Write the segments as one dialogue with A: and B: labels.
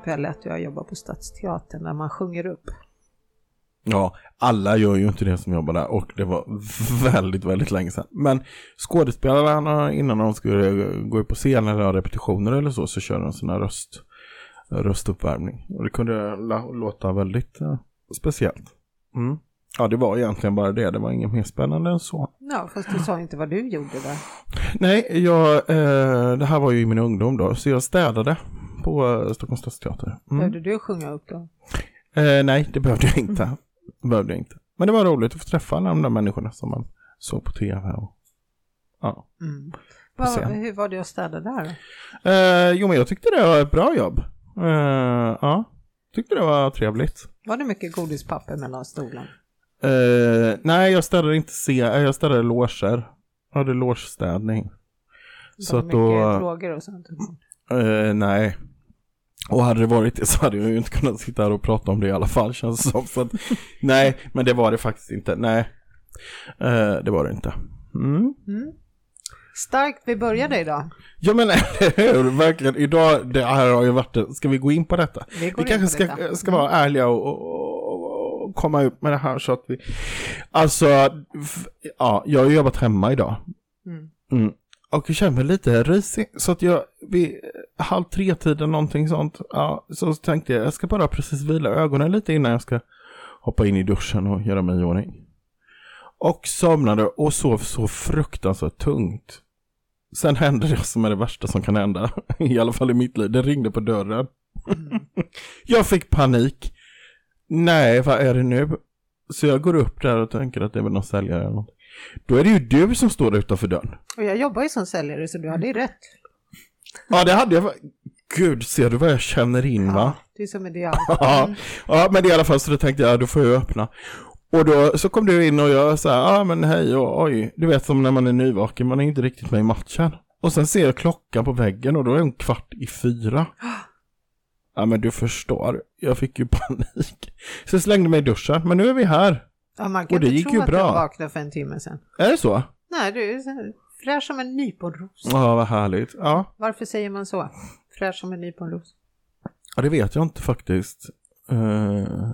A: Pelle att du har jobbat på Stadsteatern där man sjunger upp.
B: Ja, alla gör ju inte det som jobbar där och det var väldigt, väldigt länge sedan. Men skådespelarna innan de skulle gå upp på scen eller ha repetitioner eller så, så kör de här röst, röstuppvärmning. Och det kunde låta väldigt uh, speciellt. Mm. Ja, det var egentligen bara det. Det var inget mer spännande än så.
A: Ja, fast du sa inte vad du gjorde där.
B: Nej, jag, eh, det här var ju i min ungdom då, så jag städade på eh, Stockholms stadsteater.
A: Mm. Behövde du sjunga upp då?
B: Eh, nej, det behövde jag inte. Det behövde jag inte. Men det var roligt att få träffa alla de där människorna som man såg på tv. Och, ja.
A: Mm. Var, hur var det att städa där?
B: Eh, jo, men jag tyckte det var ett bra jobb. Eh, ja, tyckte det var trevligt.
A: Var det mycket godispapper mellan stolarna?
B: Uh, nej, jag städade inte se, eh, jag städade loger. Jag hade logestädning.
A: Så att då... frågor och sånt?
B: Uh, nej. Och hade det varit det så hade jag ju inte kunnat sitta här och prata om det i alla fall känns det som. Så att, nej, men det var det faktiskt inte. Nej, uh, det var det inte. Mm. Mm.
A: Starkt vi började idag.
B: Ja men hur, verkligen. Idag, det här har ju varit, ska vi gå in på detta? Vi, vi kanske ska, ska vara ärliga och, och komma upp med det här så att vi... Alltså, ja, jag har jobbat hemma idag. Mm. Mm. Och jag känner mig lite risig. Så att jag, vid halv tre-tiden någonting sånt, ja, så tänkte jag jag ska bara precis vila ögonen lite innan jag ska hoppa in i duschen och göra mig i ordning. Och somnade och sov så fruktansvärt tungt. Sen hände det som är det värsta som kan hända, i alla fall i mitt liv. Det ringde på dörren. Jag fick panik. Nej, vad är det nu? Så jag går upp där och tänker att det är väl någon säljare eller något. Då är det ju du som står utanför dörren.
A: Och jag jobbar ju som säljare så du hade ju rätt.
B: Ja, det hade jag. Gud, ser du vad jag känner in va? Ja,
A: det är som det mm.
B: ja, ja, men i alla fall så då tänkte jag, ja, då får jag öppna. Och då så kom du in och jag sa, ja ah, men hej och oj, du vet som när man är nyvaken, man är inte riktigt med i matchen. Och sen ser jag klockan på väggen och då är hon kvart i fyra. Ja men du förstår, jag fick ju panik. Så jag slängde mig i duschen, men nu är vi här.
A: Ja, man kan och det inte gick tro ju att bra. jag vaknade för en timme sedan.
B: Är det så?
A: Nej, du fräsch som en nyponros.
B: Ja, vad härligt. Ja.
A: Varför säger man så? Fräsch som en nyponros.
B: Ja, det vet jag inte faktiskt. Uh,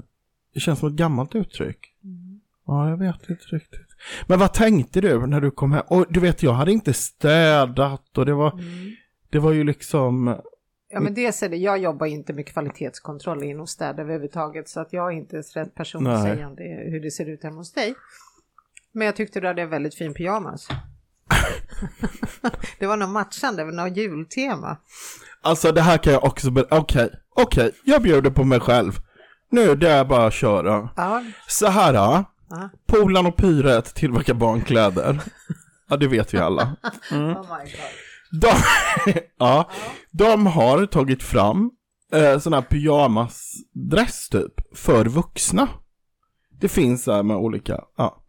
B: det känns som ett gammalt uttryck. Mm. Ja, jag vet inte riktigt. Men vad tänkte du när du kom hem? Och du vet, jag hade inte städat och det var, mm. det var ju liksom
A: Ja men dels är det, jag jobbar inte med kvalitetskontroll inom städ överhuvudtaget så att jag är inte rätt person Nej. att säga om det, hur det ser ut hemma hos dig. Men jag tyckte du hade en väldigt fin pyjamas. det var nog matchande, det var något jultema.
B: Alltså det här kan jag också okej, okay, okej, okay, jag bjuder på mig själv. Nu det är bara att köra. Ja. Så här, ja. Polan och Pyret tillverkar barnkläder. ja, det vet vi alla. Mm. Oh my God. De, ja, de har tagit fram eh, sån här pyjamasdress typ för vuxna. Det finns här med olika, ja.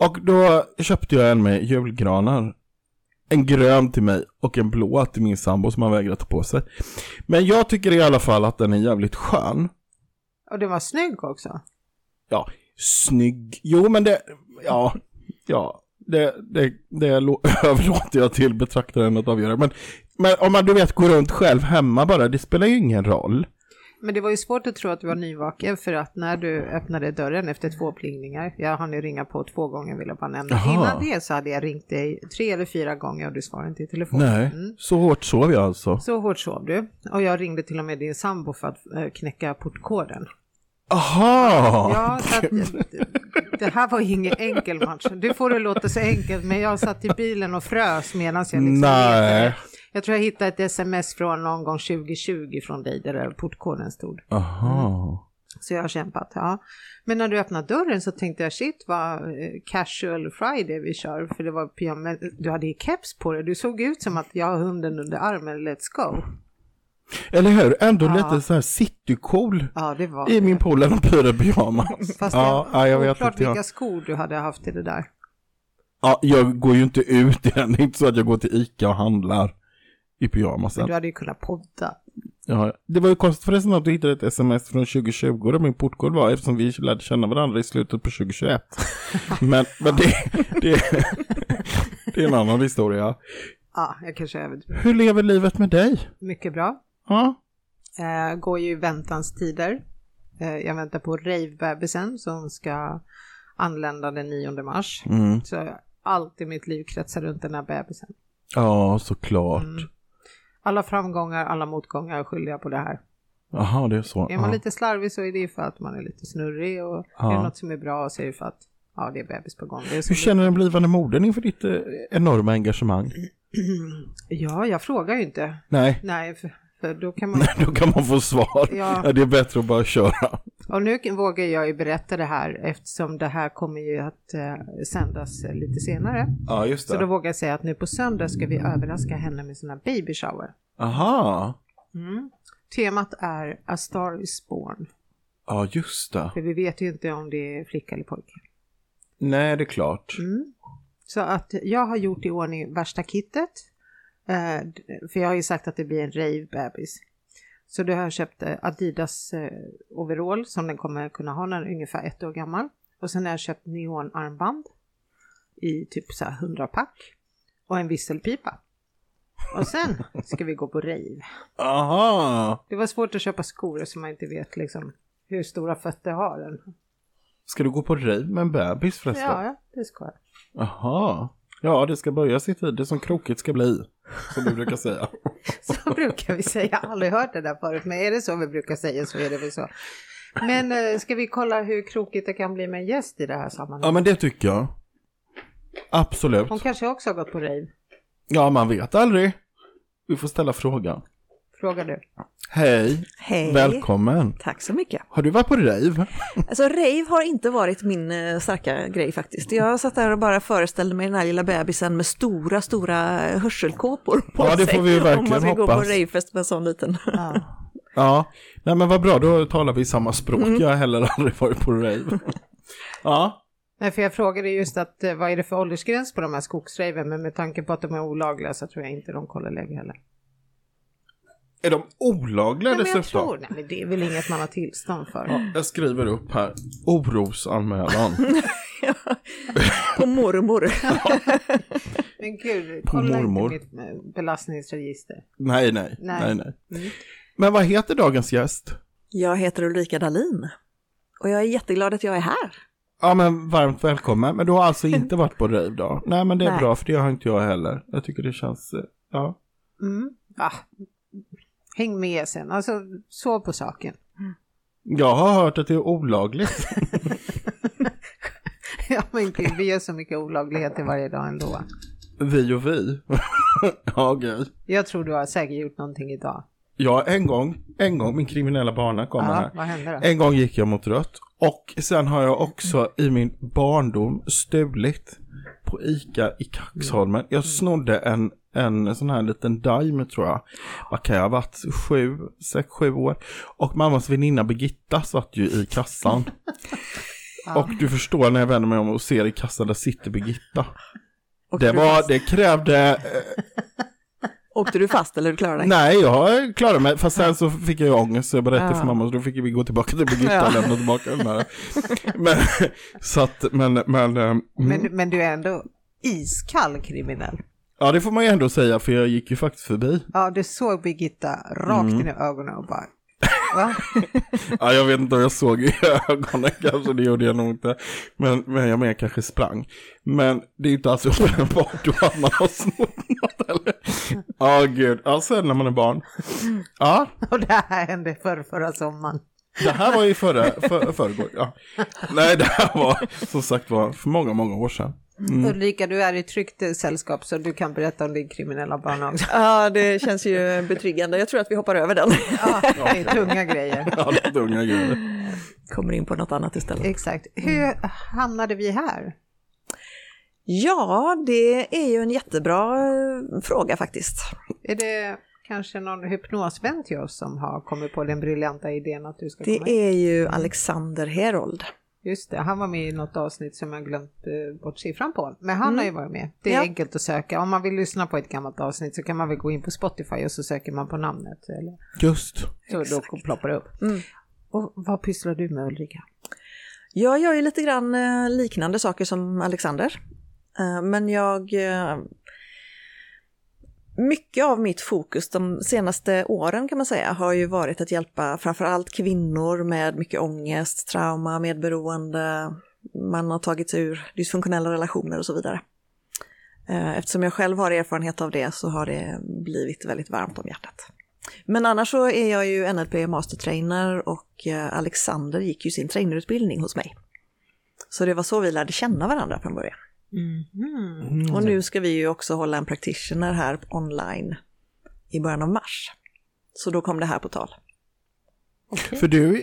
B: Och då köpte jag en med julgranar. En grön till mig och en blå till min sambo som har vägrat ta på sig. Men jag tycker i alla fall att den är jävligt skön.
A: Och den var snygg också.
B: Ja, snygg. Jo men det, ja, ja det, det, det överlåter jag till betraktaren att avgöra. Men, men om man du vet går runt själv hemma bara, det spelar ju ingen roll.
A: Men det var ju svårt att tro att du var nyvaken för att när du öppnade dörren efter två plingningar, jag hann ju ringa på två gånger vill jag bara nämna. Jaha. Innan det så hade jag ringt dig tre eller fyra gånger och du svarade inte i telefon.
B: Nej, mm. så hårt sov jag alltså.
A: Så hårt sov du. Och jag ringde till och med din sambo för att äh, knäcka portkoden.
B: Aha!
A: Ja, att, det här var ingen enkel match. Du får det låta så enkelt, men jag satt i bilen och frös medan jag liksom
B: Nej.
A: Jag tror jag hittade ett sms från någon gång 2020 från dig där portkoden stod.
B: Aha. Mm.
A: Så jag har kämpat, ja. Men när du öppnade dörren så tänkte jag shit vad eh, casual friday vi kör. För det var pyjamas, du hade ju keps på dig. Du såg ut som att jag har hunden under armen, let's go.
B: Eller hur? Ändå ja. lite så här citycool
A: ja,
B: i det. min polar och pyre pyjamas.
A: Fast ja, jag, ja, jag vet inte. vilka skor du hade haft i det där.
B: Ja, jag går ju inte ut i den. Det är inte så att jag går till Ica och handlar i pyjamasen.
A: Du hade ju kunnat podda.
B: Ja, det var ju konstigt förresten att du hittade ett sms från 2020 där min portkod var eftersom vi lärde känna varandra i slutet på 2021. men men det, det, det är en annan historia.
A: Ja, jag kanske överdriver.
B: Hur lever livet med dig?
A: Mycket bra.
B: Ja.
A: Eh, går ju i väntans tider. Eh, jag väntar på rave-bebisen som ska anlända den 9 mars.
B: Mm.
A: Så allt i mitt liv kretsar runt den här bebisen.
B: Ja, såklart.
A: Mm. Alla framgångar, alla motgångar skyller jag på det här.
B: Jaha, det är så.
A: Är man
B: Ja.
A: lite slarvig så är det ju för att man är lite snurrig och
B: Ja.
A: är det något som är bra så är det för att ja, det är bebis på gång. Är
B: Hur känner den blivande modern inför ditt eh, enorma engagemang?
A: Ja, jag frågar ju inte.
B: Nej,
A: Nej, för, för då kan man...
B: då kan man få svar.
A: Ja.
B: Ja, det är bättre att bara köra.
A: Och nu vågar jag ju berätta det här eftersom det här kommer ju att eh, sändas lite senare.
B: Ja, just
A: Så då vågar jag säga att nu på söndag ska vi överraska henne med sina baby shower.
B: Aha.
A: Mm. Temat är A Star is Born.
B: Ja, just det.
A: För vi vet ju inte om det är flicka eller pojke.
B: Nej, det är klart.
A: Mm. Så att jag har gjort i ordning värsta kittet. Eh, för jag har ju sagt att det blir en rave-bebis. Så då har köpt eh, Adidas eh, overall som den kommer kunna ha när den är ungefär ett år gammal. Och sen har jag köpt neonarmband i typ så här 100 pack. Och en visselpipa. Och sen ska vi gå på rave.
B: Aha.
A: Det var svårt att köpa skor så man inte vet liksom hur stora fötter har den.
B: Ska du gå på rave med en bebis förresten?
A: Ja, ja, det ska jag.
B: Aha. Ja, det ska börja i tid. Det som krokigt ska bli. Som du brukar säga.
A: Så brukar vi säga. Jag har aldrig hört det där förut, men är det så vi brukar säga så är det väl så. Men eh, ska vi kolla hur krokigt det kan bli med en gäst i det här sammanhanget?
B: Ja, men det tycker jag. Absolut.
A: Hon kanske också har gått på rave.
B: Ja, man vet aldrig. Vi får ställa frågan.
A: Frågar du?
B: Hej,
C: Hej.
B: välkommen.
C: Tack så mycket.
B: Har du varit på rave?
C: Alltså rave har inte varit min eh, starka grej faktiskt. Jag satt där och bara föreställde mig den här lilla bebisen med stora, stora hörselkåpor på
B: Ja, det
C: sig.
B: får vi verkligen
C: Om man ska gå på
B: hoppas.
C: ravefest med en sån liten.
A: Ja.
B: Ja, nej men vad bra, då talar vi samma språk.
C: Mm.
B: Jag har heller aldrig varit på rave. Ja,
A: Nej, för jag frågade just att eh, vad är det för åldersgräns på de här skogsraven, men med tanke på att de är olagliga så tror jag inte de kollar läge heller.
B: Är de olagliga
A: Nej, men jag
B: dessutom?
A: tror, nej men det är väl inget man har tillstånd för.
B: Ja, jag skriver upp här, orosanmälan.
C: på mormor.
A: Men gud,
B: På
A: kolla
B: mormor.
A: inte mitt eh, belastningsregister.
B: nej, nej,
A: Nej.
B: nej, nej.
A: Mm.
B: Men vad heter dagens gäst?
C: Jag heter Ulrika Dahlin. Och jag är jätteglad att jag är här.
B: Ja men varmt välkommen, men du har alltså inte varit på rave då? Nej men det är
C: Nej.
B: bra för det har inte jag heller. Jag tycker det känns, eh, ja.
A: Mm. Ah. Häng med sen, alltså sov på saken.
B: Jag har hört att det är olagligt.
A: Ja men gud, vi gör så mycket olagligheter varje dag ändå.
B: vi och vi. ja gud.
A: Jag tror du har säkert gjort någonting idag.
B: Ja, en gång, en gång, min kriminella bana kommer
A: Ja,
B: här.
A: vad hände då?
B: En gång gick jag mot rött och sen har jag också i min barndom stulit på Ica i Kaxholmen. Jag snodde en, en sån här liten Daim tror jag. Vad kan jag ha varit? Sju, sex, sju år. Och mammas väninna Birgitta satt ju i kassan. Och du förstår när jag vänder mig om och ser i kassan, där sitter Birgitta.
C: Åkte,
B: Det
C: du,
B: var, det krävde eh,
C: Åkte du fast eller du klarade dig?
B: Nej, jag klarade mig. Fast sen så fick jag ju ångest så jag berättade
C: Ja.
B: för mamma så då fick vi gå tillbaka till Birgitta
C: Ja.
B: och lämna tillbaka den här. Men, så att, men, men, eh, mm.
A: Men, men du är ändå iskall kriminell.
B: Ja det får man ju ändå säga för jag gick ju faktiskt förbi.
A: Ja, du såg Birgitta rakt
B: Mm.
A: in i ögonen och bara... Va?
B: Ja, jag vet inte om jag såg i ögonen kanske, det gjorde jag nog inte. Men, men jag menar kanske sprang. Men det är inte alls uppenbart då att man har snott något eller? Ja, gud. Ja, sen när man är barn. Ja,
A: Och det här hände förr, förra sommaren.
B: Det här var ju förra, för, förrgår, ja. Nej, det här var som sagt var för många, många år sedan. Mm.
A: Ulrika, du är i tryggt sällskap så du kan berätta om din kriminella bana också.
C: Ja, det känns ju betryggande. Jag tror att vi hoppar över den.
A: Ja, det är tunga grejer.
B: Ja, det är unga grejer.
C: Kommer in på något annat istället.
A: Exakt. Hur hamnade vi här?
C: Ja, det är ju en jättebra eh, fråga faktiskt.
A: Är det kanske någon hypnosvän till oss som har kommit på den briljanta idén att du ska komma
C: Det är ju Alexander Herold.
A: Just det, han var med i något avsnitt som jag glömt eh, bort siffran på. Men han har ju varit med. Det är
C: Ja.
A: enkelt att söka. Om man vill lyssna på ett gammalt avsnitt så kan man väl gå in på Spotify och så söker man på namnet. Eller,
B: Just.
A: så då ploppar det upp.
C: Mm.
A: Och vad pysslar du med Ulrika?
C: Jag gör ju lite grann eh, liknande saker som Alexander. Eh, Men jag mycket av mitt fokus de senaste åren kan man säga har ju varit att hjälpa framförallt kvinnor med mycket ångest, trauma, medberoende, man har tagit sig ur dysfunktionella relationer och så vidare. Eh, eftersom jag själv har erfarenhet av det så har det blivit väldigt varmt om hjärtat. Men annars så är jag ju NLP mastertrainer och eh, Alexander gick ju sin trainerutbildning hos mig. Så det var så vi lärde känna varandra från början. Mm. Och nu ska vi ju också hålla en practitioner här online i början av mars. Så då kom det här på tal.
B: Okay. För du,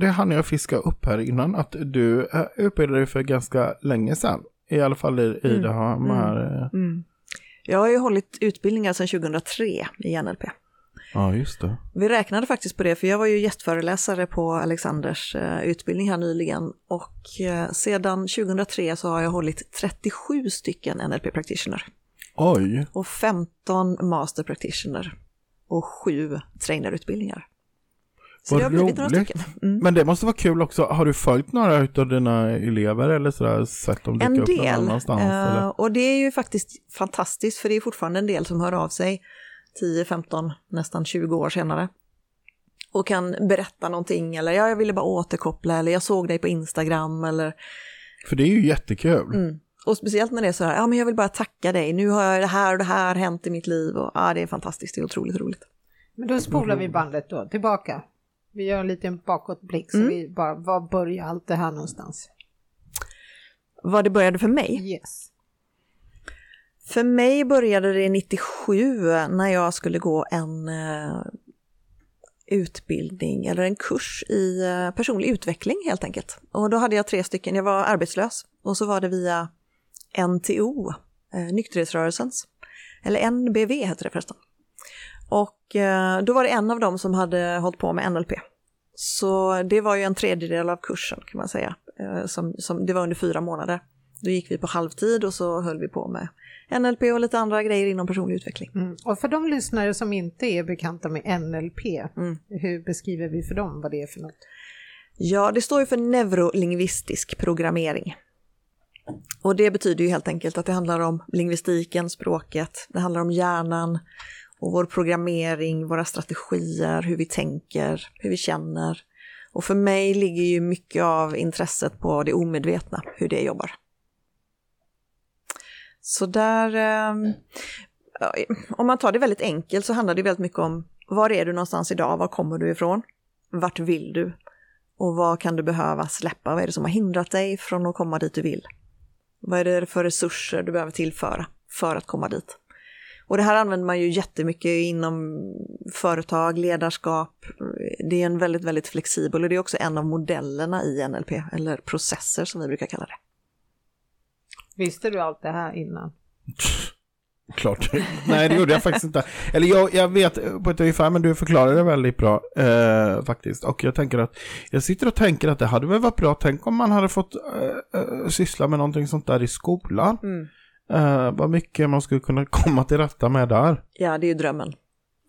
B: det hann jag fiska upp här innan, att du utbildade dig för ganska länge sedan. I alla fall i, i mm. det här. Mm. här mm.
C: Jag har ju hållit utbildningar sedan 2003 i NLP.
B: Ja, just det.
C: Vi räknade faktiskt på det, för jag var ju gästföreläsare på Alexanders uh, utbildning här nyligen. Och uh, sedan 2003 så har jag hållit 37 stycken NLP practitioner.
B: Oj!
C: Och 15 master practitioner. Och 7 trainerutbildningar.
B: Så Vad roligt. Mm. Men det måste vara kul också. Har du följt några av dina elever eller sådär, sett dem dyka
C: en
B: upp
C: del. någon annanstans? Uh, och det är ju faktiskt fantastiskt, för det är fortfarande en del som hör av sig 10, 15, nästan 20 år senare. Och kan berätta någonting eller ja, jag ville bara återkoppla eller jag såg dig på Instagram eller...
B: För det är ju jättekul.
C: Mm. Och speciellt när det är så här, ja men jag vill bara tacka dig, nu har det här och det här hänt i mitt liv och ja, det är fantastiskt, det är otroligt roligt.
A: Men då spolar vi bandet då, tillbaka. Vi gör en liten bakåtblick, så mm. vi bara, var börjar allt det här någonstans?
C: Var det började för mig?
A: Yes.
C: För mig började det 97 när jag skulle gå en eh, utbildning eller en kurs i eh, personlig utveckling helt enkelt. Och då hade jag tre stycken, jag var arbetslös och så var det via NTO, eh, nykterhetsrörelsens, eller NBV heter det förresten. Och då var det en av dem som hade hållit på med NLP. Så det var ju en tredjedel av kursen kan man säga. Som, som, det var under fyra månader. Då gick vi på halvtid och så höll vi på med NLP och lite andra grejer inom personlig utveckling.
A: Mm. Och för de lyssnare som inte är bekanta med NLP, mm. hur beskriver vi för dem vad det är för något?
C: Ja, det står ju för neurolingvistisk programmering. Och det betyder ju helt enkelt att det handlar om lingvistiken, språket, det handlar om hjärnan, och vår programmering, våra strategier, hur vi tänker, hur vi känner. Och för mig ligger ju mycket av intresset på det omedvetna, hur det jobbar. Så där, eh, om man tar det väldigt enkelt så handlar det väldigt mycket om var är du någonstans idag, var kommer du ifrån, vart vill du och vad kan du behöva släppa, vad är det som har hindrat dig från att komma dit du vill? Vad är det för resurser du behöver tillföra för att komma dit? Och det här använder man ju jättemycket inom företag, ledarskap. Det är en väldigt, väldigt flexibel och det är också en av modellerna i NLP, eller processer som vi brukar kalla det.
A: Visste du allt det här innan?
B: Klart. Nej, det gjorde jag faktiskt inte. Eller jag, jag vet på ett ungefär, men du förklarade det väldigt bra eh, faktiskt. Och jag tänker att, jag sitter och tänker att det hade väl varit bra, tänk om man hade fått eh, eh syssla med någonting sånt där i skolan. Mm. Uh, vad mycket man skulle kunna komma till rätta med där.
C: Ja, det är ju drömmen.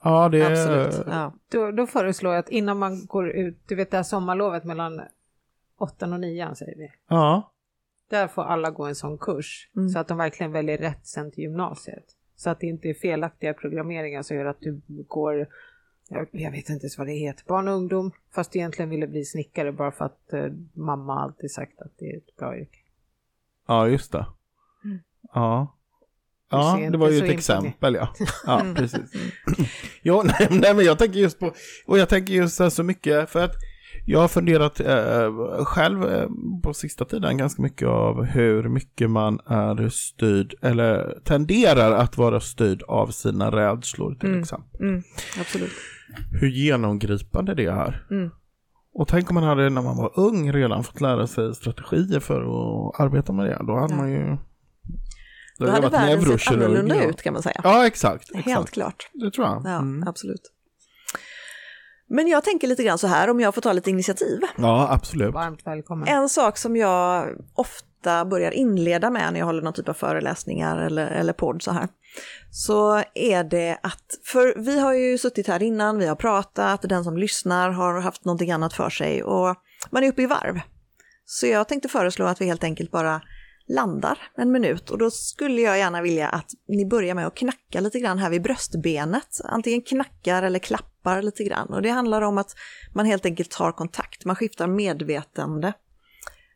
B: Ja, det är...
C: Absolut. Ja.
A: Då, då föreslår jag att innan man går ut, du vet det här sommarlovet mellan åttan och nian säger vi.
B: Ja.
A: Där får alla gå en sån kurs mm. så att de verkligen väljer rätt sen till gymnasiet. Så att det inte är felaktiga programmeringar som gör att du går, jag, jag vet inte ens vad det heter, barn och ungdom, fast du egentligen ville bli snickare bara för att eh, mamma alltid sagt att det är ett bra yrke.
B: Ja, just det. Ja. Ja, det var ju ett exempel, ja. Ja, mm. precis. ja, nej, nej, men jag tänker just på, och jag tänker just så mycket, för att jag har funderat eh, själv eh, på sista tiden ganska mycket av hur mycket man är styrd, eller tenderar att vara styrd av sina rädslor till mm. exempel.
C: Mm. Absolut.
B: Hur genomgripande det är. Mm. Och tänk om man hade när man var ung redan fått lära sig strategier för att arbeta med det. Då hade ja. man ju
C: då hade världen sett annorlunda ut kan man säga.
B: Ja, exakt. exakt.
C: Helt klart.
B: Det tror jag.
C: Ja, mm. absolut. Men jag tänker lite grann så här, om jag får ta lite initiativ.
B: Ja, absolut.
A: Varmt välkommen.
C: En sak som jag ofta börjar inleda med när jag håller någon typ av föreläsningar eller, eller podd så här, så är det att, för vi har ju suttit här innan, vi har pratat, den som lyssnar har haft någonting annat för sig och man är uppe i varv. Så jag tänkte föreslå att vi helt enkelt bara landar en minut. Och då skulle jag gärna vilja att ni börjar med att knacka lite grann här vid bröstbenet. Antingen knackar eller klappar lite grann. Och det handlar om att man helt enkelt tar kontakt, man skiftar medvetande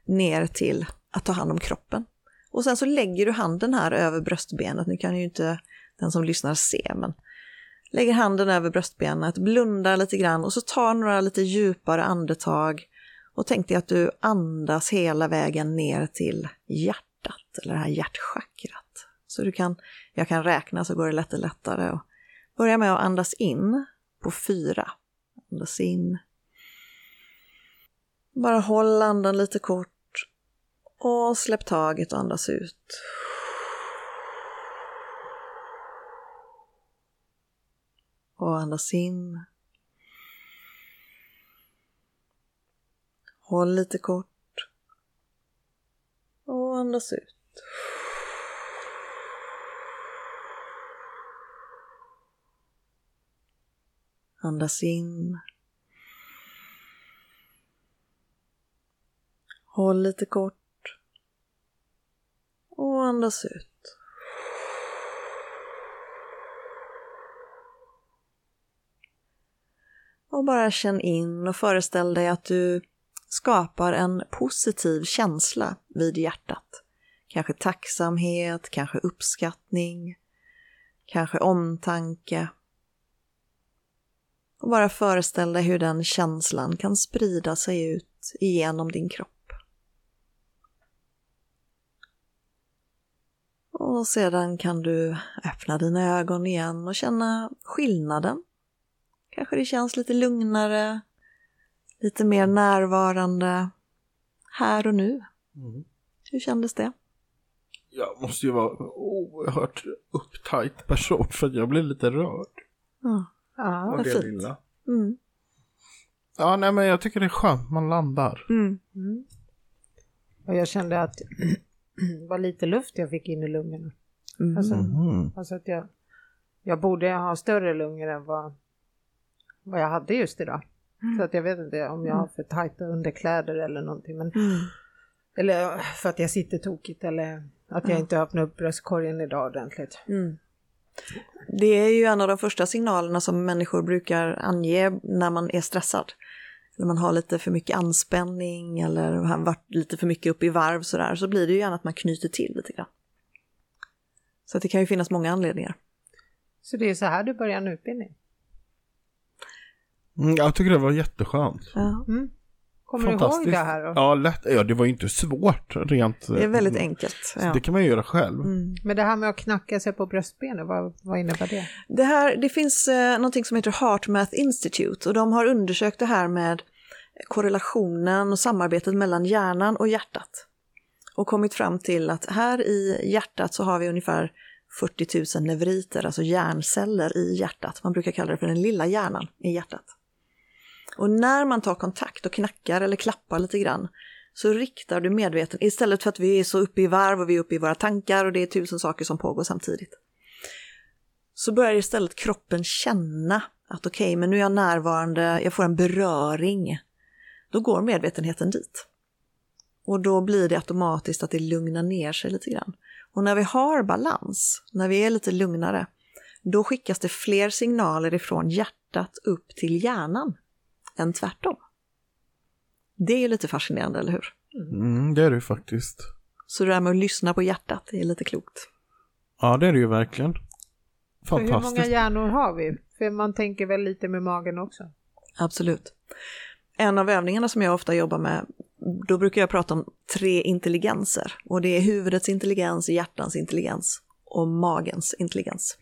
C: ner till att ta hand om kroppen. Och sen så lägger du handen här över bröstbenet, nu kan ju inte den som lyssnar se, men lägger handen över bröstbenet, blundar lite grann och så tar några lite djupare andetag och tänk dig att du andas hela vägen ner till hjärtat, eller det här hjärtchakrat. Så du kan, jag kan räkna så går det lite lättare. Och börja med att andas in på fyra. Andas in. Bara håll andan lite kort och släpp taget och andas ut. Och andas in. Håll lite kort. Och andas ut. Andas in. Håll lite kort och andas ut. Och bara känn in och föreställ dig att du skapar en positiv känsla vid hjärtat. Kanske tacksamhet, kanske uppskattning, kanske omtanke. Och bara föreställ dig hur den känslan kan sprida sig ut igenom din kropp. Och sedan kan du öppna dina ögon igen och känna skillnaden. Kanske det känns lite lugnare, lite mer närvarande, här och nu. Mm. Hur kändes det?
B: Jag måste ju vara oerhört upptajt person för jag blir lite rörd.
C: Ja, ja
B: av det fint. lilla. Mm. Ja, nej men jag tycker det är skönt, man landar.
C: Mm. Mm.
A: Och jag kände att var lite luft jag fick in i lungorna. Mm. Alltså,
B: mm.
A: alltså, att jag, jag borde ha större lungor än vad, vad jag hade just idag. Mm. Så att jag vet inte om jag har för tajta underkläder eller någonting. Men,
C: mm.
A: Eller för att jag sitter tokigt eller att jag inte öppnar upp bröstkorgen idag ordentligt.
C: Mm. Det är ju en av de första signalerna som människor brukar ange när man är stressad när man har lite för mycket anspänning eller har varit lite för mycket upp i varv sådär, så blir det ju gärna att man knyter till lite grann. Så det kan ju finnas många anledningar.
A: Så det är så här du börjar en utbildning?
B: Mm, jag tycker det var jätteskönt.
C: Ja.
A: Mm. Kommer du ihåg det här? Då?
B: Ja, lätt. ja, det var ju inte svårt rent.
C: Det är väldigt enkelt.
B: Ja. Det kan man ju göra själv.
C: Mm.
A: Men det här med att knacka sig på bröstbenet, vad, vad innebär det?
C: Det, här, det finns eh, någonting som heter Heart Math Institute och de har undersökt det här med korrelationen och samarbetet mellan hjärnan och hjärtat. Och kommit fram till att här i hjärtat så har vi ungefär 40 000 nevriter, alltså hjärnceller i hjärtat. Man brukar kalla det för den lilla hjärnan i hjärtat. Och när man tar kontakt och knackar eller klappar lite grann så riktar du medveten, istället för att vi är så uppe i varv och vi är uppe i våra tankar och det är tusen saker som pågår samtidigt. Så börjar istället kroppen känna att okej, okay, men nu är jag närvarande, jag får en beröring. Då går medvetenheten dit. Och då blir det automatiskt att det lugnar ner sig lite grann. Och när vi har balans, när vi är lite lugnare, då skickas det fler signaler ifrån hjärtat upp till hjärnan än tvärtom. Det är ju lite fascinerande, eller hur?
B: Mm, det är det faktiskt.
C: Så det där med att lyssna på hjärtat är lite klokt.
B: Ja, det är det ju verkligen. Fantastiskt.
A: För hur många hjärnor har vi? För man tänker väl lite med magen också?
C: Absolut. En av övningarna som jag ofta jobbar med, då brukar jag prata om tre intelligenser. Och det är huvudets intelligens, hjärtans intelligens och magens intelligens.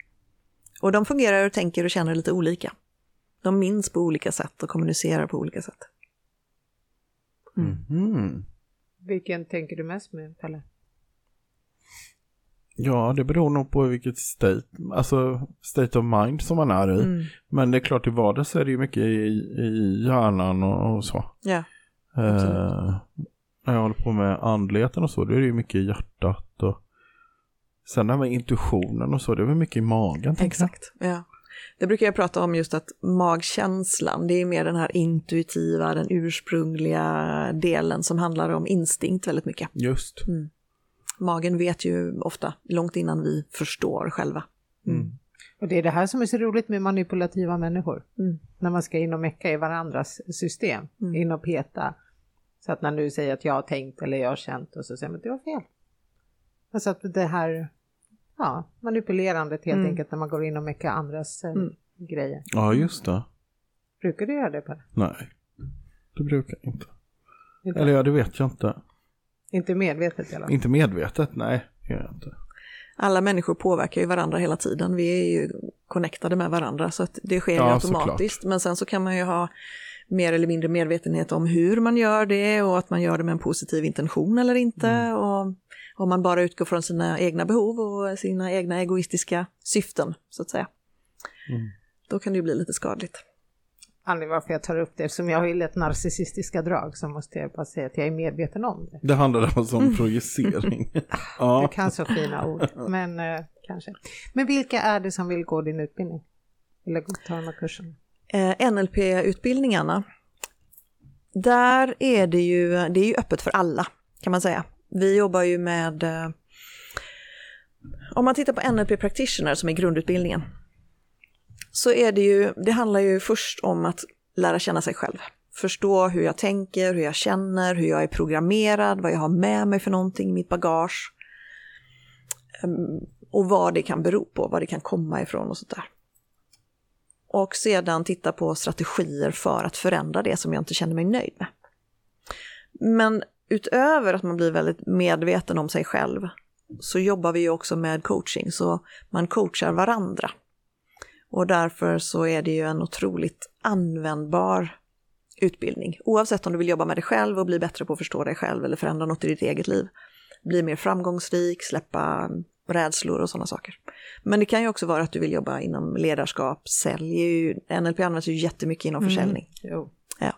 C: Och de fungerar och tänker och känner lite olika. De minns på olika sätt och kommunicerar på olika sätt.
B: Mm. Mm.
A: Vilken tänker du mest med, Pelle?
B: Ja, det beror nog på vilket state, alltså state of mind som man är i. Mm. Men det är klart i vardags är det ju mycket i, i hjärnan och, och så.
C: Ja,
B: eh, när jag håller på med andligheten och så, då är det ju mycket i hjärtat och sen det här med intuitionen och så, det är väl mycket i magen.
C: Exakt, ja. Det brukar jag prata om just att magkänslan, det är mer den här intuitiva, den ursprungliga delen som handlar om instinkt väldigt mycket.
B: Just.
C: Mm. Magen vet ju ofta långt innan vi förstår själva. Mm.
A: Och det är det här som är så roligt med manipulativa människor. Mm. När man ska in och mecka i varandras system, mm. in och peta. Så att när du säger att jag har tänkt eller jag har känt och så säger man att du har fel. Alltså att det här ja, manipulerandet helt mm. enkelt när man går in och meckar andras eh, mm. grejer.
B: Ja, just det.
A: Brukar du göra det Per?
B: Nej, det brukar jag inte. inte. Eller ja, det vet jag inte.
A: Inte medvetet i alla fall?
B: Inte medvetet, nej, det gör jag inte.
C: Alla människor påverkar ju varandra hela tiden. Vi är ju connectade med varandra så att det sker ja, automatiskt. Såklart. Men sen så kan man ju ha mer eller mindre medvetenhet om hur man gör det och att man gör det med en positiv intention eller inte. Mm. Och om man bara utgår från sina egna behov och sina egna egoistiska syften, så att säga. Mm. Då kan det ju bli lite skadligt.
A: Anledningen varför jag tar upp det, som jag har ju lätt narcissistiska drag så måste jag bara säga att jag är medveten om det.
B: Det handlar alltså om mm. projicering.
A: ja. Du kan så fina ord, men eh, kanske. Men vilka är det som vill gå din utbildning? Eller ta de här kurserna?
C: Eh, NLP-utbildningarna, där är det ju, det är ju öppet för alla kan man säga. Vi jobbar ju med, eh, om man tittar på NLP practitioner som är grundutbildningen, så är det ju, det handlar ju först om att lära känna sig själv. Förstå hur jag tänker, hur jag känner, hur jag är programmerad, vad jag har med mig för någonting mitt bagage. Ehm, och vad det kan bero på, vad det kan komma ifrån och sånt där. Och sedan titta på strategier för att förändra det som jag inte känner mig nöjd med. Men utöver att man blir väldigt medveten om sig själv så jobbar vi ju också med coaching, så man coachar varandra. Och därför så är det ju en otroligt användbar utbildning. Oavsett om du vill jobba med dig själv och bli bättre på att förstå dig själv eller förändra något i ditt eget liv. Bli mer framgångsrik, släppa rädslor och sådana saker. Men det kan ju också vara att du vill jobba inom ledarskap, sälj. NLP används ju jättemycket inom mm. försäljning. Mm. Ja.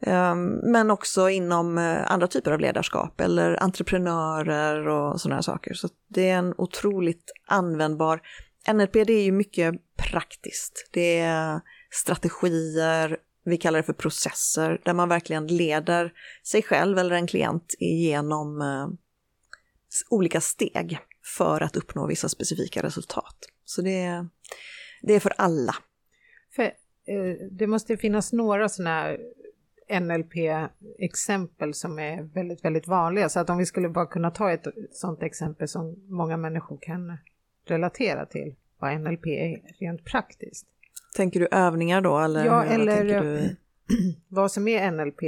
C: Mm. Men också inom eh, andra typer av ledarskap eller entreprenörer och sådana här saker. Så det är en otroligt användbar NLP det är ju mycket praktiskt. Det är strategier, vi kallar det för processer, där man verkligen leder sig själv eller en klient igenom eh, olika steg för att uppnå vissa specifika resultat. Så det är, det är för alla.
A: För, det måste finnas några sådana NLP-exempel som är väldigt, väldigt vanliga. Så att om vi skulle bara kunna ta ett sådant exempel som många människor kan relatera till vad NLP är rent praktiskt.
C: Tänker du övningar då? Eller
A: ja, eller du... vad som är NLP.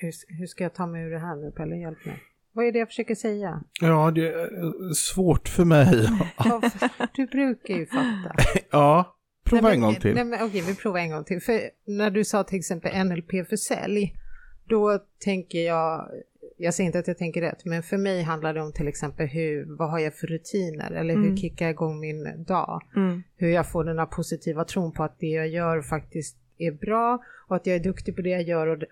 A: Hur, hur, ska jag ta mig ur det här nu Pelle, hjälp mig. Vad är det jag försöker säga?
B: Ja, det är svårt för mig.
A: du brukar ju fatta.
B: ja, prova nej, men, en gång till.
A: Nej, men, okej, vi provar en gång till. För när du sa till exempel NLP för sälj, då tänker jag jag säger inte att jag tänker rätt, men för mig handlar det om till exempel hur, vad har jag för rutiner eller hur mm. kickar jag igång min dag? Mm. Hur jag får den här positiva tron på att det jag gör faktiskt är bra och att jag är duktig på det jag gör och det,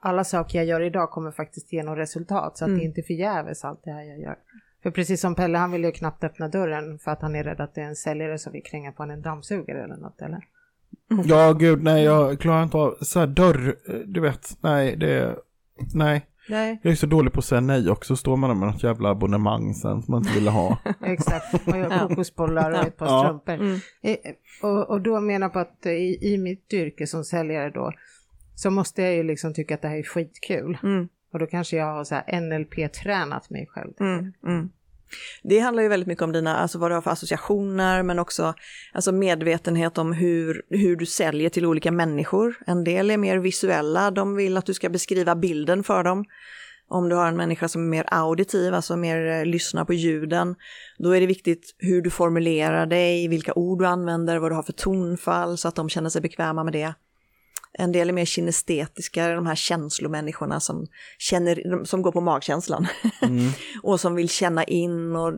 A: alla saker jag gör idag kommer faktiskt ge något resultat så att mm. det inte är förgäves allt det här jag gör. För precis som Pelle, han vill ju knappt öppna dörren för att han är rädd att det är en säljare som vill kränga på en dammsugare eller något eller?
B: Ja, gud, nej, jag klarar inte av så här dörr, du vet, nej, det, nej. Nej. Jag är så dålig på att säga nej också, står man där med något jävla abonnemang sen som man inte ville ha.
A: Exakt, och jag har kokosbollar och ett par ja. strumpor. Mm. Eh, och, och då menar på att i, i mitt yrke som säljare då, så måste jag ju liksom tycka att det här är skitkul. Mm. Och då kanske jag har så här NLP-tränat mig själv. Mm. Mm.
C: Det handlar ju väldigt mycket om dina, alltså vad du har för associationer, men också alltså medvetenhet om hur, hur du säljer till olika människor. En del är mer visuella, de vill att du ska beskriva bilden för dem. Om du har en människa som är mer auditiv, alltså mer eh, lyssnar på ljuden, då är det viktigt hur du formulerar dig, vilka ord du använder, vad du har för tonfall så att de känner sig bekväma med det. En del är mer kinestetiska, de här känslomänniskorna som, känner, som går på magkänslan. Mm. och som vill känna in och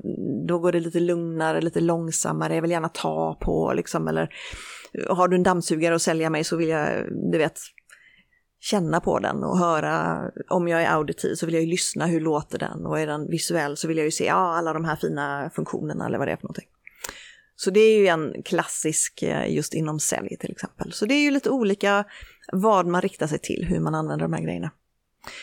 C: då går det lite lugnare, lite långsammare, jag vill gärna ta på liksom, eller har du en dammsugare att sälja mig så vill jag, du vet, känna på den och höra, om jag är auditiv så vill jag ju lyssna, hur låter den? Och är den visuell så vill jag ju se, ja, alla de här fina funktionerna eller vad det är för någonting. Så det är ju en klassisk eh, just inom sälj till exempel. Så det är ju lite olika vad man riktar sig till, hur man använder de här grejerna.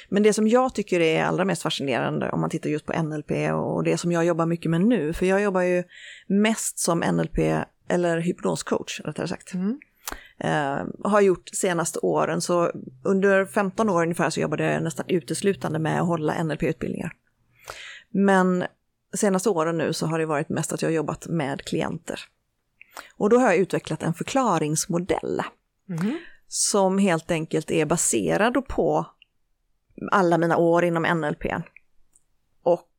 C: Men det som jag tycker är allra mest fascinerande om man tittar just på NLP och det som jag jobbar mycket med nu, för jag jobbar ju mest som NLP eller hypnoscoach rättare sagt. Mm. Uh, har gjort senaste åren, så under 15 år ungefär så jobbade jag nästan uteslutande med att hålla NLP-utbildningar. Men senaste åren nu så har det varit mest att jag jobbat med klienter. Och då har jag utvecklat en förklaringsmodell mm. som helt enkelt är baserad på alla mina år inom NLP och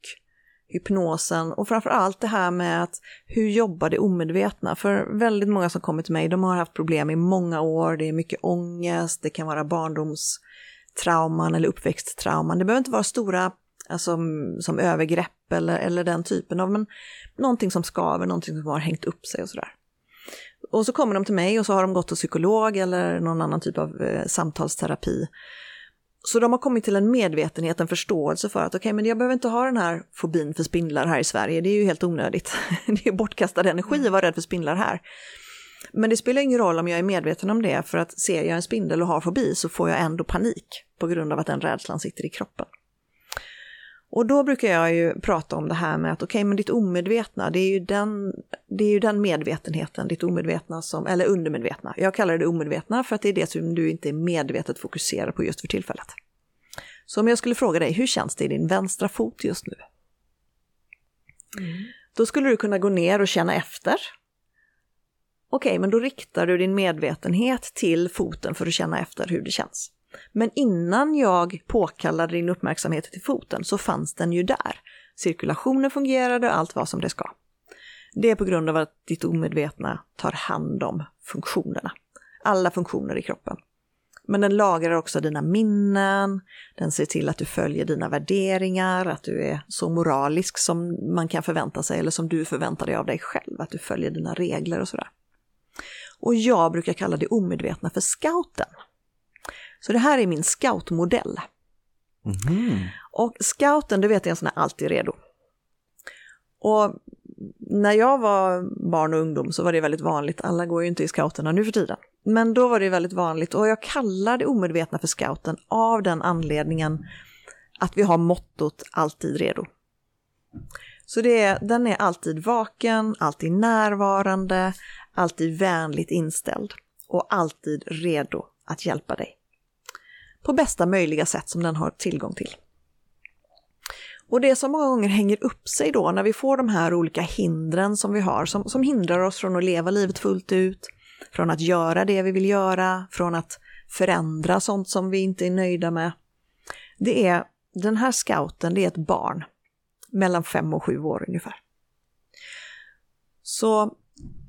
C: hypnosen och framför allt det här med att hur jobbar det omedvetna? För väldigt många som kommer till mig, de har haft problem i många år, det är mycket ångest, det kan vara barndomstrauman eller uppväxttrauman. Det behöver inte vara stora alltså, som övergrepp eller, eller den typen av, men någonting som skaver, någonting som har hängt upp sig och sådär. Och så kommer de till mig och så har de gått till psykolog eller någon annan typ av eh, samtalsterapi. Så de har kommit till en medvetenhet, en förståelse för att okej, okay, men jag behöver inte ha den här fobin för spindlar här i Sverige, det är ju helt onödigt. det är bortkastad energi att vara rädd för spindlar här. Men det spelar ingen roll om jag är medveten om det, för att ser jag en spindel och har fobi så får jag ändå panik på grund av att den rädslan sitter i kroppen. Och då brukar jag ju prata om det här med att okej, okay, men ditt omedvetna, det är, ju den, det är ju den medvetenheten, ditt omedvetna som, eller undermedvetna. Jag kallar det omedvetna för att det är det som du inte är medvetet fokuserad på just för tillfället. Så om jag skulle fråga dig, hur känns det i din vänstra fot just nu? Mm. Då skulle du kunna gå ner och känna efter. Okej, okay, men då riktar du din medvetenhet till foten för att känna efter hur det känns. Men innan jag påkallade din uppmärksamhet till foten så fanns den ju där. Cirkulationen fungerade och allt var som det ska. Det är på grund av att ditt omedvetna tar hand om funktionerna. Alla funktioner i kroppen. Men den lagrar också dina minnen, den ser till att du följer dina värderingar, att du är så moralisk som man kan förvänta sig eller som du förväntar dig av dig själv, att du följer dina regler och sådär. Och jag brukar kalla det omedvetna för scouten. Så det här är min scoutmodell. Mm. Och scouten, det vet jag, en sån här alltid redo. Och när jag var barn och ungdom så var det väldigt vanligt, alla går ju inte i scouterna nu för tiden, men då var det väldigt vanligt och jag kallar det omedvetna för scouten av den anledningen att vi har mottot alltid redo. Så det är, den är alltid vaken, alltid närvarande, alltid vänligt inställd och alltid redo att hjälpa dig på bästa möjliga sätt som den har tillgång till. Och det som många gånger hänger upp sig då när vi får de här olika hindren som vi har, som, som hindrar oss från att leva livet fullt ut, från att göra det vi vill göra, från att förändra sånt som vi inte är nöjda med. Det är, den här scouten, det är ett barn mellan fem och sju år ungefär. Så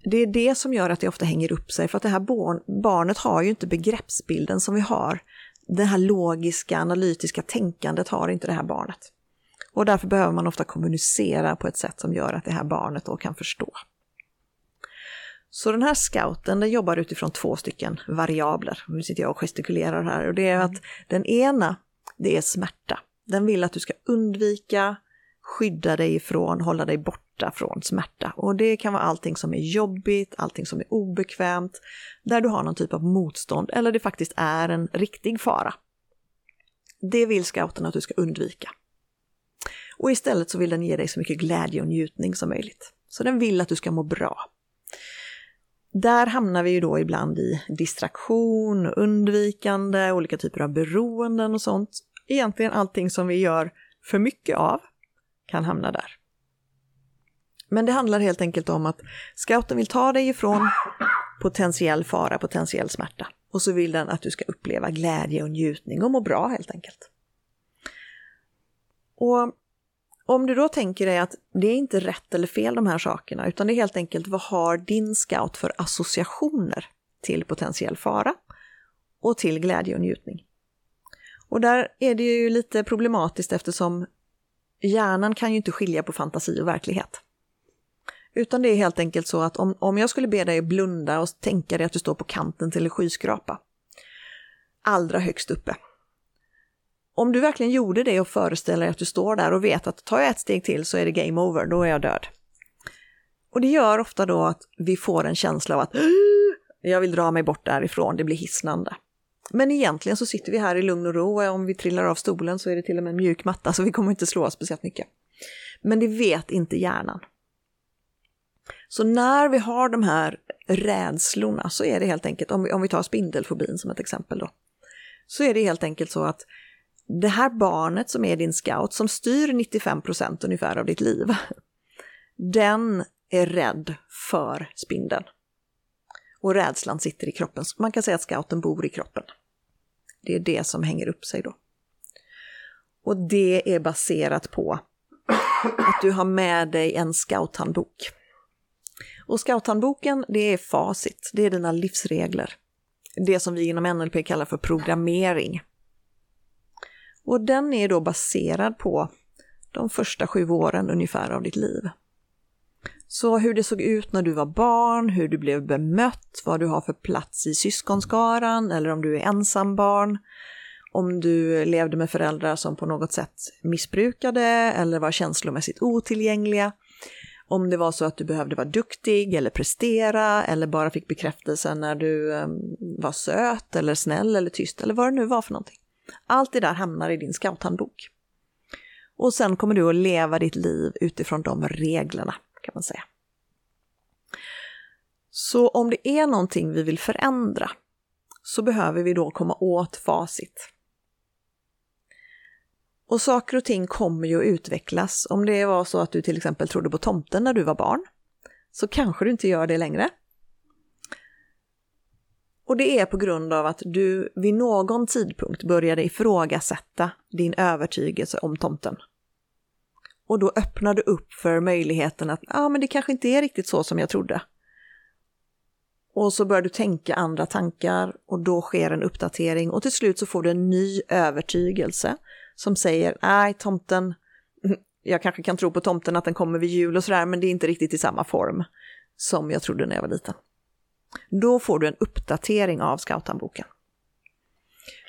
C: det är det som gör att det ofta hänger upp sig, för att det här barnet har ju inte begreppsbilden som vi har det här logiska, analytiska tänkandet har inte det här barnet. Och därför behöver man ofta kommunicera på ett sätt som gör att det här barnet då kan förstå. Så den här scouten den jobbar utifrån två stycken variabler. Nu sitter jag och gestikulerar här och det är att den ena, det är smärta. Den vill att du ska undvika, skydda dig ifrån, hålla dig borta från smärta. Och det kan vara allting som är jobbigt, allting som är obekvämt, där du har någon typ av motstånd eller det faktiskt är en riktig fara. Det vill scouten att du ska undvika. Och istället så vill den ge dig så mycket glädje och njutning som möjligt. Så den vill att du ska må bra. Där hamnar vi ju då ibland i distraktion, undvikande, olika typer av beroenden och sånt. Egentligen allting som vi gör för mycket av kan hamna där. Men det handlar helt enkelt om att scouten vill ta dig ifrån potentiell fara, potentiell smärta. Och så vill den att du ska uppleva glädje och njutning och må bra helt enkelt. Och om du då tänker dig att det är inte rätt eller fel de här sakerna, utan det är helt enkelt vad har din scout för associationer till potentiell fara och till glädje och njutning? Och där är det ju lite problematiskt eftersom hjärnan kan ju inte skilja på fantasi och verklighet. Utan det är helt enkelt så att om, om jag skulle be dig blunda och tänka dig att du står på kanten till en skyskrapa, allra högst uppe. Om du verkligen gjorde det och föreställer dig att du står där och vet att tar jag ett steg till så är det game over, då är jag död. Och det gör ofta då att vi får en känsla av att jag vill dra mig bort därifrån, det blir hisnande. Men egentligen så sitter vi här i lugn och ro och om vi trillar av stolen så är det till och med en mjuk matta så vi kommer inte slå oss speciellt mycket. Men det vet inte hjärnan. Så när vi har de här rädslorna så är det helt enkelt, om vi, om vi tar spindelfobin som ett exempel då, så är det helt enkelt så att det här barnet som är din scout, som styr 95 procent ungefär av ditt liv, den är rädd för spindeln. Och rädslan sitter i kroppen. Så man kan säga att scouten bor i kroppen. Det är det som hänger upp sig då. Och det är baserat på att du har med dig en scouthandbok. Och scouthandboken, det är facit, det är dina livsregler. Det som vi inom NLP kallar för programmering. Och den är då baserad på de första sju åren ungefär av ditt liv. Så hur det såg ut när du var barn, hur du blev bemött, vad du har för plats i syskonskaran eller om du är ensam barn, om du levde med föräldrar som på något sätt missbrukade eller var känslomässigt otillgängliga, om det var så att du behövde vara duktig eller prestera eller bara fick bekräftelse när du um, var söt eller snäll eller tyst eller vad det nu var för någonting. Allt det där hamnar i din scouthandbok. Och sen kommer du att leva ditt liv utifrån de reglerna kan man säga. Så om det är någonting vi vill förändra så behöver vi då komma åt facit. Och saker och ting kommer ju att utvecklas. Om det var så att du till exempel trodde på tomten när du var barn, så kanske du inte gör det längre. Och det är på grund av att du vid någon tidpunkt började ifrågasätta din övertygelse om tomten. Och då öppnar du upp för möjligheten att ah, men det kanske inte är riktigt så som jag trodde. Och så börjar du tänka andra tankar och då sker en uppdatering och till slut så får du en ny övertygelse som säger nej, tomten, jag kanske kan tro på tomten att den kommer vid jul och sådär, men det är inte riktigt i samma form som jag trodde när jag var liten. Då får du en uppdatering av scouthandboken.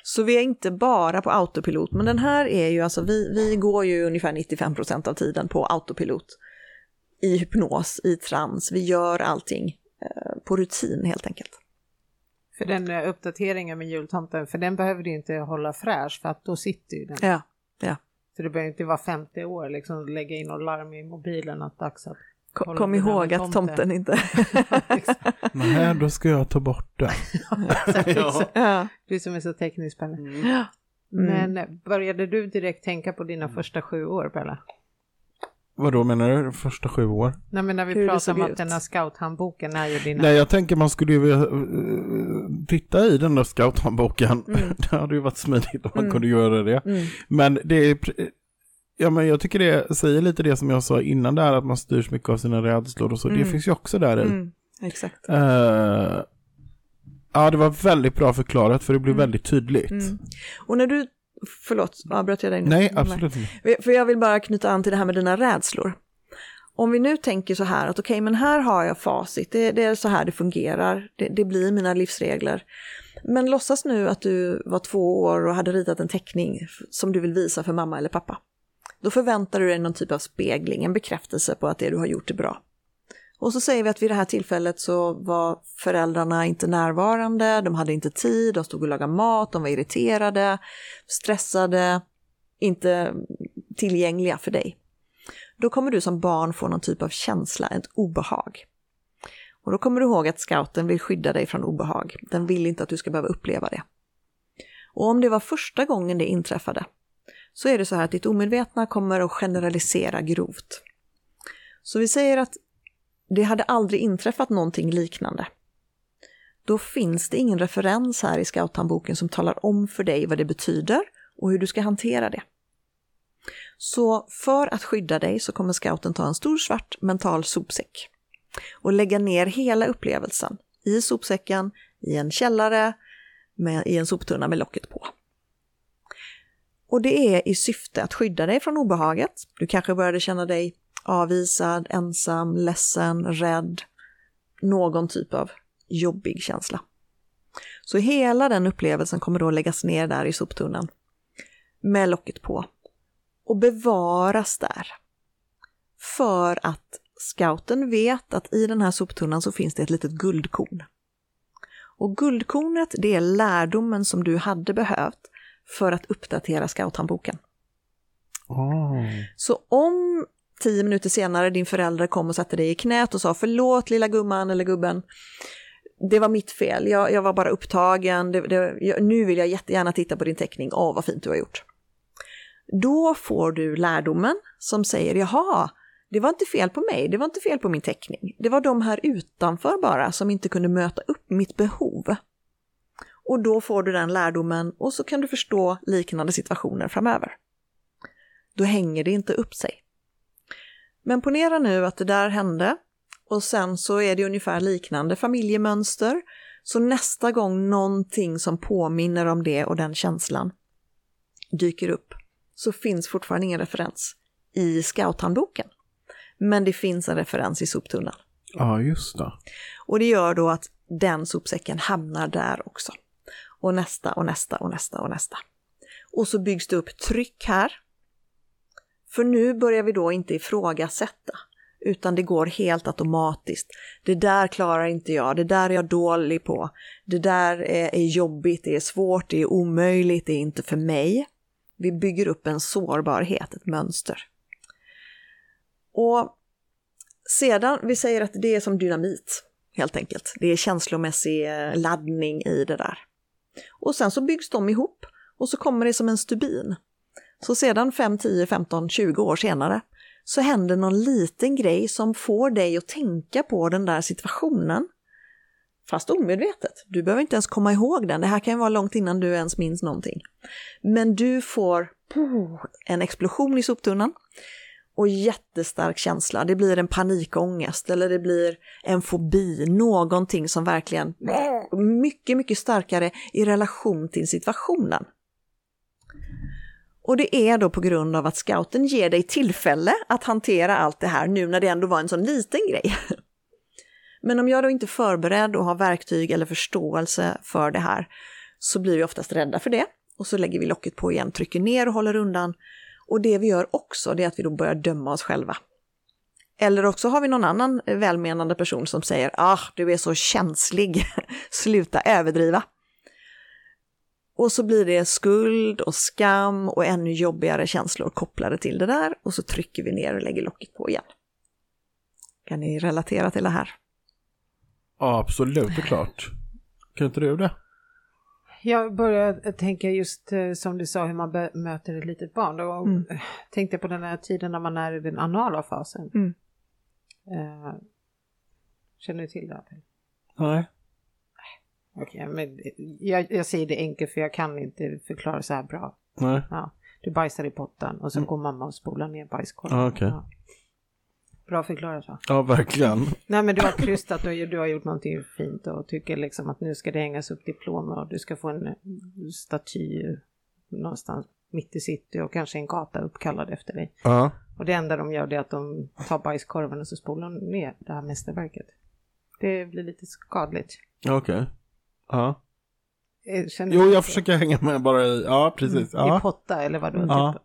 C: Så vi är inte bara på autopilot, men den här är ju alltså, vi, vi går ju ungefär 95% av tiden på autopilot. I hypnos, i trans, vi gör allting eh, på rutin helt enkelt.
A: För den eh, uppdateringen med jultomten, för den behöver du inte hålla fräsch för att då sitter ju den.
C: Ja, ja.
A: Så det behöver inte vara 50 år liksom lägga in och larm i mobilen att dags att
C: Kom, kom ihåg att tomten inte...
B: Nej, då ska jag ta bort det.
A: ja. Du som är så teknisk Pelle. Mm. mm. Men började du direkt tänka på dina första sju år Pelle?
B: Vad då menar du? Första sju år?
A: Nej men när vi Hur pratar om att den här scouthandboken är ju dina...
B: Nej jag tänker man skulle ju vilja uh, titta i den där scouthandboken. Mm. det hade ju varit smidigt om man mm. kunde göra det. Mm. Men det är Ja, men jag tycker det säger lite det som jag sa innan där, att man styrs mycket av sina rädslor och så. Mm. Det finns ju också där i. Mm,
C: exakt.
B: Uh, ja, det var väldigt bra förklarat för det blev mm. väldigt tydligt. Mm.
C: Och när du, förlåt, avbröt jag dig
B: nu? Nej, absolut inte.
C: För jag vill bara knyta an till det här med dina rädslor. Om vi nu tänker så här att okej, okay, men här har jag facit, det, det, är så här det fungerar, det, det blir mina livsregler. Men låtsas nu att du var två år och hade ritat en teckning som du vill visa för mamma eller pappa. Då förväntar du dig någon typ av spegling, en bekräftelse på att det du har gjort är bra. Och så säger vi att vid det här tillfället så var föräldrarna inte närvarande, de hade inte tid, de stod och lagade mat, de var irriterade, stressade, inte tillgängliga för dig. Då kommer du som barn få någon typ av känsla, ett obehag. Och då kommer du ihåg att scouten vill skydda dig från obehag. Den vill inte att du ska behöva uppleva det. Och om det var första gången det inträffade, så är det så här att ditt omedvetna kommer att generalisera grovt. Så vi säger att det hade aldrig inträffat någonting liknande. Då finns det ingen referens här i scouthandboken som talar om för dig vad det betyder och hur du ska hantera det. Så för att skydda dig så kommer scouten ta en stor svart mental sopsäck och lägga ner hela upplevelsen i sopsäcken, i en källare, med, i en soptunna med locket på. Och det är i syfte att skydda dig från obehaget. Du kanske började känna dig avvisad, ensam, ledsen, rädd. Någon typ av jobbig känsla. Så hela den upplevelsen kommer då läggas ner där i soptunnan med locket på och bevaras där. För att scouten vet att i den här soptunnan så finns det ett litet guldkorn. Och guldkornet, det är lärdomen som du hade behövt för att uppdatera scouthandboken.
B: Oh.
C: Så om tio minuter senare din förälder kom och satte dig i knät och sa förlåt lilla gumman eller gubben, det var mitt fel, jag, jag var bara upptagen, det, det, jag, nu vill jag jättegärna titta på din teckning, åh vad fint du har gjort. Då får du lärdomen som säger jaha, det var inte fel på mig, det var inte fel på min teckning. Det var de här utanför bara som inte kunde möta upp mitt behov. Och då får du den lärdomen och så kan du förstå liknande situationer framöver. Då hänger det inte upp sig. Men ponera nu att det där hände och sen så är det ungefär liknande familjemönster. Så nästa gång någonting som påminner om det och den känslan dyker upp så finns fortfarande ingen referens i scouthandboken. Men det finns en referens i soptunnan.
B: Ja, just det.
C: Och det gör då att den sopsäcken hamnar där också. Och nästa och nästa och nästa och nästa. Och så byggs det upp tryck här. För nu börjar vi då inte ifrågasätta, utan det går helt automatiskt. Det där klarar inte jag, det där är jag dålig på, det där är, är jobbigt, det är svårt, det är omöjligt, det är inte för mig. Vi bygger upp en sårbarhet, ett mönster. Och sedan, vi säger att det är som dynamit, helt enkelt. Det är känslomässig eh, laddning i det där. Och sen så byggs de ihop och så kommer det som en stubin. Så sedan 5, 10, 15, 20 år senare så händer någon liten grej som får dig att tänka på den där situationen. Fast omedvetet. Du behöver inte ens komma ihåg den. Det här kan ju vara långt innan du ens minns någonting. Men du får en explosion i soptunnan och jättestark känsla. Det blir en panikångest eller det blir en fobi, någonting som verkligen mycket, mycket starkare i relation till situationen. Och det är då på grund av att scouten ger dig tillfälle att hantera allt det här nu när det ändå var en sån liten grej. Men om jag då inte är förberedd och har verktyg eller förståelse för det här så blir vi oftast rädda för det och så lägger vi locket på igen, trycker ner och håller undan. Och det vi gör också det är att vi då börjar döma oss själva. Eller också har vi någon annan välmenande person som säger ah, du är så känslig, sluta överdriva. Och så blir det skuld och skam och ännu jobbigare känslor kopplade till det där och så trycker vi ner och lägger locket på igen. Kan ni relatera till det här?
B: Ja, absolut, det är klart. Kan inte du det?
A: Jag börjar tänka just eh, som du sa hur man möter ett litet barn. Då mm. tänkte på den här tiden när man är i den anala fasen. Mm. Uh, känner du till det?
B: Nej.
A: Okej, okay, men jag, jag säger det enkelt för jag kan inte förklara så här bra.
B: Nej.
A: Ja, du bajsar i potten och så mm. går mamma och spolar ner bajskorven.
B: Ah, okay. ja.
A: Bra förklarat va?
B: Ja, verkligen.
A: Nej men du har krystat och du har gjort någonting fint och tycker liksom att nu ska det hängas upp diplom och du ska få en eh, staty någonstans mitt i city och kanske en gata uppkallad efter dig.
B: Ja.
A: Och det enda de gör är att de tar bajskorven och så spolar de ner det här mästerverket. Det blir lite skadligt.
B: Okej. Okay. Ja.
A: Eh, känner
B: jo, jag försöker hänga med bara i, ja precis.
A: Ja. I potta eller vad du
B: ja. typ.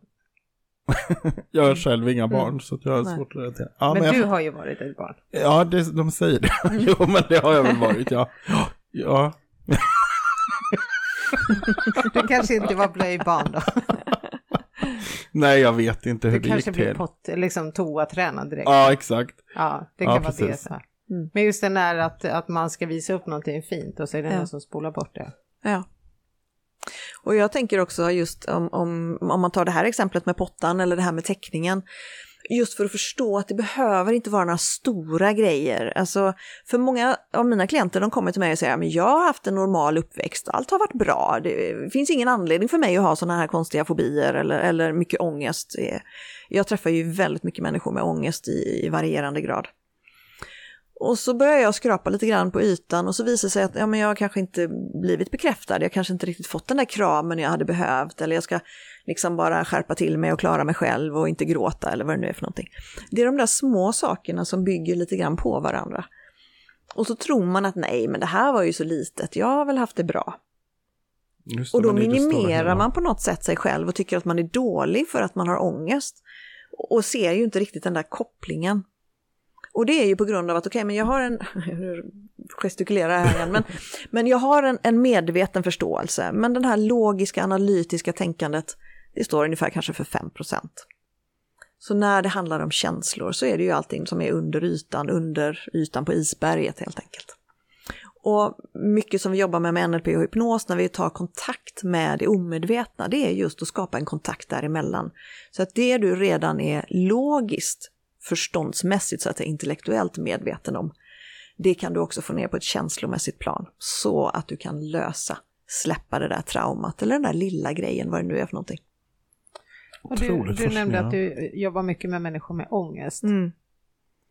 B: jag har själv inga barn mm. så jag har Nej. svårt att relatera.
A: Ja, men,
B: men
A: du
B: jag...
A: har ju varit ett barn.
B: Ja, det, de säger det. jo, men det har jag väl varit, ja. Ja.
A: du kanske inte var blöjbarn då?
B: Nej, jag vet inte hur
A: du
B: det gick till.
A: Du kanske blir pott, liksom toatränad direkt.
B: Ja, exakt.
A: Ja, det kan ja, vara precis. det. Mm. Men just den här att, att man ska visa upp någonting fint och så är det ja. någon som spolar bort det.
C: Ja. Och jag tänker också just om, om, om man tar det här exemplet med pottan eller det här med teckningen, just för att förstå att det behöver inte vara några stora grejer. Alltså, för många av mina klienter de kommer till mig och säger att jag har haft en normal uppväxt, allt har varit bra, det finns ingen anledning för mig att ha sådana här konstiga fobier eller, eller mycket ångest. Jag träffar ju väldigt mycket människor med ångest i, i varierande grad. Och så börjar jag skrapa lite grann på ytan och så visar det sig att ja, men jag har kanske inte blivit bekräftad, jag kanske inte riktigt fått den där kramen jag hade behövt eller jag ska liksom bara skärpa till mig och klara mig själv och inte gråta eller vad det nu är för någonting. Det är de där små sakerna som bygger lite grann på varandra. Och så tror man att nej, men det här var ju så litet, jag har väl haft det bra. Det, och då minimerar man på något sätt sig själv och tycker att man är dålig för att man har ångest. Och ser ju inte riktigt den där kopplingen och det är ju på grund av att, okej, okay, men jag har en, nu gestikulerar här igen, men, men jag har en, en medveten förståelse, men den här logiska, analytiska tänkandet, det står ungefär kanske för 5% Så när det handlar om känslor så är det ju allting som är under ytan, under ytan på isberget helt enkelt. Och mycket som vi jobbar med med NLP och hypnos när vi tar kontakt med det omedvetna, det är just att skapa en kontakt däremellan. Så att det du redan är logiskt, förståndsmässigt, så att säga intellektuellt medveten om, det kan du också få ner på ett känslomässigt plan så att du kan lösa, släppa det där traumat eller den där lilla grejen, vad det nu är för någonting.
A: Och du, du nämnde att du jobbar mycket med människor med ångest. Mm.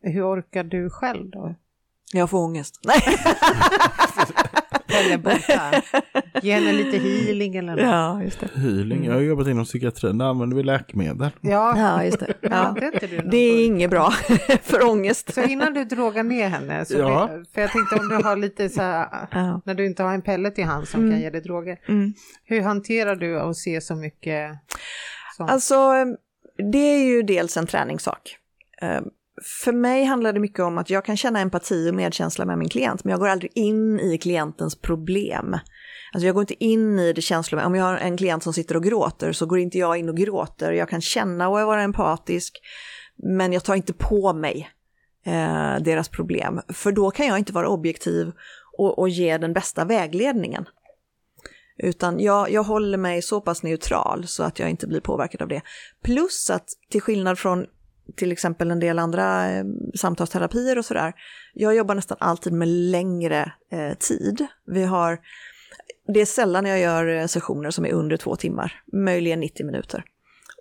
A: Hur orkar du själv då?
C: Jag får ångest. Nej.
A: eller borta. Ge henne lite healing eller något.
C: Ja, just det.
B: Healing, jag har jobbat inom psykiatrin, där använder vi läkemedel.
C: Ja, ja just det. Ja. det, det är inget bra för ångest.
A: Så innan du drogar ner henne, så ja. vi, för jag tänkte om du har lite så här, ja. när du inte har en pellet i hand som mm. kan ge dig droger. Mm. Hur hanterar du att se så mycket?
C: Sånt? Alltså, det är ju dels en träningssak. För mig handlar det mycket om att jag kan känna empati och medkänsla med min klient, men jag går aldrig in i klientens problem. Alltså jag går inte in i det känslomässiga. Om jag har en klient som sitter och gråter så går inte jag in och gråter. Jag kan känna och vara empatisk, men jag tar inte på mig eh, deras problem. För då kan jag inte vara objektiv och, och ge den bästa vägledningen. Utan jag, jag håller mig så pass neutral så att jag inte blir påverkad av det. Plus att till skillnad från till exempel en del andra eh, samtalsterapier och sådär. Jag jobbar nästan alltid med längre eh, tid. Vi har, det är sällan jag gör eh, sessioner som är under två timmar, möjligen 90 minuter.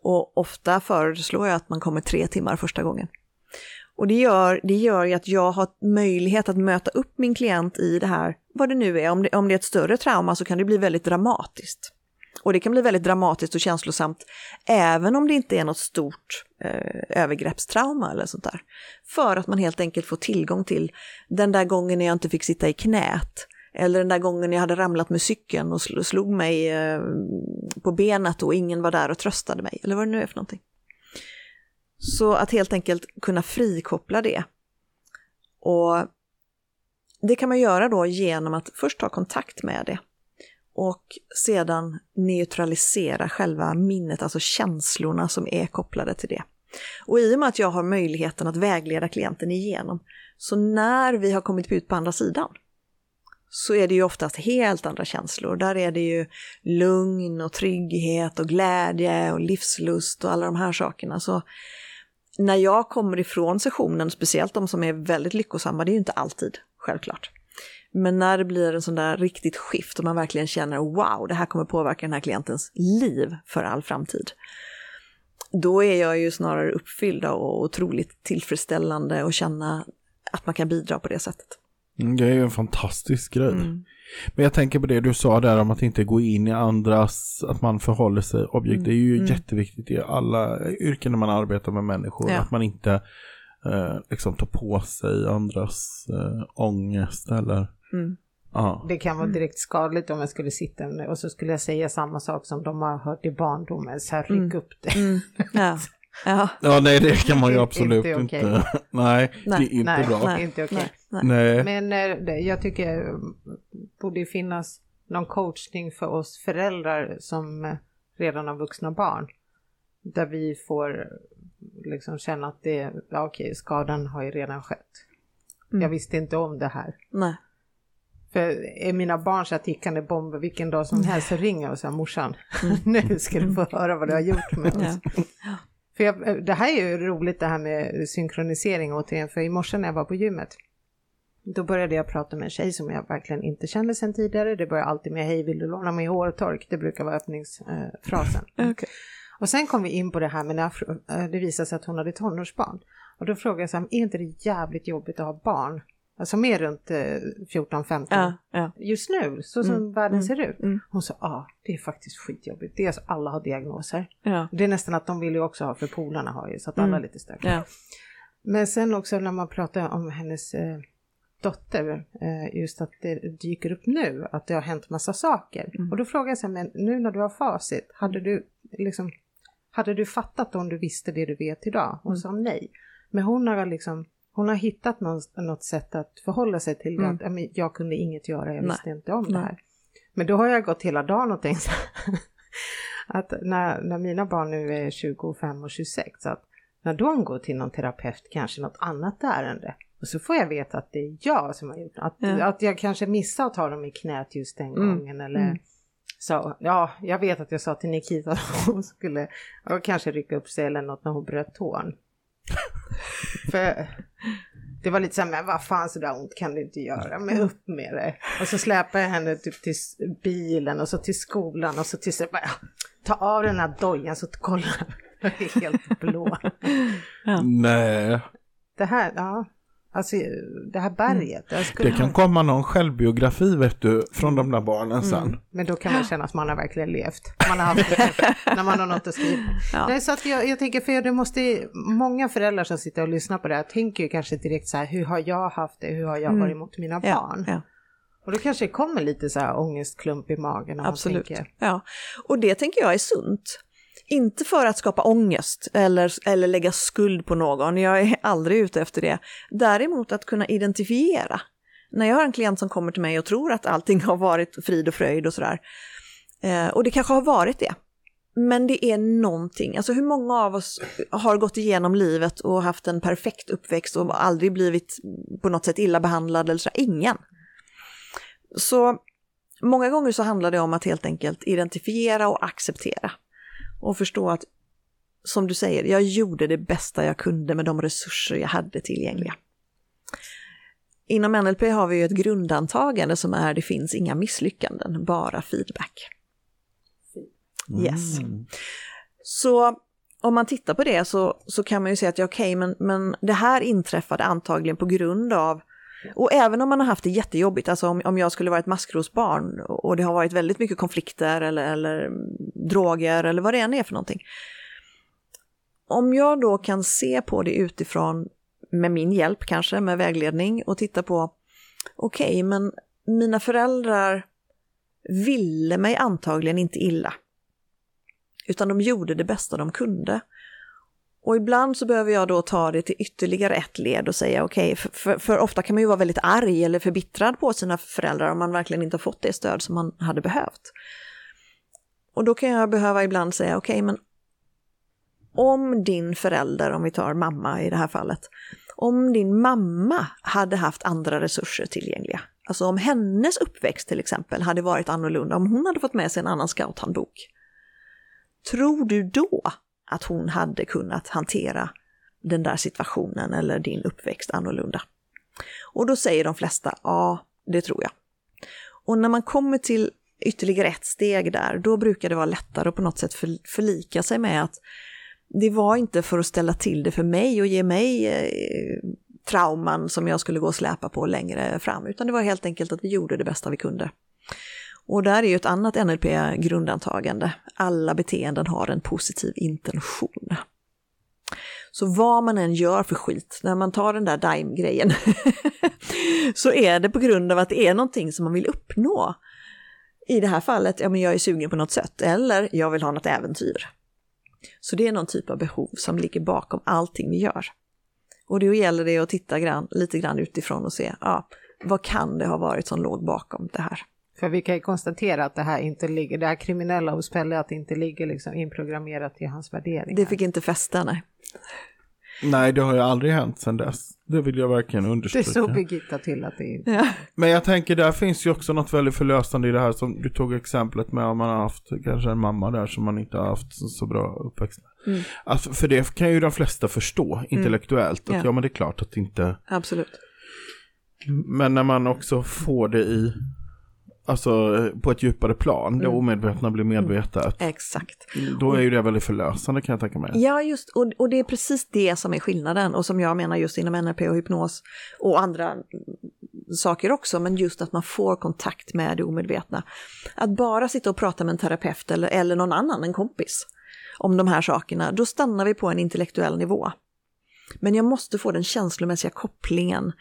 C: Och ofta föreslår jag att man kommer tre timmar första gången. Och det gör, det gör ju att jag har möjlighet att möta upp min klient i det här, vad det nu är. Om det, om det är ett större trauma så kan det bli väldigt dramatiskt. Och det kan bli väldigt dramatiskt och känslosamt även om det inte är något stort eh, övergreppstrauma eller sånt där. För att man helt enkelt får tillgång till den där gången jag inte fick sitta i knät. Eller den där gången jag hade ramlat med cykeln och slog mig eh, på benet och ingen var där och tröstade mig. Eller vad det nu är för någonting. Så att helt enkelt kunna frikoppla det. Och det kan man göra då genom att först ta kontakt med det och sedan neutralisera själva minnet, alltså känslorna som är kopplade till det. Och i och med att jag har möjligheten att vägleda klienten igenom, så när vi har kommit ut på andra sidan, så är det ju oftast helt andra känslor. Där är det ju lugn och trygghet och glädje och livslust och alla de här sakerna. Så när jag kommer ifrån sessionen, speciellt de som är väldigt lyckosamma, det är ju inte alltid självklart. Men när det blir en sån där riktigt skift och man verkligen känner wow, det här kommer påverka den här klientens liv för all framtid. Då är jag ju snarare uppfylld och otroligt tillfredsställande och känna att man kan bidra på det sättet.
B: Mm, det är ju en fantastisk grej. Mm. Men jag tänker på det du sa där om att inte gå in i andras, att man förhåller sig objekt. Mm. Det är ju mm. jätteviktigt i alla yrken när man arbetar med människor. Ja. Att man inte eh, liksom tar på sig andras eh, ångest eller Mm.
A: Det kan vara direkt skadligt om jag skulle sitta och så skulle jag säga samma sak som de har hört i barndomen, så här ryck mm. upp det. Mm.
C: Ja.
B: Ja. ja, nej det kan man ju absolut inte. inte. nej, nej, det är inte
A: nej,
B: bra.
A: Nej, inte okej. Nej. Men eh, jag tycker det eh, borde finnas någon coachning för oss föräldrar som eh, redan har vuxna barn. Där vi får liksom känna att det, ja okej, skadan har ju redan skett. Mm. Jag visste inte om det här.
C: Nej.
A: För är mina barn så tickande bomber vilken dag som helst så ringer och säger morsan, nu ska du få höra vad du har gjort med oss. Ja. För jag, det här är ju roligt det här med synkronisering återigen, för i morse när jag var på gymmet då började jag prata med en tjej som jag verkligen inte kände sedan tidigare. Det börjar alltid med hej vill du låna mig hårtork? Det brukar vara öppningsfrasen.
C: Eh, okay.
A: Och sen kom vi in på det här med när eh, det visade sig att hon hade tonårsbarn. Och då frågade jag så här, är inte det jävligt jobbigt att ha barn Alltså mer runt eh, 14-15
C: ja, ja.
A: just nu, så som mm, världen mm, ser ut. Mm. Hon sa, ja ah, det är faktiskt skitjobbigt. Det är alltså, alla har diagnoser.
C: Ja.
A: Det är nästan att de vill ju också ha, för polarna har ju, så att alla mm. är lite stökiga. Men sen också när man pratar om hennes eh, dotter, eh, just att det dyker upp nu, att det har hänt massa saker. Mm. Och då frågar jag sig, men nu när du har facit, hade du liksom, hade du fattat om du visste det du vet idag? Hon mm. sa nej. Men hon har liksom hon har hittat något, sätt att förhålla sig till det. Mm. Att, jag kunde inget göra, jag visste inte om Nej. det här. Men då har jag gått hela dagen och tänkt att när, när mina barn nu är 25 och 26, att när de går till någon terapeut, kanske något annat ärende, och så får jag veta att det är jag som har gjort att, ja. att jag kanske missade att ta dem i knät just den mm. gången eller mm. så. Ja, jag vet att jag sa till Nikita att hon skulle kanske rycka upp sig eller något när hon bröt tån. För det var lite så här, men vad fan så där ont kan du inte göra, men upp med det. Och så släpade jag henne typ till bilen och så till skolan och så till så bara, ta av den här dojan så kolla, jag är helt blå.
B: Ja. Nej.
A: Det här, ja. Alltså det här berget.
B: Mm. Det kan komma någon självbiografi vet du, från de där barnen sen. Mm.
A: Men då kan man känna att man har verkligen levt. Man har haft det, när man har något att skriva. Ja. Nej, så att jag, jag tänker, för det måste, många föräldrar som sitter och lyssnar på det här tänker ju kanske direkt så här, hur har jag haft det, hur har jag mm. varit mot mina barn? Ja, ja. Och då kanske det kommer lite så här ångestklump i magen.
C: Absolut. Ja, och det tänker jag är sunt. Inte för att skapa ångest eller, eller lägga skuld på någon, jag är aldrig ute efter det. Däremot att kunna identifiera. När jag har en klient som kommer till mig och tror att allting har varit frid och fröjd och sådär, eh, och det kanske har varit det, men det är någonting, alltså hur många av oss har gått igenom livet och haft en perfekt uppväxt och aldrig blivit på något sätt illa behandlad eller så, ingen. Så många gånger så handlar det om att helt enkelt identifiera och acceptera och förstå att, som du säger, jag gjorde det bästa jag kunde med de resurser jag hade tillgängliga. Inom NLP har vi ju ett grundantagande som är det finns inga misslyckanden, bara feedback. Yes. Mm. Så om man tittar på det så, så kan man ju säga att ja, okej, okay, men, men det här inträffade antagligen på grund av och även om man har haft det jättejobbigt, alltså om, om jag skulle vara ett maskrosbarn och det har varit väldigt mycket konflikter eller, eller droger eller vad det än är för någonting. Om jag då kan se på det utifrån, med min hjälp kanske, med vägledning och titta på, okej, okay, men mina föräldrar ville mig antagligen inte illa. Utan de gjorde det bästa de kunde. Och ibland så behöver jag då ta det till ytterligare ett led och säga okej, okay, för, för, för, ofta kan man ju vara väldigt arg eller förbittrad på sina föräldrar om man verkligen inte har fått det stöd som man hade behövt. Och då kan jag behöva ibland säga okej, okay, men om din förälder, om vi tar mamma i det här fallet, om din mamma hade haft andra resurser tillgängliga, alltså om hennes uppväxt till exempel hade varit annorlunda, om hon hade fått med sig en annan scouthandbok, tror du då att hon hade kunnat hantera den där situationen eller din uppväxt annorlunda? Och då säger de flesta, ja, det tror jag. Och när man kommer till ytterligare ett steg där, då brukar det vara lättare att på något sätt förlika sig med att det var inte för att ställa till det för mig och ge mig eh, trauman som jag skulle gå och släpa på längre fram, utan det var helt enkelt att vi gjorde det bästa vi kunde. Och där är ju ett annat NLP-grundantagande. Alla beteenden har en positiv intention. Så vad man än gör för skit, när man tar den där Dime-grejen, så är det på grund av att det är någonting som man vill uppnå. I det här fallet, ja men jag är sugen på något sött, eller jag vill ha något äventyr. Så det är någon typ av behov som ligger bakom allting vi gör. Och då gäller det att titta grann, lite grann utifrån och se, ja, vad kan det ha varit som låg bakom det här?
A: För vi kan ju konstatera att det här inte ligger, det här kriminella hos Pelle, att det inte ligger liksom inprogrammerat i hans värderingar.
C: Det fick inte fästa, nej.
B: Nej, det har ju aldrig hänt sedan dess. Det vill jag verkligen understryka.
A: Det såg Birgitta till att det inte...
B: Ja. Men jag tänker, där finns ju också något väldigt förlösande i det här som du tog exemplet med om man har haft kanske en mamma där som man inte har haft så, bra uppväxt. Mm. Alltså, för det kan ju de flesta förstå intellektuellt. Mm. Att ja. ja, men det är klart att det inte...
C: Absolut.
B: Men när man också får det i Alltså på ett djupare plan, mm. det omedvetna blir medvetet.
C: Mm. Exakt.
B: Då är ju det väldigt förlösande kan jag tänka mig.
C: Ja, just och, och det är precis det som är skillnaden och som jag menar just inom NLP och hypnos och andra saker också, men just att man får kontakt med det omedvetna. Att bara sitta och prata med en terapeut eller, eller någon annan, en kompis, om de här sakerna, då stannar vi på en intellektuell nivå. Men jag måste få den känslomässiga kopplingen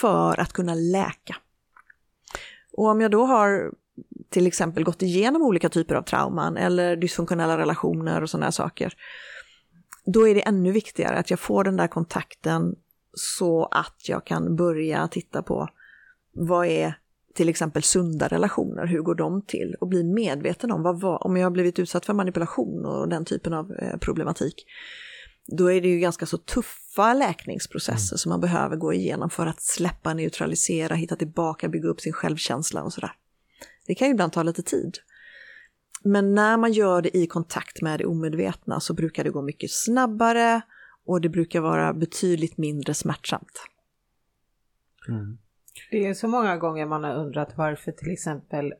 C: för att kunna läka. Och om jag då har till exempel gått igenom olika typer av trauman eller dysfunktionella relationer och sådana saker, då är det ännu viktigare att jag får den där kontakten så att jag kan börja titta på vad är till exempel sunda relationer, hur går de till? Och bli medveten om vad, vad om jag har blivit utsatt för manipulation och den typen av eh, problematik. Då är det ju ganska så tuffa läkningsprocesser mm. som man behöver gå igenom för att släppa, neutralisera, hitta tillbaka, bygga upp sin självkänsla och sådär. Det kan ju ibland ta lite tid. Men när man gör det i kontakt med det omedvetna så brukar det gå mycket snabbare och det brukar vara betydligt mindre smärtsamt.
A: Mm. Det är så många gånger man har undrat varför till exempel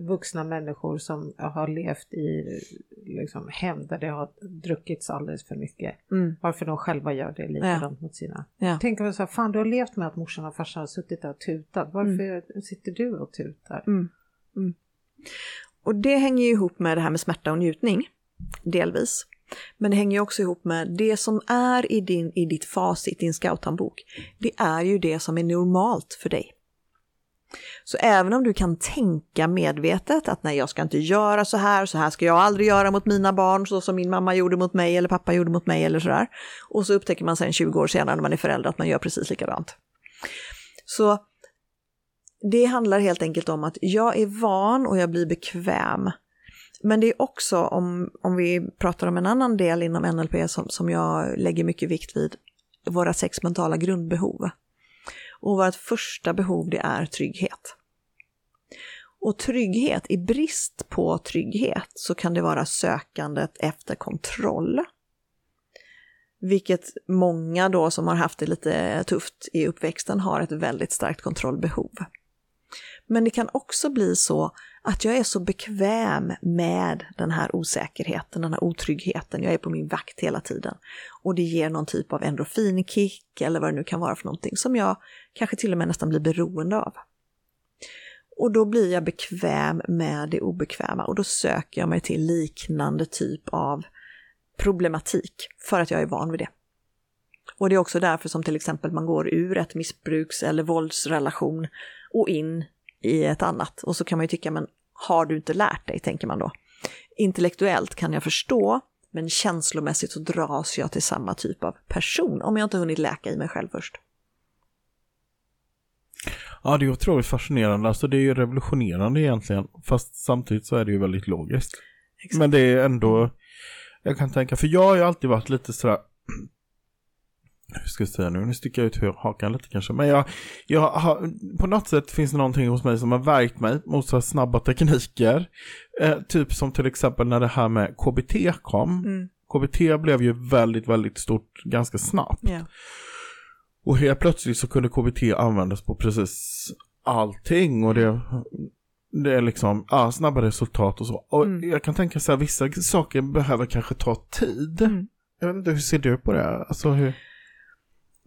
A: vuxna människor som har levt i liksom, hem där det har druckits alldeles för mycket. Mm. Varför de själva gör det likadant ja. mot sina. Ja. Tänk om så här, fan du har levt med att morsan och farsan har suttit där och tutat. Varför mm. sitter du och tutar? Mm.
C: mm. Och det hänger ju ihop med det här med smärta och njutning, delvis. Men det hänger också ihop med det som är i, din, i ditt facit, din scouthandbok. Det är ju det som är normalt för dig. Så även om du kan tänka medvetet att nej, jag ska inte göra så här, så här ska jag aldrig göra mot mina barn, så som min mamma gjorde mot mig eller pappa gjorde mot mig eller så där. Och så upptäcker man sen 20 år senare när man är förälder att man gör precis likadant. Så det handlar helt enkelt om att jag är van och jag blir bekväm. Men det är också, om, om vi pratar om en annan del inom NLP som, som jag lägger mycket vikt vid, våra sex mentala grundbehov. Och vårt första behov det är trygghet. Och trygghet, i brist på trygghet så kan det vara sökandet efter kontroll. Vilket många då som har haft det lite tufft i uppväxten har ett väldigt starkt kontrollbehov. Men det kan också bli så att jag är så bekväm med den här osäkerheten, den här otryggheten. Jag är på min vakt hela tiden. Och det ger någon typ av endorfinkick eller vad det nu kan vara för någonting som jag kanske till och med nästan blir beroende av. Och då blir jag bekväm med det obekväma och då söker jag mig till liknande typ av problematik för att jag är van vid det. Och det är också därför som till exempel man går ur ett missbruks eller våldsrelation och in i ett annat. Och så kan man ju tycka, men har du inte lärt dig, tänker man då. Intellektuellt kan jag förstå, men känslomässigt så dras jag till samma typ av person om jag inte hunnit läka i mig själv först.
B: Ja, det är otroligt fascinerande. Alltså det är ju revolutionerande egentligen. Fast samtidigt så är det ju väldigt logiskt. Exakt. Men det är ändå, jag kan tänka, för jag har ju alltid varit lite sådär hur ska jag säga nu, nu sticker jag ut hakan lite kanske, men jag, jag har, på något sätt finns det någonting hos mig som har värkt mig mot så snabba tekniker. Eh, typ som till exempel när det här med KBT kom. Mm. KBT blev ju väldigt, väldigt stort ganska snabbt. Yeah. Och helt plötsligt så kunde KBT användas på precis allting och det, det är liksom ja, snabba resultat och så. Och mm. jag kan tänka så här, vissa saker behöver kanske ta tid. Mm. Jag vet inte, hur ser du på det? Alltså hur...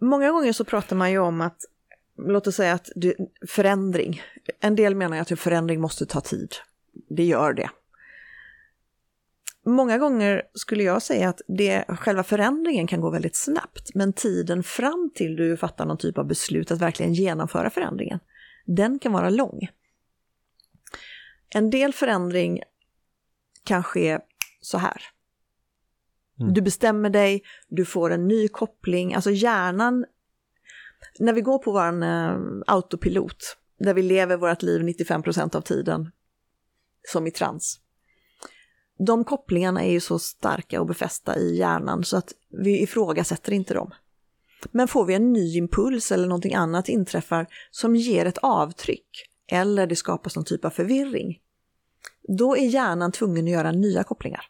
C: Många gånger så pratar man ju om att, låt oss säga att det, förändring, en del menar att förändring måste ta tid. Det gör det. Många gånger skulle jag säga att det, själva förändringen kan gå väldigt snabbt, men tiden fram till du fattar någon typ av beslut att verkligen genomföra förändringen, den kan vara lång. En del förändring kan ske så här. Mm. Du bestämmer dig, du får en ny koppling, alltså hjärnan, när vi går på vår eh, autopilot, där vi lever vårt liv 95% av tiden, som i trans. De kopplingarna är ju så starka och befästa i hjärnan så att vi ifrågasätter inte dem. Men får vi en ny impuls eller någonting annat inträffar som ger ett avtryck eller det skapas någon typ av förvirring, då är hjärnan tvungen att göra nya kopplingar.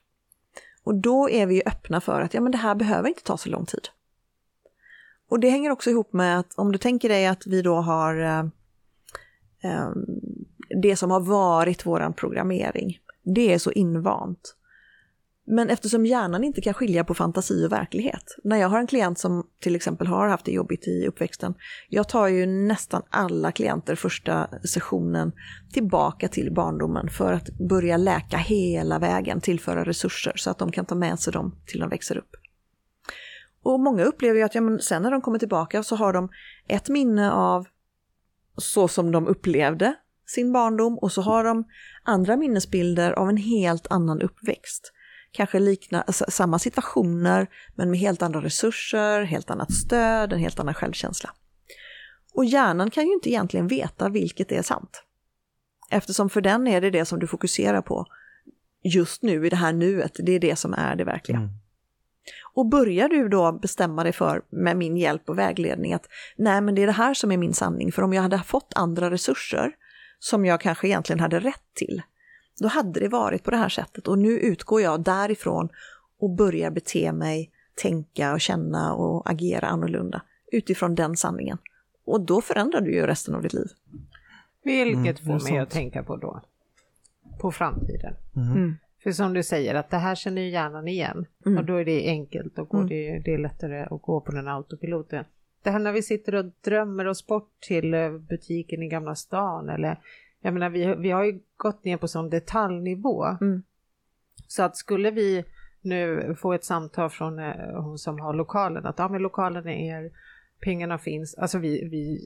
C: Och då är vi ju öppna för att ja, men det här behöver inte ta så lång tid. Och det hänger också ihop med att om du tänker dig att vi då har eh, ehm, det som har varit våran programmering, det är så invant. Men eftersom hjärnan inte kan skilja på fantasi och verklighet. När jag har en klient som till exempel har haft det jobbigt i uppväxten. Jag tar ju nästan alla klienter första sessionen tillbaka till barndomen för att börja läka hela vägen, tillföra resurser så att de kan ta med sig dem till de växer upp. Och många upplever ju att ja, men sen när de kommer tillbaka så har de ett minne av så som de upplevde sin barndom och så har de andra minnesbilder av en helt annan uppväxt kanske likna, samma situationer men med helt andra resurser, helt annat stöd, en helt annan självkänsla. Och hjärnan kan ju inte egentligen veta vilket är sant. Eftersom för den är det det som du fokuserar på just nu i det här nuet, det är det som är det verkliga. Mm. Och börjar du då bestämma dig för, med min hjälp och vägledning, att nej men det är det här som är min sanning, för om jag hade fått andra resurser som jag kanske egentligen hade rätt till, då hade det varit på det här sättet och nu utgår jag därifrån och börjar bete mig, tänka och känna och agera annorlunda utifrån den sanningen. Och då förändrar du ju resten av ditt liv.
A: Vilket mm, får mig att tänka på då? På framtiden. Mm. mm. För som du säger att det här känner ju hjärnan igen mm. och då är det enkelt och mm. det, det är lättare att gå på den autopiloten. Det här när vi sitter och drömmer oss bort till eh, butiken i Gamla stan eller jag menar vi, vi har ju gått ner på sån detaljnivå. Mm. Så att skulle vi nu få ett samtal från eh, hon som har lokalen att ja men lokalen är er, pengarna finns, alltså vi, vi,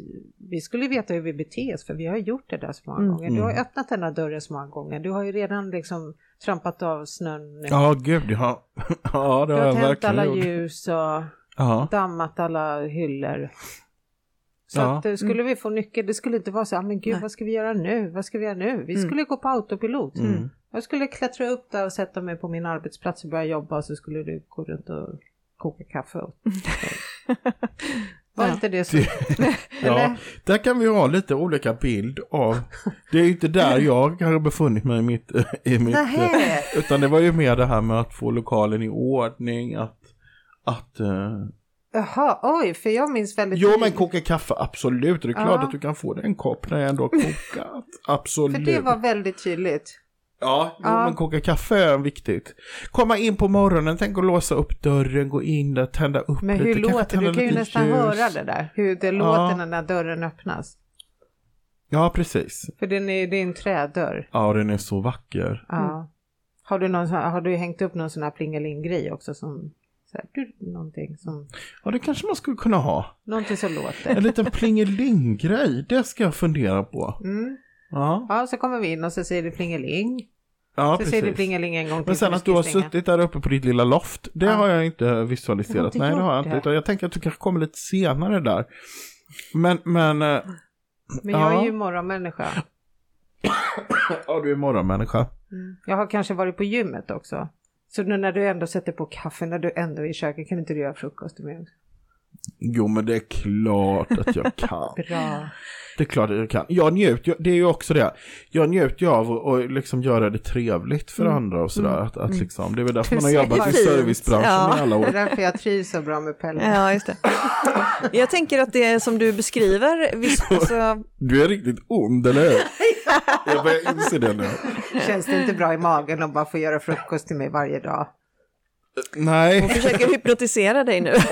A: vi skulle veta hur vi beter oss för vi har gjort det där så många mm. gånger. Du har mm. öppnat den här dörren så många gånger, du har ju redan liksom trampat av snön.
B: Ja, gud, ja. ja det
A: har jag verkligen Du har tänt alla gjort. ljus och ja. dammat alla hyllor. Så ja. att eh, skulle mm. vi få nyckel, det skulle inte vara så, men gud Nej. vad ska vi göra nu, vad ska vi göra nu? Vi mm. skulle gå på autopilot. Mm. Jag skulle klättra upp där och sätta mig på min arbetsplats och börja jobba och så skulle du gå runt och koka kaffe. Och, Var ja. inte det så?
B: ja, där kan vi ha lite olika bild av, det är ju inte där jag har befunnit mig i mitt, i mitt utan det var ju mer det här med att få lokalen i ordning, att, att uh...
A: Jaha, oj, för jag minns väldigt
B: Jo, men koka kaffe, absolut. Det är klart ja. att du kan få dig en kopp när jag ändå har kokat. Absolut.
A: För det var väldigt tydligt.
B: Ja, jo, ja. men koka kaffe är viktigt. Komma in på morgonen, tänk att låsa upp dörren, gå in där, tända upp
A: men lite. Men hur låter det? Du kan ju nästan ljus. höra det där, hur det låter ja. när dörren öppnas.
B: Ja, precis.
A: För den är, det är en trädörr.
B: Ja, den är så vacker.
A: Ja. Mm. Har, du någon, har du hängt upp någon sån här plingeling-grej också som så här, du, någonting som...
B: Ja, det kanske man skulle kunna ha.
A: Någonting som låter.
B: En liten plingeling-grej, det ska jag fundera på.
A: Mm. Ja. ja, så kommer vi in och så säger det plingeling.
B: Ja,
A: så
B: precis.
A: säger det plingeling en gång till.
B: Men sen att du har suttit där uppe på ditt lilla loft, det ja. har jag inte visualiserat. Jag Nej, det har jag inte. Utan jag tänker att du kanske kommer lite senare där. Men, men... Eh,
A: men jag ja. är ju morgonmänniska.
B: ja, du är morgonmänniska.
A: Mm. Jag har kanske varit på gymmet också. Så nu när du ändå sätter på kaffe, när du ändå är i köket, kan inte du göra frukost också?
B: Jo, men det är klart att jag kan.
A: Bra.
B: Det är klart att jag kan. Jag njuter, det är ju också det. Jag njuter ju av att liksom göra det trevligt för mm. andra och sådär. Mm. Att, att mm. liksom, det är väl därför man har jobbat i servicebranschen ja. i alla år.
A: Det är därför jag trivs så bra med Pelle.
C: Ja, just det. Jag tänker att det som du beskriver, visst, alltså...
B: Du är riktigt ond, eller hur? Jag börjar inse det nu.
A: Känns det inte bra i magen att bara få göra frukost till mig varje dag?
B: Nej.
C: Hon försöker hypnotisera dig nu.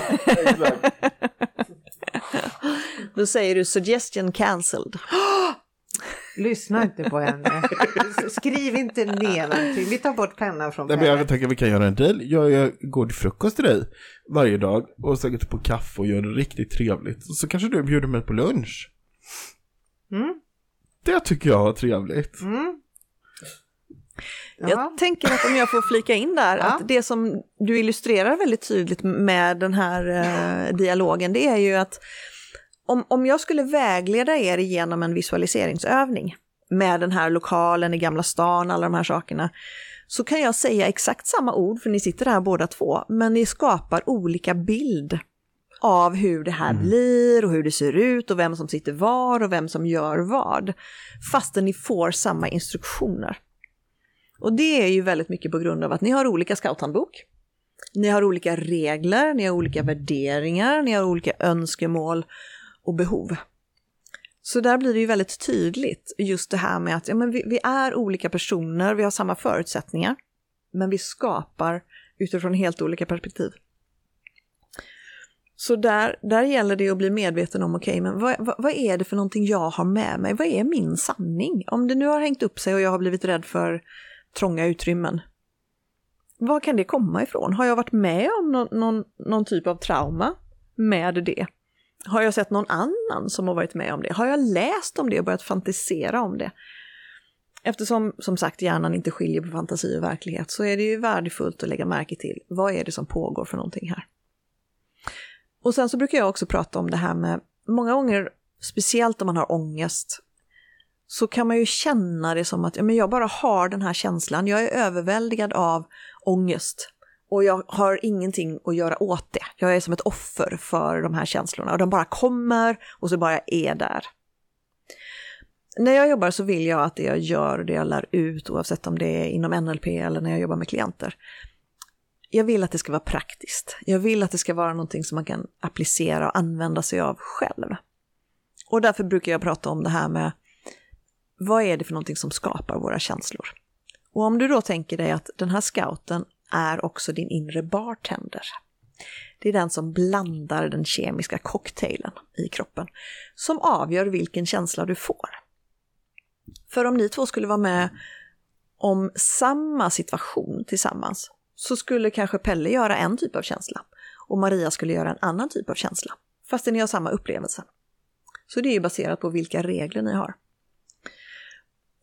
C: Då säger du suggestion cancelled.
A: Lyssna inte på henne. Skriv inte ner någonting. Vi tar bort pennan från
B: pennan. Jag tänker att vi kan göra en deal. Jag, jag går till frukost till dig varje dag och går på kaffe och gör det riktigt trevligt. Så kanske du bjuder mig på lunch.
A: Mm.
B: Det tycker jag var trevligt.
A: Mm.
C: Jag tänker att om jag får flika in där, ja. att det som du illustrerar väldigt tydligt med den här eh, dialogen, det är ju att om, om jag skulle vägleda er genom en visualiseringsövning med den här lokalen i Gamla stan, alla de här sakerna, så kan jag säga exakt samma ord, för ni sitter här båda två, men ni skapar olika bild av hur det här mm. blir och hur det ser ut och vem som sitter var och vem som gör vad. Fastän ni får samma instruktioner. Och det är ju väldigt mycket på grund av att ni har olika scouthandbok. Ni har olika regler, ni har olika värderingar, ni har olika önskemål och behov. Så där blir det ju väldigt tydligt just det här med att ja, men vi, vi är olika personer, vi har samma förutsättningar, men vi skapar utifrån helt olika perspektiv. Så där, där gäller det att bli medveten om, okej, okay, men vad, vad, vad, är det för någonting jag har med mig? Vad är min sanning? Om det nu har hängt upp sig och jag har blivit rädd för trånga utrymmen. Var kan det komma ifrån? Har jag varit med om någon, någon, någon typ av trauma med det? Har jag sett någon annan som har varit med om det? Har jag läst om det och börjat fantisera om det? eftersom som sagt hjärnan inte skiljer på fantasi och verklighet så är det ju värdefullt att lägga märke till vad är det som pågår för någonting här. Och sen så brukar jag också prata om det här med, många gånger, speciellt om man har ångest, så kan man ju känna det som att ja, men jag bara har den här känslan, jag är överväldigad av ångest och jag har ingenting att göra åt det. Jag är som ett offer för de här känslorna och de bara kommer och så bara är där. När jag jobbar så vill jag att det jag gör, det jag lär ut, oavsett om det är inom NLP eller när jag jobbar med klienter, jag vill att det ska vara praktiskt. Jag vill att det ska vara någonting som man kan applicera och använda sig av själv. Och därför brukar jag prata om det här med vad är det för någonting som skapar våra känslor? Och om du då tänker dig att den här scouten är också din inre bartender. Det är den som blandar den kemiska cocktailen i kroppen, som avgör vilken känsla du får. För om ni två skulle vara med om samma situation tillsammans så skulle kanske Pelle göra en typ av känsla och Maria skulle göra en annan typ av känsla, fastän ni har samma upplevelse. Så det är ju baserat på vilka regler ni har.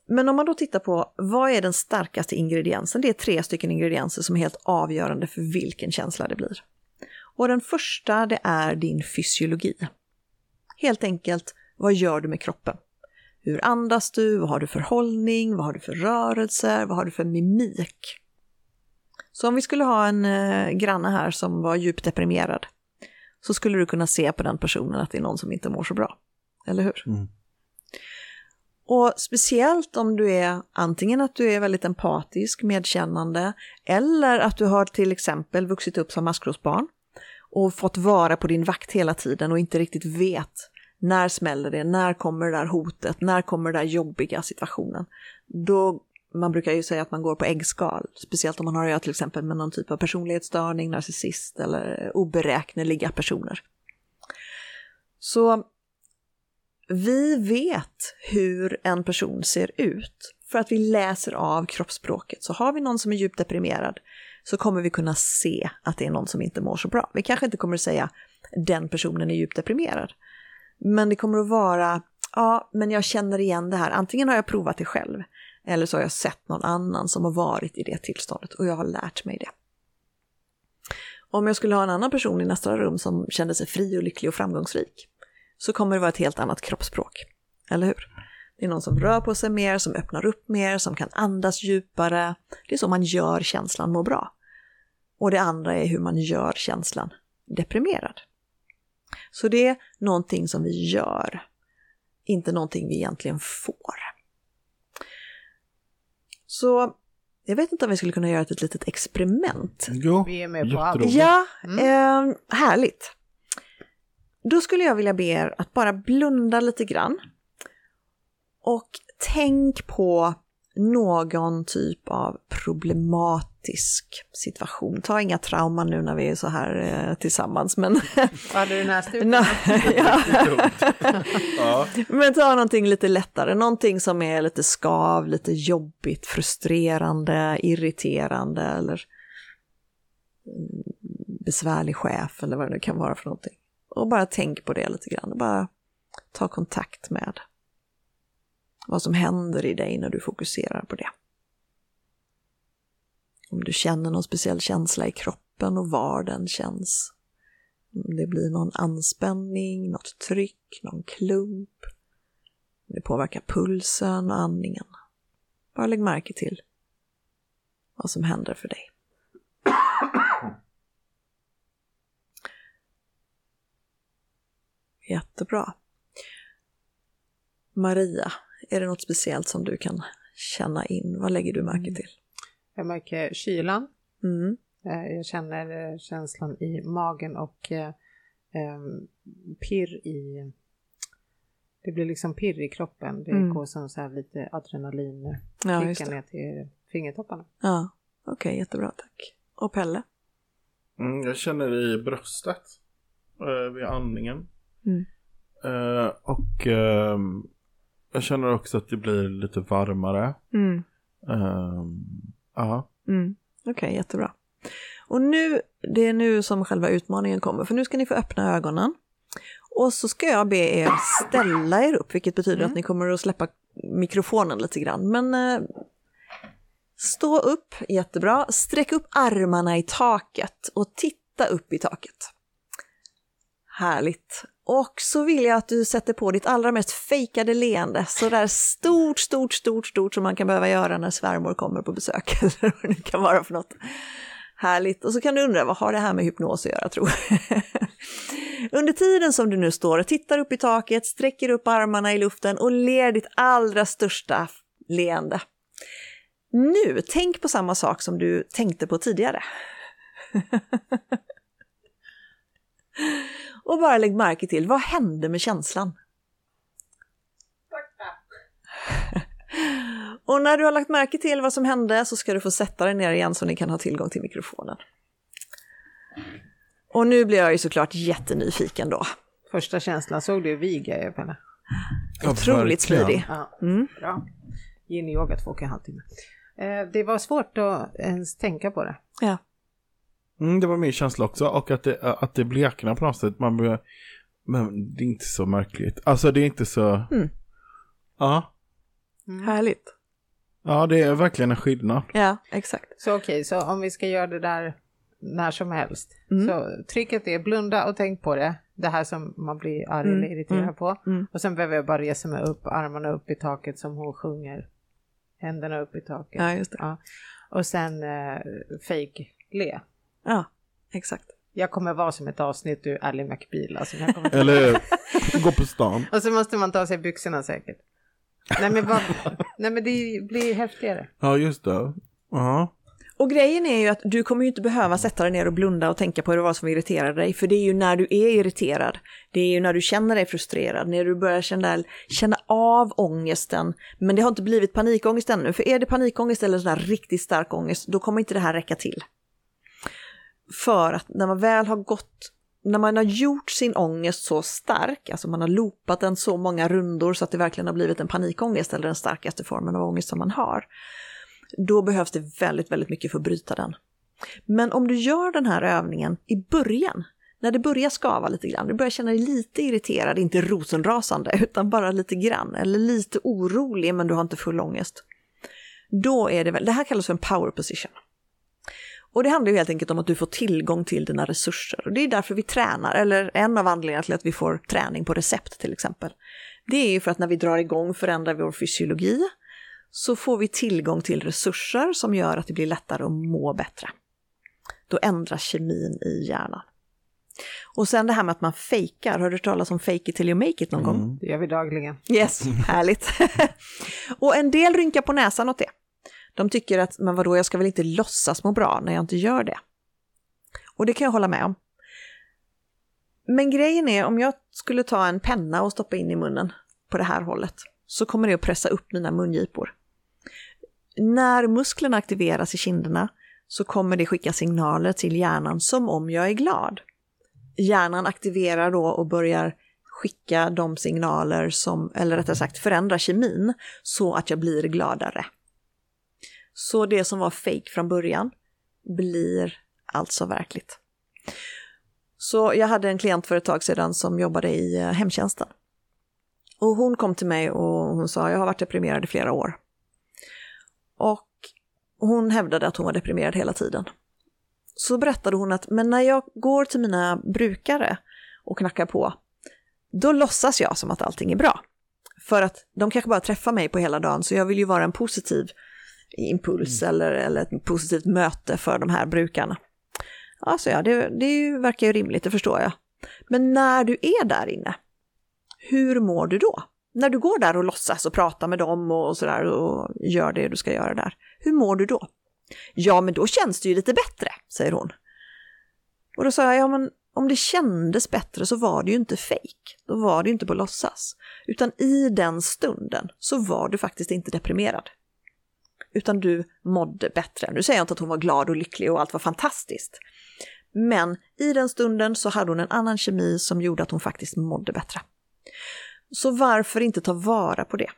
C: Men om man då tittar på vad är den starkaste ingrediensen? Det är tre stycken ingredienser som är helt avgörande för vilken känsla det blir. Och den första det är din fysiologi. Helt enkelt, vad gör du med kroppen? Hur andas du? Vad har du för hållning? Vad har du för rörelser? Vad har du för mimik? Så om vi skulle ha en eh, granne här som var djupt deprimerad så skulle du kunna se på den personen att det är någon som inte mår så bra. Eller hur? Mm. Och speciellt om du är antingen att du är väldigt empatisk, medkännande eller att du har till exempel vuxit upp som maskrosbarn och fått vara på din vakt hela tiden och inte riktigt vet när smäller det, när kommer det där hotet, när kommer den där jobbiga situationen. Då, man brukar ju säga att man går på äggskal, speciellt om man har att göra till exempel med någon typ av personlighetsstörning, narcissist eller oberäkneliga personer. Så vi vet hur en person ser ut för att vi läser av kroppsspråket. Så har vi någon som är djupt deprimerad så kommer vi kunna se att det är någon som inte mår så bra. Vi kanske inte kommer att säga den personen är djupt deprimerad. Men det kommer att vara, ja, men jag känner igen det här. Antingen har jag provat det själv eller så har jag sett någon annan som har varit i det tillståndet och jag har lärt mig det. Om jag skulle ha en annan person i nästa rum som kände sig fri och lycklig och framgångsrik så kommer det vara ett helt annat kroppsspråk. Eller hur? Det är någon som rör på sig mer, som öppnar upp mer, som kan andas djupare. Det är så man gör känslan må bra. Och det andra är hur man gör känslan deprimerad. Så det är någonting som vi gör, inte någonting vi egentligen får. Så jag vet inte om vi skulle kunna göra ett litet experiment.
B: Jo,
A: vi är med på allt.
C: Ja, mm. eh, härligt. Då skulle jag vilja be er att bara blunda lite grann. Och tänk på någon typ av problematisk situation. Ta inga trauman nu när vi är så här eh, tillsammans. Men,
A: Hade du nästa
C: ja. Men ta någonting lite lättare, någonting som är lite skav, lite jobbigt, frustrerande, irriterande eller besvärlig chef eller vad det nu kan vara för någonting. Och bara tänk på det lite grann. Bara ta kontakt med vad som händer i dig när du fokuserar på det. Om du känner någon speciell känsla i kroppen och var den känns. Om det blir någon anspänning, något tryck, någon klump. Om det påverkar pulsen och andningen. Bara lägg märke till vad som händer för dig. Jättebra. Maria, är det något speciellt som du kan känna in? Vad lägger du märke mm. till?
A: Jag märker kylan. Mm. Eh, jag känner eh, känslan i magen och eh, pirr i... Det blir liksom pirr i kroppen. Det mm. går som så här lite adrenalin ja, ner till fingertopparna.
C: Ja, okej, okay, jättebra, tack. Och Pelle?
B: Mm, jag känner i bröstet, vid andningen. Mm. Uh, och uh, jag känner också att det blir lite varmare. Mm. Uh,
C: mm. Okej, okay, jättebra. Och nu, det är nu som själva utmaningen kommer, för nu ska ni få öppna ögonen. Och så ska jag be er ställa er upp, vilket betyder mm. att ni kommer att släppa mikrofonen lite grann. Men eh, stå upp, jättebra. Sträck upp armarna i taket och titta upp i taket. Härligt. Och så vill jag att du sätter på ditt allra mest fejkade leende, så där stort, stort, stort, stort som man kan behöva göra när svärmor kommer på besök, eller vad det kan vara för något. Härligt. Och så kan du undra, vad har det här med hypnos att göra, tro? Under tiden som du nu står och tittar upp i taket, sträcker upp armarna i luften och ler ditt allra största leende. Nu, tänk på samma sak som du tänkte på tidigare. och bara lägg märke till, vad hände med känslan? och när du har lagt märke till vad som hände så ska du få sätta dig ner igen så ni kan ha tillgång till mikrofonen. Och nu blir jag ju såklart jättenyfiken då.
A: Första känslan, såg du viga i henne?
C: Otroligt smidig.
A: Ja, mm. Bra. Yin-yoga två och en halv timme. Eh, det var svårt att ens tänka på det.
C: Ja.
B: Mm, det var min känsla också och att det, att det bleknar på något sätt. Man börjar, men det är inte så märkligt. Alltså det är inte så... Mm. Ja.
C: Mm. Härligt.
B: Ja, det är verkligen en skillnad.
C: Ja, exakt.
A: Så okej, okay, så om vi ska göra det där när som helst. Mm. Så tricket är blunda och tänk på det. Det här som man blir arg mm. eller irriterad mm. på. Mm. Och sen behöver jag bara resa mig upp, armarna upp i taket som hon sjunger. Händerna upp i taket.
C: Ja, just det.
A: Ja. Och sen eh, fake le.
C: Ja, exakt.
A: Jag kommer vara som ett avsnitt ur Ally McBeal. Alltså,
B: Eller gå på stan.
A: Och så måste man ta sig byxorna säkert. Nej men, vad, nej men det blir häftigare.
B: Ja just det. Ja.
C: Och grejen är ju att du kommer ju inte behöva sätta dig ner och blunda och tänka på vad det var som irriterade dig, för det är ju när du är irriterad, det är ju när du känner dig frustrerad, när du börjar känna, känna av ångesten, men det har inte blivit panikångest ännu, för är det panikångest eller sån här riktigt stark ångest, då kommer inte det här räcka till. För att när man väl har gått när man har gjort sin ångest så stark, alltså man har loopat den så många rundor så att det verkligen har blivit en panikångest eller den starkaste formen av ångest som man har, då behövs det väldigt, väldigt mycket för att bryta den. Men om du gör den här övningen i början, när det börjar skava lite grann, du börjar känna dig lite irriterad, inte rosenrasande, utan bara lite grann, eller lite orolig men du har inte full ångest. Då är det väl, det här kallas för en power position. Och det handlar ju helt enkelt om att du får tillgång till dina resurser. Och det är därför vi tränar, eller en av anledningarna till att vi får träning på recept till exempel. Det är ju för att när vi drar igång förändrar vi vår fysiologi, så får vi tillgång till resurser som gör att det blir lättare att må bättre. Då ändras kemin i hjärnan. Och sen det här med att man fejkar, har du hört talas om fake it till you make it någon mm. gång?
A: Det gör vi dagligen.
C: Yes, härligt. och en del rynkar på näsan åt det. De tycker att, men vadå, jag ska väl inte låtsas må bra när jag inte gör det. Och det kan jag hålla med om. Men grejen är, om jag skulle ta en penna och stoppa in i munnen på det här hållet, så kommer det att pressa upp mina mungipor. När musklerna aktiveras i kinderna så kommer det skicka signaler till hjärnan som om jag är glad. Hjärnan aktiverar då och börjar skicka de signaler som, eller rättare sagt förändra kemin så att jag blir gladare. Så det som var fake från början blir alltså verkligt. Så jag hade en klient för ett tag sedan som jobbade i eh, hemtjänsten. Och hon kom till mig och hon sa, jag har varit deprimerad i flera år. Och hon hävdade att hon var deprimerad hela tiden. Så berättade hon att, men när jag går till mina brukare och knackar på, då låtsas jag som att allting är bra. För att de kanske bara träffar mig på hela dagen, så jag vill ju vara en positiv impuls mm. eller, eller ett positivt möte för de här brukarna. Alltså ja, det, det verkar ju rimligt, det förstår jag. Men när du är där inne, hur mår du då? När du går där och låtsas och pratar med dem och sådär och gör det du ska göra där, hur mår du då? Ja, men då känns det ju lite bättre, säger hon. Och då sa jag, ja men om det kändes bättre så var det ju inte fejk. Då var det ju inte på låtsas. Utan i den stunden så var du faktiskt inte deprimerad. Utan du mådde bättre. Nu säger jag inte att hon var glad och lycklig och allt var fantastiskt. Men i den stunden så hade hon en annan kemi som gjorde att hon faktiskt mådde bättre. Så varför inte ta vara på det?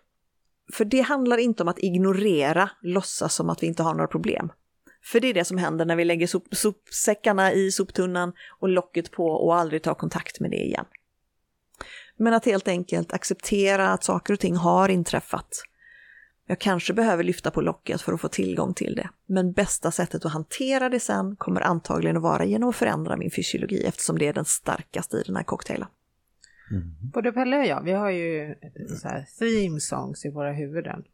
C: För det handlar inte om att ignorera, låtsas som att vi inte har några problem. För det är det som händer när vi lägger sop sopsäckarna i soptunnan och locket på och aldrig tar kontakt med det igen. Men att helt enkelt acceptera att saker och ting har inträffat jag kanske behöver lyfta på locket för att få tillgång till det. Men bästa sättet att hantera det sen kommer antagligen att vara genom att förändra min fysiologi eftersom det är den starkaste i den här cocktailen.
A: Mm. Både Pelle och jag, vi har ju så här theme songs i våra huvuden.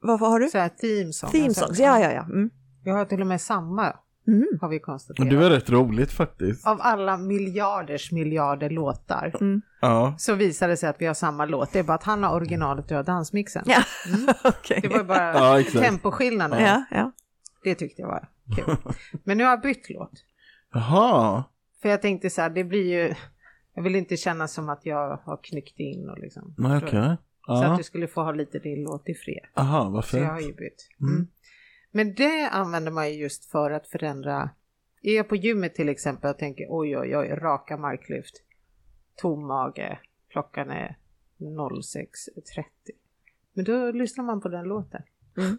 C: Vad, vad har du?
A: Så här theme songs.
C: Theme songs, ja ja ja. Mm.
A: Vi har till och med samma,
C: Mm.
A: har vi konstaterat.
B: Det var rätt roligt faktiskt.
A: Av alla miljarders miljarder låtar
C: Mm.
B: Ja.
A: så visar det sig att vi har samma låt. Det är bara att han har originalet och jag har dansmixen.
C: Ja, okej.
A: Det var bara
B: Ja, exakt.
A: temposkillnaden.
C: Ja, ja.
A: Det tyckte jag var kul. Men nu har jag bytt låt.
B: Jaha.
A: För jag tänkte så här, det blir ju... Jag vill inte känna som att jag har knyckt in och liksom...
B: Nej, okej.
A: Så att du skulle få ha lite din låt i fred.
B: Aha, vad
A: Så jag har
B: fint.
A: ju bytt. Mm. Men det använder man ju just för att förändra. Är jag på gymmet till exempel och tänker oj oj oj, raka marklyft, tom mage, klockan är 06.30. Men då lyssnar man på den låten.
C: Mm.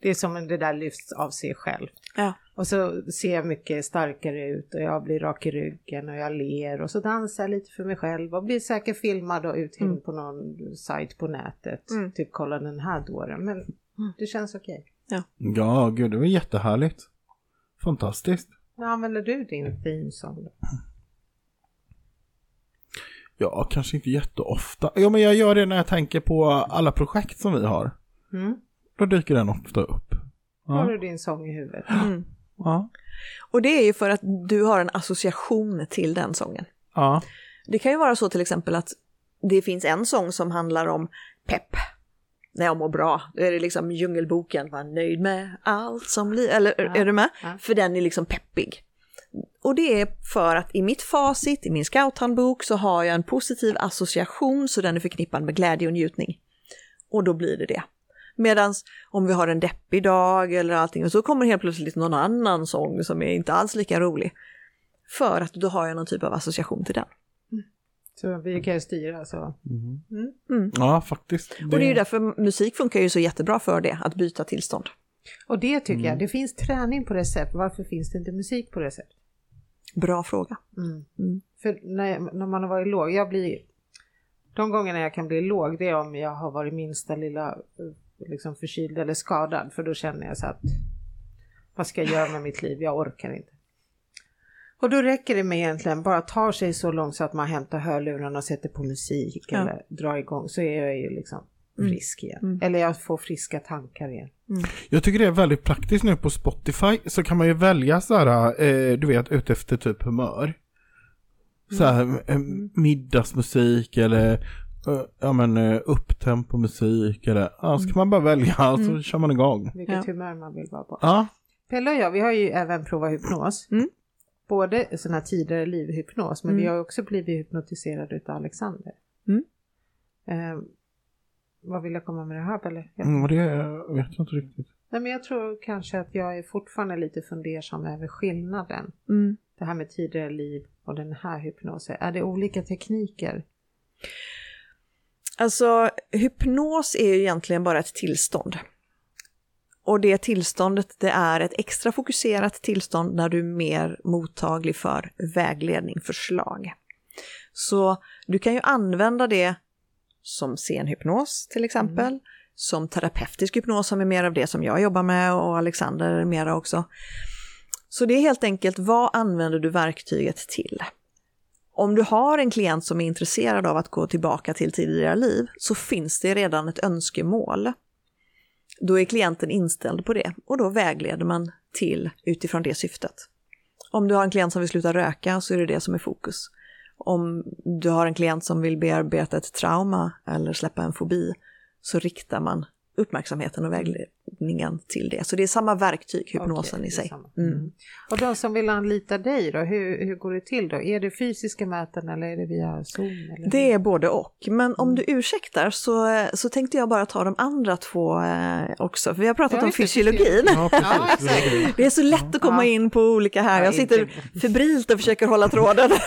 A: Det är som det där lyfts av sig själv.
C: ja.
A: Och så ser jag mycket starkare ut och jag blir rak i ryggen och jag ler och så dansar jag lite för mig själv och blir säkert filmad och uthängd
C: Mm.
A: på någon sajt på nätet.
C: Mm.
A: Typ kolla den här dåren. Men det känns okej.
B: Ja, gud, det var jättehärligt. Fantastiskt.
A: När använder du din då?
B: Ja, kanske inte jätteofta. Ja, men jag gör det när jag tänker på alla projekt som vi har.
A: Mm.
B: Då dyker den ofta upp.
A: Har
B: Ja.
A: du din sång i huvudet?
C: Mm.
B: Ja.
C: Och det är ju för att du har en association till den sången.
B: Ja.
C: Det kan ju vara så till exempel att det finns en sång som handlar om pepp. När jag mår bra, då är det liksom Djungelboken, var nöjd med allt som liv, eller
A: Ja,
C: är du med?
A: ja.
C: För den är liksom peppig. Och det är för att i mitt facit, i min scouthandbok, så har jag en positiv association så den är förknippad med glädje och njutning. Och då blir det det. Medan om vi har en deppig dag eller allting och så kommer helt plötsligt någon annan sång som är inte alls lika rolig. För att då har jag någon typ av association till den.
A: Så vi kan ju styra så.
C: Mm.
B: ja, faktiskt.
C: Och det är ju därför musik funkar ju så jättebra för det, att byta tillstånd.
A: Och det tycker
B: Mm.
A: jag, det finns träning på recept. Varför finns det inte musik på recept?
C: Bra fråga.
A: Mm.
C: Mm.
A: För när, när man har varit låg, jag blir... De gångerna jag kan bli låg det är om jag har varit minsta lilla eh, liksom förkyld eller skadad. För då känner jag så att vad ska jag göra med mitt liv? Jag orkar inte. Och då räcker det med egentligen bara tar sig så långt så att man hämtar hörlurarna och sätter på musik
C: Ja.
A: eller drar igång så är jag ju liksom
C: Mm.
A: frisk igen.
C: Mm.
A: Eller jag får friska tankar igen.
B: Jag tycker det är väldigt praktiskt nu på Spotify så kan man ju välja så här, eh, du vet, utefter typ humör. Så här, eh, middagsmusik eller eh, ja men uh, upptempomusik eller, ja så kan man bara välja och så kör man igång.
A: Vilket
C: Ja.
A: humör man vill vara på.
B: Ja,
A: Pelle och jag, vi har ju även provat hypnos.
C: Mm.
A: Både här tidigare livhypnos, men
C: Mm.
A: vi har också blivit hypnotiserade av Alexander.
C: Mm.
A: Eh, vad vill jag komma med det här Pelle? Jag,
B: mm, det jag vet inte riktigt.
A: Nej, men jag tror kanske att jag är fortfarande lite fundersam över skillnaden.
C: Mm.
A: Det här med tidigare liv och den här hypnosen. Är det olika tekniker?
C: Alltså, hypnos är ju egentligen bara ett tillstånd. Och det tillståndet, det är ett extra fokuserat tillstånd när du är mer mottaglig för vägledning, förslag. Så du kan ju använda det som scenhypnos till exempel, som terapeutisk hypnos som är mer av det som jag jobbar med och Alexander mera också. Så det är helt enkelt, vad använder du verktyget till? Om du har en klient som är intresserad av att gå tillbaka till tidigare liv så finns det redan ett önskemål. Då är klienten inställd på det och då vägleder man till utifrån det syftet. Om du har en klient som vill sluta röka så är det det som är fokus. Om du har en klient som vill bearbeta ett trauma eller släppa en fobi så riktar man uppmärksamheten och vägledningen till det. Så det är samma verktyg, hypnosen
A: Okej,
C: i sig.
A: samma.
C: Mm.
A: Och de som vill anlita dig då, hur, hur går det till då? Är det fysiska möten eller är det via Zoom? Eller
C: Det är både och. Men om du ursäktar så, så tänkte jag bara ta de andra två eh, också. För vi har pratat om fysiologin.
B: Ja.
C: Det är så lätt att komma
A: Ja.
C: in på olika här.
A: Ja,
C: Jag sitter febrilt och försöker hålla tråden.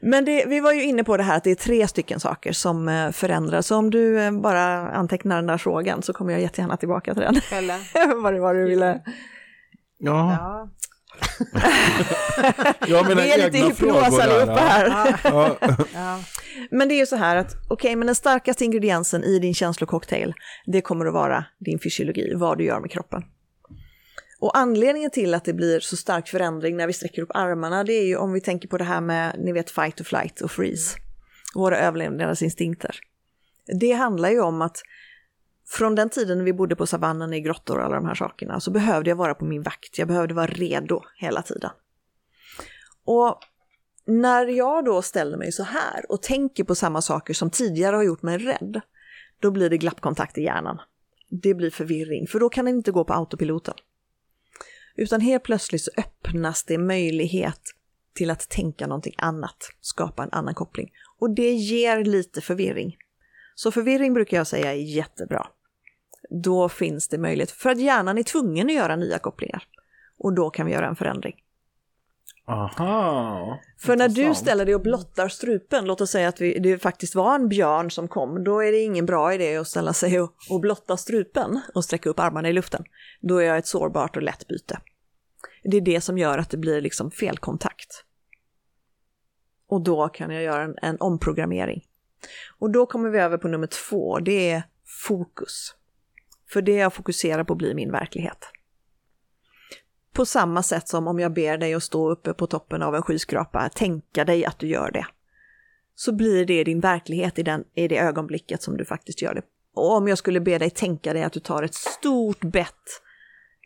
C: Men det, vi var ju inne på det här att det är tre stycken saker som eh, förändras. Så om du eh, bara antecknar där frågan så kommer jag jättegärna tillbaka till den. Vad det var du ville.
B: Ja,
A: Ja.
B: jag mina
C: Vi är lite hypnos allihopa här.
B: Ja.
A: ja.
C: Men det är ju så här att, okej, okay, men den starkaste ingrediensen i din känslococktail, det kommer att vara din fysiologi, vad du gör med kroppen. Och anledningen till att det blir så stark förändring när vi sträcker upp armarna, det är ju om vi tänker på det här med, ni vet, fight or flight och freeze, våra överlevnadsinstinkter. Det handlar ju om att från den tiden vi bodde på savannen i grottor och alla de här sakerna så behövde jag vara på min vakt, jag behövde vara redo hela tiden. Och när jag då ställer mig så här och tänker på samma saker som tidigare har gjort mig rädd, då blir det glappkontakt i hjärnan. Det blir förvirring, för då kan den inte gå på autopiloten. Utan helt plötsligt så öppnas det möjlighet till att tänka någonting annat, skapa en annan koppling. Och det ger lite förvirring. Så förvirring brukar jag säga är jättebra. Då finns det möjlighet, för att hjärnan är tvungen att göra nya kopplingar. Och då kan vi göra en förändring.
B: Aha.
C: För när du ställer dig och blottar strupen, låt oss säga att vi, det faktiskt var en björn som kom, då är det ingen bra idé att ställa sig och, och blotta strupen och sträcka upp armarna i luften. Då är jag ett sårbart och lätt byte. Det är det som gör att det blir liksom felkontakt. Och då kan jag göra en, en omprogrammering. Och då kommer vi över på nummer två, det är fokus. För det jag fokuserar på blir min verklighet. På samma sätt som om jag ber dig att stå uppe på toppen av en skyskrapa, tänka dig att du gör det. Så blir det din verklighet i, den, i det ögonblicket som du faktiskt gör det. Och om jag skulle be dig tänka dig att du tar ett stort bett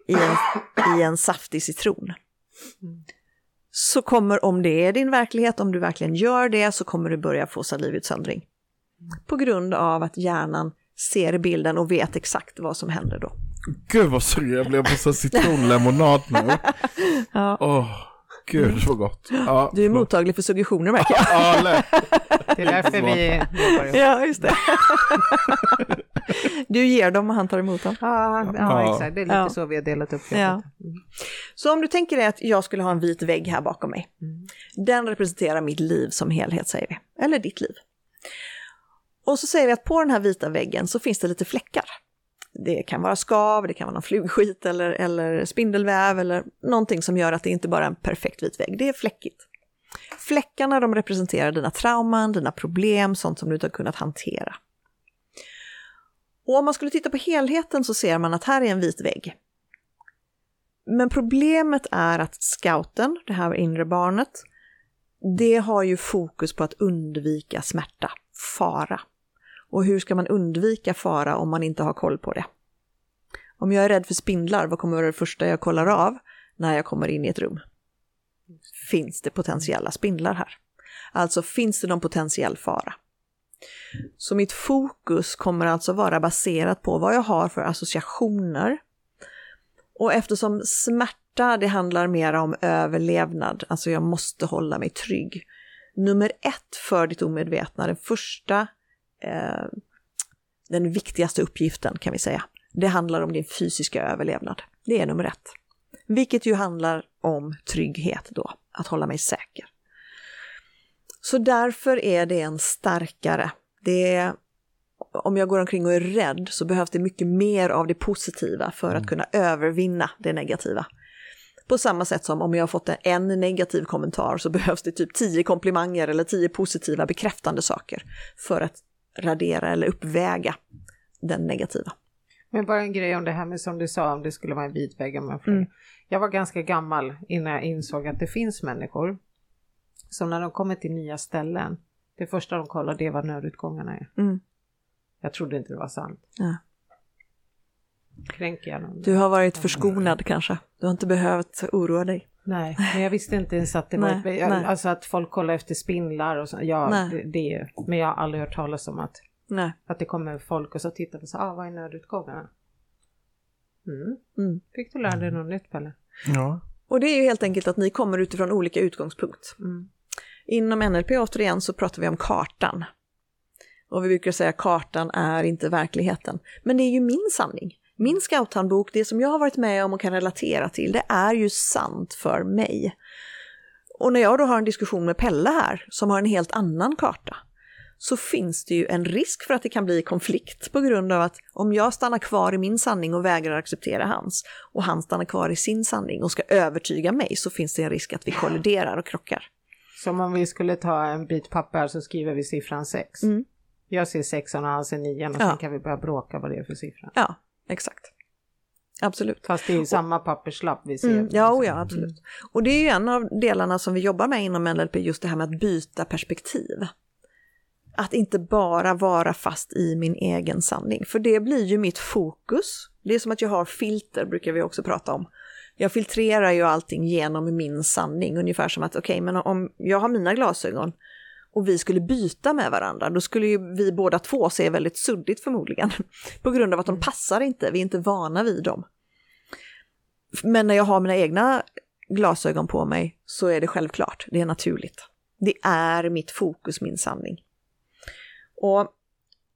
C: i en, i en saftig citron. Mm. Så kommer, om det är din verklighet, om du verkligen gör det, så kommer du börja få salivutsöndring. På grund av att hjärnan ser bilden och vet exakt vad som händer då.
B: Gud vad sugen jag blev på så citronlemonad nu. ja. oh, gud så gott.
C: Ja, du är mottaglig för suggestioner märker jag.
B: ja,
A: det är därför vi jobbar
C: Ja, just det. Du ger dem och han tar emot dem.
A: Ja, ja, ja. exakt. Det är lite ja. så vi har delat upp det. Ja. Mm.
C: Så om du tänker dig att jag skulle ha en vit vägg här bakom mig. Mm. Den representerar mitt liv som helhet säger vi. Eller ditt liv. Och så säger vi att på den här vita väggen så finns det lite fläckar. Det kan vara skav, det kan vara någon flugskit eller, eller spindelväv eller någonting som gör att det inte bara är en perfekt vit vägg, det är fläckigt. Fläckarna de representerar dina trauman, dina problem, sånt som du inte har kunnat hantera. Och om man skulle titta på helheten så ser man att här är en vit vägg. Men problemet är att scouten, det här inre barnet, det har ju fokus på att undvika smärta, fara. Och hur ska man undvika fara om man inte har koll på det? Om jag är rädd för spindlar, vad kommer vara det första jag kollar av när jag kommer in i ett rum? Finns det potentiella spindlar här? Alltså finns det någon potentiell fara? Så mitt fokus kommer alltså vara baserat på vad jag har för associationer. Och eftersom smärta, det handlar mer om överlevnad, alltså jag måste hålla mig trygg. Nummer ett för ditt omedvetna, den första eh, den viktigaste uppgiften kan vi säga. Det handlar om din fysiska överlevnad. Det är nummer ett. Vilket ju handlar om trygghet då, att hålla mig säker. Så därför är det en starkare. Det är, om jag går omkring och är rädd så behövs det mycket mer av det positiva för att mm. kunna övervinna det negativa. På samma sätt som om jag har fått en negativ kommentar så behövs det typ tio komplimanger eller tio positiva bekräftande saker för att radera eller uppväga den negativa.
A: Men bara en grej om det här med som du sa om det skulle vara en vit vägg. Mm. Jag var ganska gammal innan jag insåg att det finns människor som när de kommer till nya ställen, det första de kollar det är vad nödutgångarna är. Mm. Jag trodde inte det var sant. Ja. Kränker jag någon?
C: Du har varit förskonad kanske. Du har inte behövt oroa dig.
A: Nej, men jag visste inte ens att det var nej, ett, alltså att folk kollar efter spindlar och så. Ja, det, det, men jag har aldrig hört talas om att, nej. att det kommer folk och så tittar och så, ah, vad är nödutgångarna? Mm. Mm. Fick du lära dig något nytt Pelle?
B: Ja.
C: Och det är ju helt enkelt att ni kommer utifrån olika utgångspunkt. Mm. Inom NLP återigen så pratar vi om kartan. Och vi brukar säga att kartan är inte verkligheten. Men det är ju min sanning. Min scouthandbok, det som jag har varit med om och kan relatera till, det är ju sant för mig. Och när jag då har en diskussion med Pelle här, som har en helt annan karta, så finns det ju en risk för att det kan bli konflikt på grund av att om jag stannar kvar i min sanning och vägrar acceptera hans och han stannar kvar i sin sanning och ska övertyga mig så finns det en risk att vi kolliderar och krockar.
A: Som om vi skulle ta en bit papper så skriver vi siffran 6. Mm. Jag ser sexan och han ser nian och ja. sen kan vi börja bråka vad det är för siffra.
C: Ja, exakt. Absolut.
A: Fast det är samma papperslapp vi ser. Mm,
C: ja, och ja, absolut. Mm. Och det är ju en av delarna som vi jobbar med inom NLP, just det här med att byta perspektiv. Att inte bara vara fast i min egen sanning, för det blir ju mitt fokus. Det är som att jag har filter, brukar vi också prata om. Jag filtrerar ju allting genom min sanning, ungefär som att okej, okay, men om jag har mina glasögon och vi skulle byta med varandra, då skulle ju vi båda två se väldigt suddigt förmodligen. På grund av att de mm. passar inte, vi är inte vana vid dem. Men när jag har mina egna glasögon på mig så är det självklart, det är naturligt. Det är mitt fokus, min sanning. Och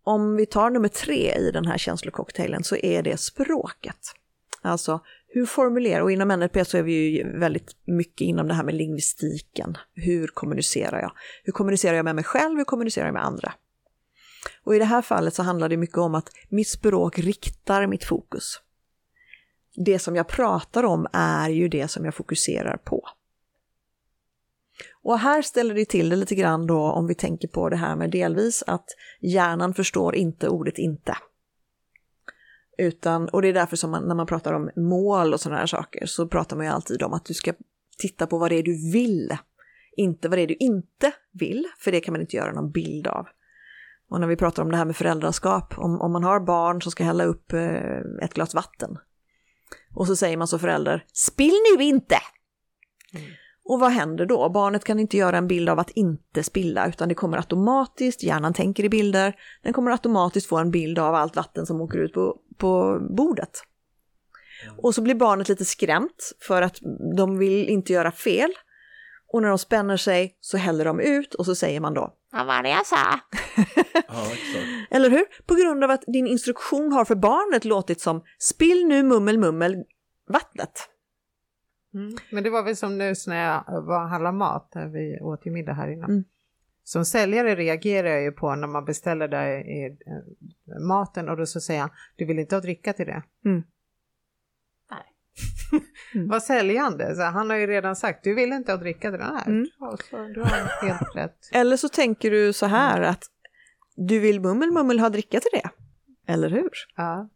C: om vi tar nummer tre i den här känslococktailen så är det språket. Alltså hur formulerar, och inom NLP så är vi ju väldigt mycket inom det här med lingvistiken. Hur kommunicerar jag? Hur kommunicerar jag med mig själv? Hur kommunicerar jag med andra? Och i det här fallet så handlar det mycket om att mitt språk riktar mitt fokus. Det som jag pratar om är ju det som jag fokuserar på. Och här ställer det till det lite grann då om vi tänker på det här med delvis att hjärnan förstår inte ordet inte. Utan, och det är därför som man, när man pratar om mål och sådana här saker så pratar man ju alltid om att du ska titta på vad det är du vill. Inte vad det är du inte vill, för det kan man inte göra någon bild av. Och när vi pratar om det här med föräldraskap, om, om man har barn som ska hälla upp eh, ett glas vatten. Och så säger man som förälder, spill nu inte! Mm. Och vad händer då? Barnet kan inte göra en bild av att inte spilla utan det kommer automatiskt, hjärnan tänker i bilder, den kommer automatiskt få en bild av allt vatten som åker ut på, på bordet. Och så blir barnet lite skrämt för att de vill inte göra fel. Och när de spänner sig så häller de ut och så säger man då Vad var det jag sa? ja, Eller hur? På grund av att din instruktion har för barnet låtit som Spill nu mummel mummel vattnet.
A: Mm. Men det var väl som nu när jag var och handlade mat, där vi åt ju middag här innan. Mm. Som säljare reagerar jag ju på när man beställer där i, eh, maten och då så säger han, du vill inte ha dricka till det? Mm. Nej. Mm. Vad säljande, så han har ju redan sagt, du vill inte ha dricka till den här. Mm. Ja, så, du har helt rätt.
C: Eller så tänker du så här mm. att du vill mummel mummel ha dricka till det, eller hur? Ja.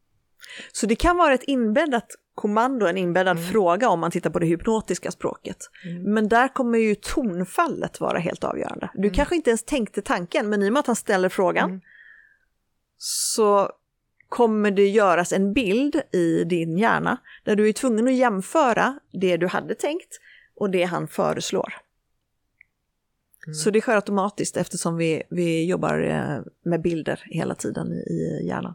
C: Så det kan vara ett inbäddat kommando, en inbäddad mm. fråga om man tittar på det hypnotiska språket. Mm. Men där kommer ju tonfallet vara helt avgörande. Du mm. kanske inte ens tänkte tanken, men i och med att han ställer frågan mm. så kommer det göras en bild i din hjärna där du är tvungen att jämföra det du hade tänkt och det han föreslår. Mm. Så det sker automatiskt eftersom vi, vi jobbar eh, med bilder hela tiden i, i hjärnan.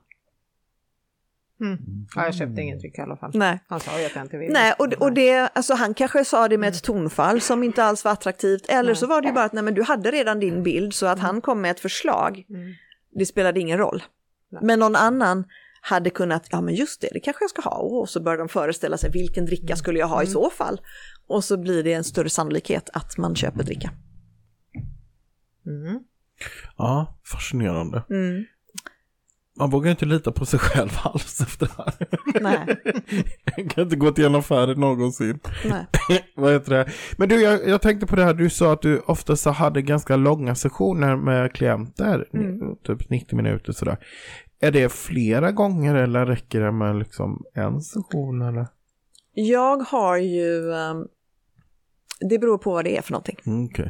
A: Mm. Ja, jag köpte ingen dryck i alla fall.
C: Nej.
A: Han sa ju att jag inte ville.
C: Nej, och, och det, alltså han kanske sa det med ett mm. tonfall som inte alls var attraktivt. Eller nej. så var det ju bara att nej, men du hade redan din bild så att mm. han kom med ett förslag. Mm. Det spelade ingen roll. Nej. Men någon annan hade kunnat, ja men just det, det kanske jag ska ha. Och så börjar de föreställa sig vilken dricka mm. skulle jag ha i så fall. Och så blir det en större sannolikhet att man köper dricka.
B: Mm. Ja, fascinerande. Mm. Man vågar inte lita på sig själv alls efter det här. Nej. Jag kan inte gå till en affär någonsin. Nej. Vad heter det? Men du, jag, jag, tänkte på det här, du sa att du oftast hade ganska långa sessioner med klienter, mm. typ 90 minuter sådär. Är det flera gånger eller räcker det med liksom en session eller?
C: Jag har ju, um, det beror på vad det är för någonting.
B: Mm, okay.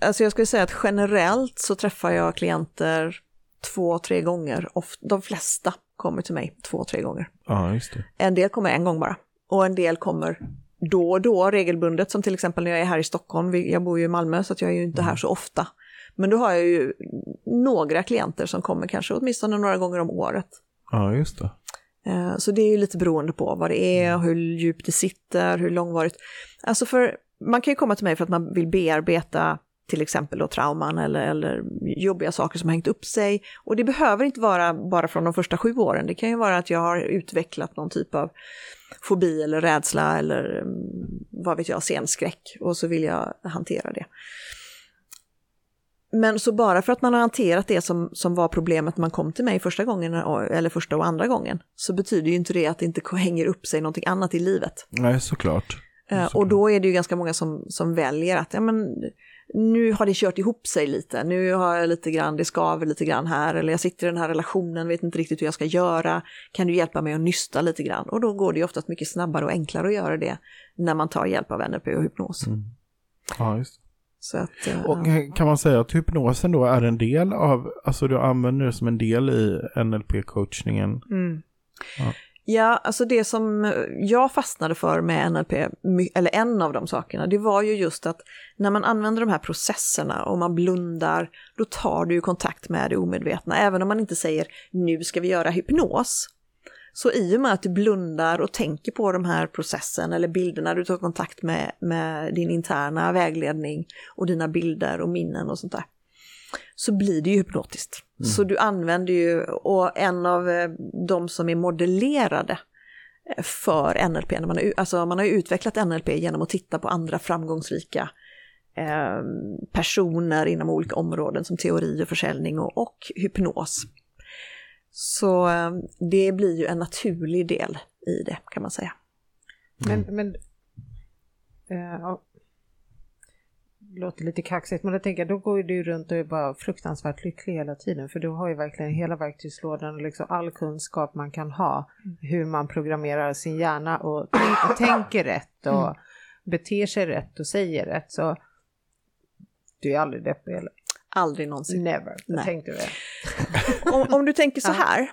C: Alltså jag skulle säga att generellt så träffar jag klienter två, tre gånger. De flesta kommer till mig två, tre gånger.
B: Ja, just det.
C: En del kommer en gång bara. Och en del kommer då och då regelbundet, som till exempel när jag är här i Stockholm. Jag bor ju i Malmö så jag är ju inte här så ofta. Men då har jag ju några klienter som kommer kanske åtminstone några gånger om året.
B: Ja, just det.
C: Eh, så det är ju lite beroende på vad det är, hur djupt det sitter, hur långvarigt. Alltså för man kan ju komma till mig för att man vill bearbeta till exempel då trauman eller, eller jobbiga saker som har hängt upp sig. Och det behöver inte vara bara från de första sju åren, det kan ju vara att jag har utvecklat någon typ av fobi eller rädsla eller mm, vad vet jag, scenskräck och så vill jag hantera det. Men så bara för att man har hanterat det som, som var problemet när man kom till mig första gången eller första och andra gången så betyder ju inte det att det inte hänger upp sig någonting annat i livet.
B: Nej, såklart.
C: Eh, och då är det ju ganska många som, som väljer att ja, men, nu har det kört ihop sig lite, nu har jag lite grann, det skaver lite grann här, eller jag sitter i den här relationen, vet inte riktigt hur jag ska göra, kan du hjälpa mig att nysta lite grann? Och då går det ju oftast mycket snabbare och enklare att göra det när man tar hjälp av NLP och hypnos. Mm.
B: Ja, just så att, eh, och kan man säga att hypnosen då är en del av, alltså du använder det som en del i NLP-coachningen? Mm.
C: Ja. Ja, alltså det som eh, jag fastnade för med NLP, eller en av de sakerna, det var ju just att när man använder de här processerna och man blundar, då tar du ju kontakt med det omedvetna. Även om man inte säger nu ska vi göra hypnos, så i och med att du blundar och tänker på de här processen eller bilderna, du tar kontakt med, med din interna vägledning och dina bilder och minnen och sånt där, så blir det ju hypnotiskt. Mm. Så du använder ju, och en av eh, de som är modellerade eh, för NLP, man har, alltså man har ju utvecklat NLP genom att titta på andra framgångsrika eh, personer inom olika områden som teori och försäljning och, och hypnos. Så eh, det blir ju en naturlig del i det kan man säga.
A: Men, mm. men äh, låter lite kaxigt men jag tänker då går du runt och är bara fruktansvärt lycklig hela tiden för du har ju verkligen hela verktygslådan och liksom all kunskap man kan ha mm. hur man programmerar sin hjärna och, och tänker rätt och mm. beter sig rätt och säger rätt så du är aldrig deppig eller?
C: Aldrig någonsin.
A: Never. Nej. Tänkte det.
C: om, om, du tänker så här.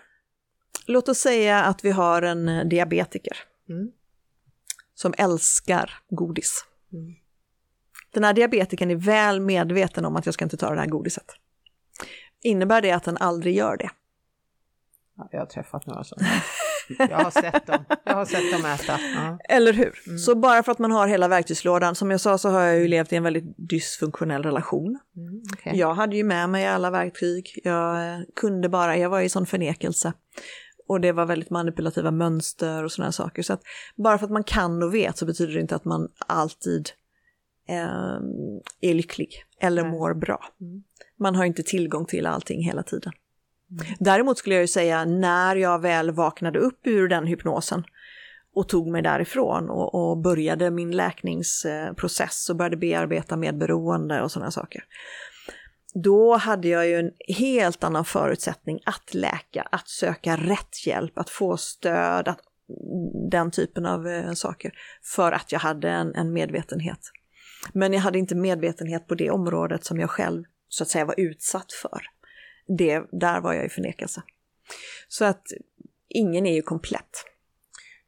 C: Låt oss säga att vi har en diabetiker. Mm. Som älskar godis. Mm. Den här diabetikern är väl medveten om att jag ska inte ta det här godiset. Innebär det att den aldrig gör det?
A: Ja, jag har träffat några sådana. Jag har sett dem. Jag har sett dem äta. Ja.
C: Eller hur? Mm. Så bara för att man har hela verktygslådan, som jag sa så har jag ju levt i en väldigt dysfunktionell relation. Mm, okay. Jag hade ju med mig alla verktyg, jag eh, kunde bara, jag var i sån förnekelse. Och det var väldigt manipulativa mönster och sådana saker. Så att bara för att man kan och vet så betyder det inte att man alltid eh, är lycklig eller Nej. mår bra. Mm. Man har inte tillgång till allting hela tiden. Mm. Däremot skulle jag ju säga när jag väl vaknade upp ur den hypnosen och tog mig därifrån och, och började min läkningsprocess och började bearbeta medberoende och sådana saker. Då hade jag ju en helt annan förutsättning att läka, att söka rätt hjälp, att få stöd, att, den typen av eh, saker, för att jag hade en, en medvetenhet. Men jag hade inte medvetenhet på det området som jag själv så att säga var utsatt för. Det, där var jag i förnekelse. Så att ingen är ju komplett.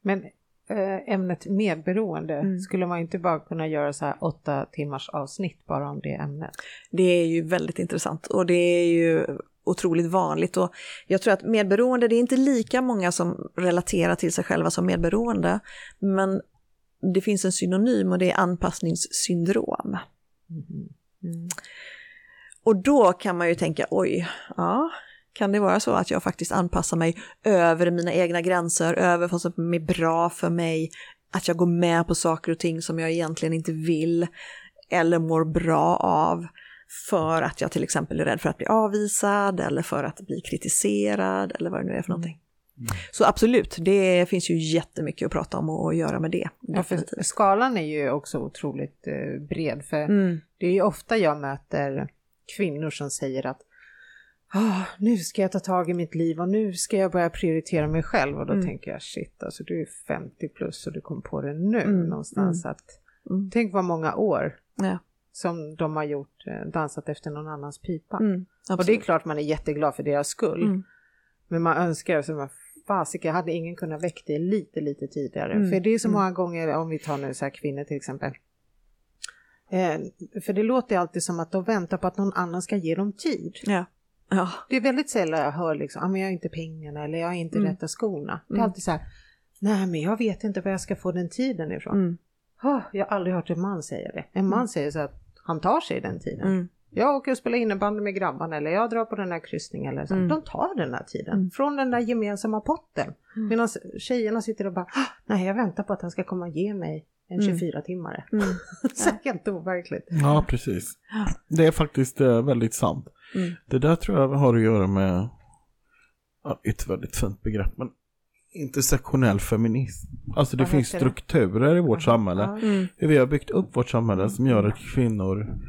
A: Men äh, ämnet medberoende, mm. skulle man inte bara kunna göra så här åtta timmars avsnitt bara om det ämnet?
C: Det är ju väldigt intressant och det är ju otroligt vanligt och jag tror att medberoende, det är inte lika många som relaterar till sig själva som medberoende, men det finns en synonym och det är anpassningssyndrom. Mm. Mm. Och då kan man ju tänka, oj, ja, kan det vara så att jag faktiskt anpassar mig över mina egna gränser, över vad som är bra för mig, att jag går med på saker och ting som jag egentligen inte vill eller mår bra av för att jag till exempel är rädd för att bli avvisad eller för att bli kritiserad eller vad det nu är för någonting. Mm. Så absolut, det finns ju jättemycket att prata om och göra med det.
A: Ja, för skalan är ju också otroligt eh, bred för mm. det är ju ofta jag möter kvinnor som säger att oh, nu ska jag ta tag i mitt liv och nu ska jag börja prioritera mig själv och då mm. tänker jag shit alltså du är 50 plus och du kom på det nu mm. någonstans mm. att mm. tänk vad många år ja. som de har gjort eh, dansat efter någon annans pipa. Mm, och det är klart man är jätteglad för deras skull. Men man önskar, som fasiken, jag hade ingen kunnat väcka det lite, lite tidigare. Mm. För det är så många gånger, om vi tar nu så här kvinnor till exempel. Eh, för det låter alltid som att de väntar på att någon annan ska ge dem tid.
C: Ja. Ja.
A: Det är väldigt sällan jag hör liksom, ah, men jag har inte pengarna eller jag har inte mm. rätta skorna. Det är mm. alltid så här, nej men jag vet inte var jag ska få den tiden ifrån. Mm. Oh, jag har aldrig hört en man säga det. En man mm. säger så att han tar sig den tiden. Mm. Jag åker och spelar innebandy med grabbarna eller jag drar på den här kryssningen. Eller så. Mm. De tar den här tiden mm. från den där gemensamma potten. Mm. Medan tjejerna sitter och bara, ah, nej jag väntar på att han ska komma och ge mig en 24 mm. timmare. Mm. så helt overkligt.
B: Ja, precis. Det är faktiskt äh, väldigt sant. Mm. Det där tror jag har att göra med, ja, ett väldigt fint begrepp, men intersektionell feminism. Alltså det finns strukturer i vårt samhälle. Mm. Hur vi har byggt upp vårt samhälle som gör att kvinnor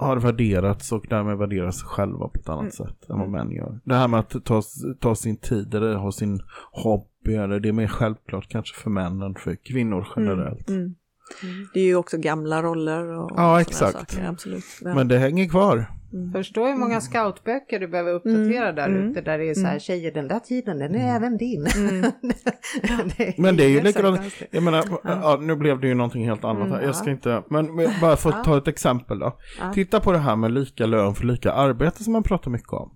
B: har värderats och därmed värderar sig själva på ett annat mm. sätt än vad män gör. Det här med att ta, ta sin tid eller ha sin hobby, eller det är mer självklart kanske för män än för kvinnor generellt. Mm. Mm.
C: Det är ju också gamla roller och
B: Ja, exakt. Saker, absolut. Men... Men det hänger kvar.
A: Mm. Förstå hur många scoutböcker du behöver uppdatera mm. där mm. ute där det är så här mm. tjejer den där tiden den är mm. även din. Mm.
B: det men det är ju likadant, jag menar, ja. ja. nu blev det ju någonting helt annat här, jag ska inte, men bara för att ta ett exempel då. Ja. Titta på det här med lika lön för lika arbete som man pratar mycket om.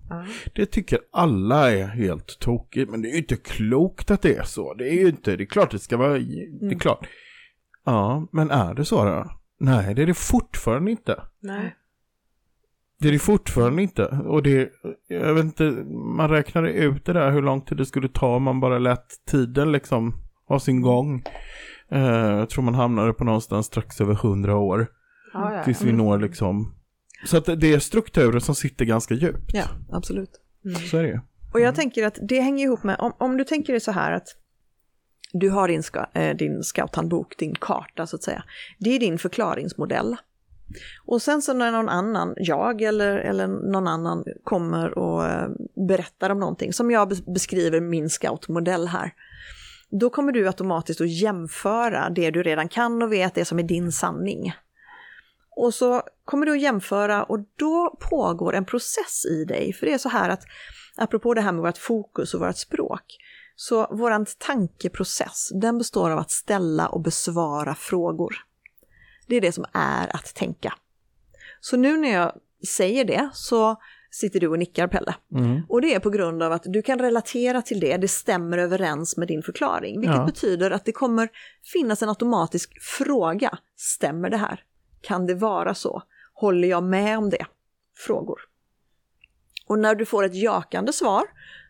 B: Det tycker alla är helt tokigt, men det är ju inte klokt att det är så. Det är ju inte, det är klart det ska vara, det är klart. Ja, men är det så då? Nej, det är det fortfarande inte. Nej. Det är det fortfarande inte. Och det, jag vet inte, man räknade ut det där hur lång tid det skulle ta om man bara lät tiden liksom ha sin gång. Uh, jag tror man hamnade på någonstans strax över hundra år. Ah, ja. Tills vi mm. når liksom. Så att det är strukturer som sitter ganska djupt.
C: Ja, absolut.
B: Mm. Så är det
C: Och jag mm. tänker att det hänger ihop med, om, om du tänker dig så här att du har din, ska, äh, din scouthandbok, din karta så att säga. Det är din förklaringsmodell. Och sen så när någon annan, jag eller, eller någon annan kommer och eh, berättar om någonting, som jag beskriver min scoutmodell här, då kommer du automatiskt att jämföra det du redan kan och vet, det som är din sanning. Och så kommer du att jämföra och då pågår en process i dig. För det är så här att, apropå det här med vårt fokus och vårt språk, så vår tankeprocess, den består av att ställa och besvara frågor. Det är det som är att tänka. Så nu när jag säger det så sitter du och nickar Pelle. Mm. Och det är på grund av att du kan relatera till det, det stämmer överens med din förklaring. Vilket ja. betyder att det kommer finnas en automatisk fråga. Stämmer det här? Kan det vara så? Håller jag med om det? Frågor. Och när du får ett jakande svar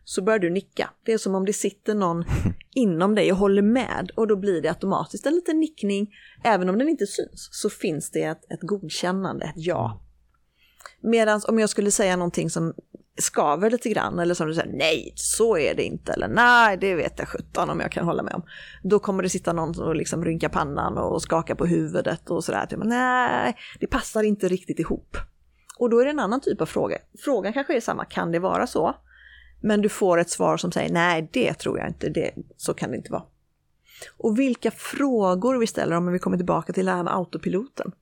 C: så börjar du nicka. Det är som om det sitter någon inom dig och håller med och då blir det automatiskt en liten nickning. Även om den inte syns så finns det ett, ett godkännande, ett ja. Medan om jag skulle säga någonting som skaver lite grann eller som du säger nej, så är det inte eller nej, det vet jag sjutton om jag kan hålla med om. Då kommer det sitta någon och liksom rynka pannan och skaka på huvudet och sådär. Typ, nej, det passar inte riktigt ihop. Och då är det en annan typ av fråga. Frågan kanske är samma, kan det vara så? Men du får ett svar som säger nej, det tror jag inte, det, så kan det inte vara. Och vilka frågor vi ställer, om vi kommer tillbaka till det här med autopiloten.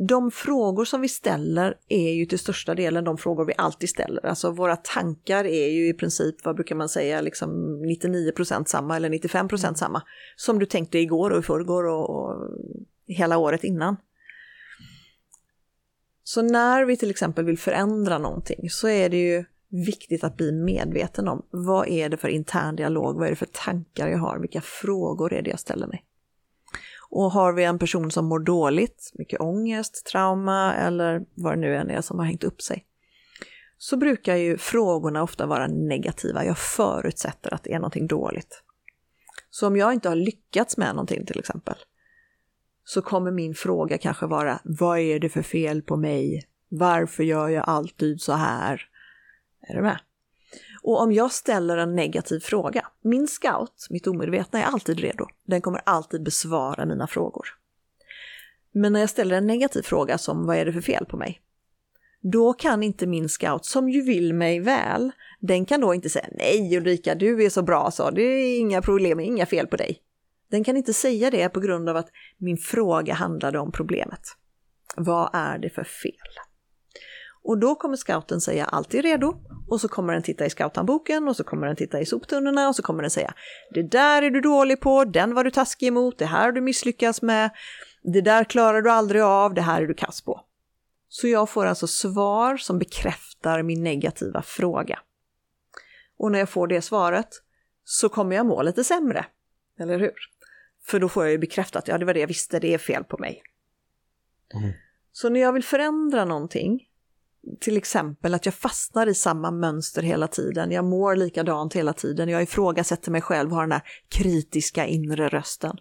C: De frågor som vi ställer är ju till största delen de frågor vi alltid ställer. Alltså våra tankar är ju i princip, vad brukar man säga, liksom 99% samma eller 95% samma. Som du tänkte igår och i förrgår och, och hela året innan. Så när vi till exempel vill förändra någonting så är det ju viktigt att bli medveten om. Vad är det för intern dialog? Vad är det för tankar jag har? Vilka frågor är det jag ställer mig? Och har vi en person som mår dåligt, mycket ångest, trauma eller vad det nu än är som har hängt upp sig, så brukar ju frågorna ofta vara negativa. Jag förutsätter att det är någonting dåligt. Så om jag inte har lyckats med någonting till exempel, så kommer min fråga kanske vara, vad är det för fel på mig? Varför gör jag alltid så här? Är du med? Och om jag ställer en negativ fråga, min scout, mitt omedvetna, är alltid redo. Den kommer alltid besvara mina frågor. Men när jag ställer en negativ fråga som vad är det för fel på mig? Då kan inte min scout, som ju vill mig väl, den kan då inte säga nej Ulrika, du är så bra så, det är inga problem, inga fel på dig. Den kan inte säga det på grund av att min fråga handlade om problemet. Vad är det för fel? Och då kommer scouten säga allt är redo och så kommer den titta i scouthandboken och så kommer den titta i soptunnorna och så kommer den säga det där är du dålig på, den var du taskig emot, det här har du misslyckats med, det där klarar du aldrig av, det här är du kass på. Så jag får alltså svar som bekräftar min negativa fråga. Och när jag får det svaret så kommer jag må lite sämre, eller hur? För då får jag ju bekräftat, ja det var det jag visste, det är fel på mig. Mm. Så när jag vill förändra någonting till exempel att jag fastnar i samma mönster hela tiden, jag mår likadant hela tiden, jag ifrågasätter mig själv, har den där kritiska inre rösten.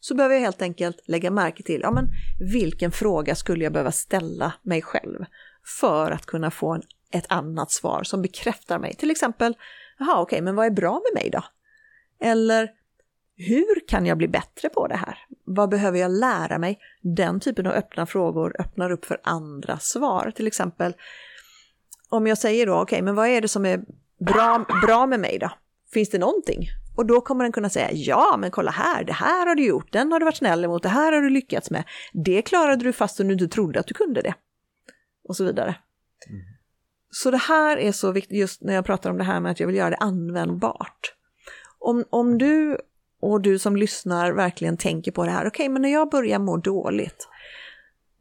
C: Så behöver jag helt enkelt lägga märke till, ja men vilken fråga skulle jag behöva ställa mig själv för att kunna få en, ett annat svar som bekräftar mig. Till exempel, jaha okej, okay, men vad är bra med mig då? Eller hur kan jag bli bättre på det här? Vad behöver jag lära mig? Den typen av öppna frågor öppnar upp för andra svar. Till exempel om jag säger då, okej, okay, men vad är det som är bra, bra med mig då? Finns det någonting? Och då kommer den kunna säga, ja men kolla här, det här har du gjort, den har du varit snäll emot, det här har du lyckats med. Det klarade du fastän du inte trodde att du kunde det. Och så vidare. Mm. Så det här är så viktigt just när jag pratar om det här med att jag vill göra det användbart. Om, om du och du som lyssnar verkligen tänker på det här, okej okay, men när jag börjar må dåligt,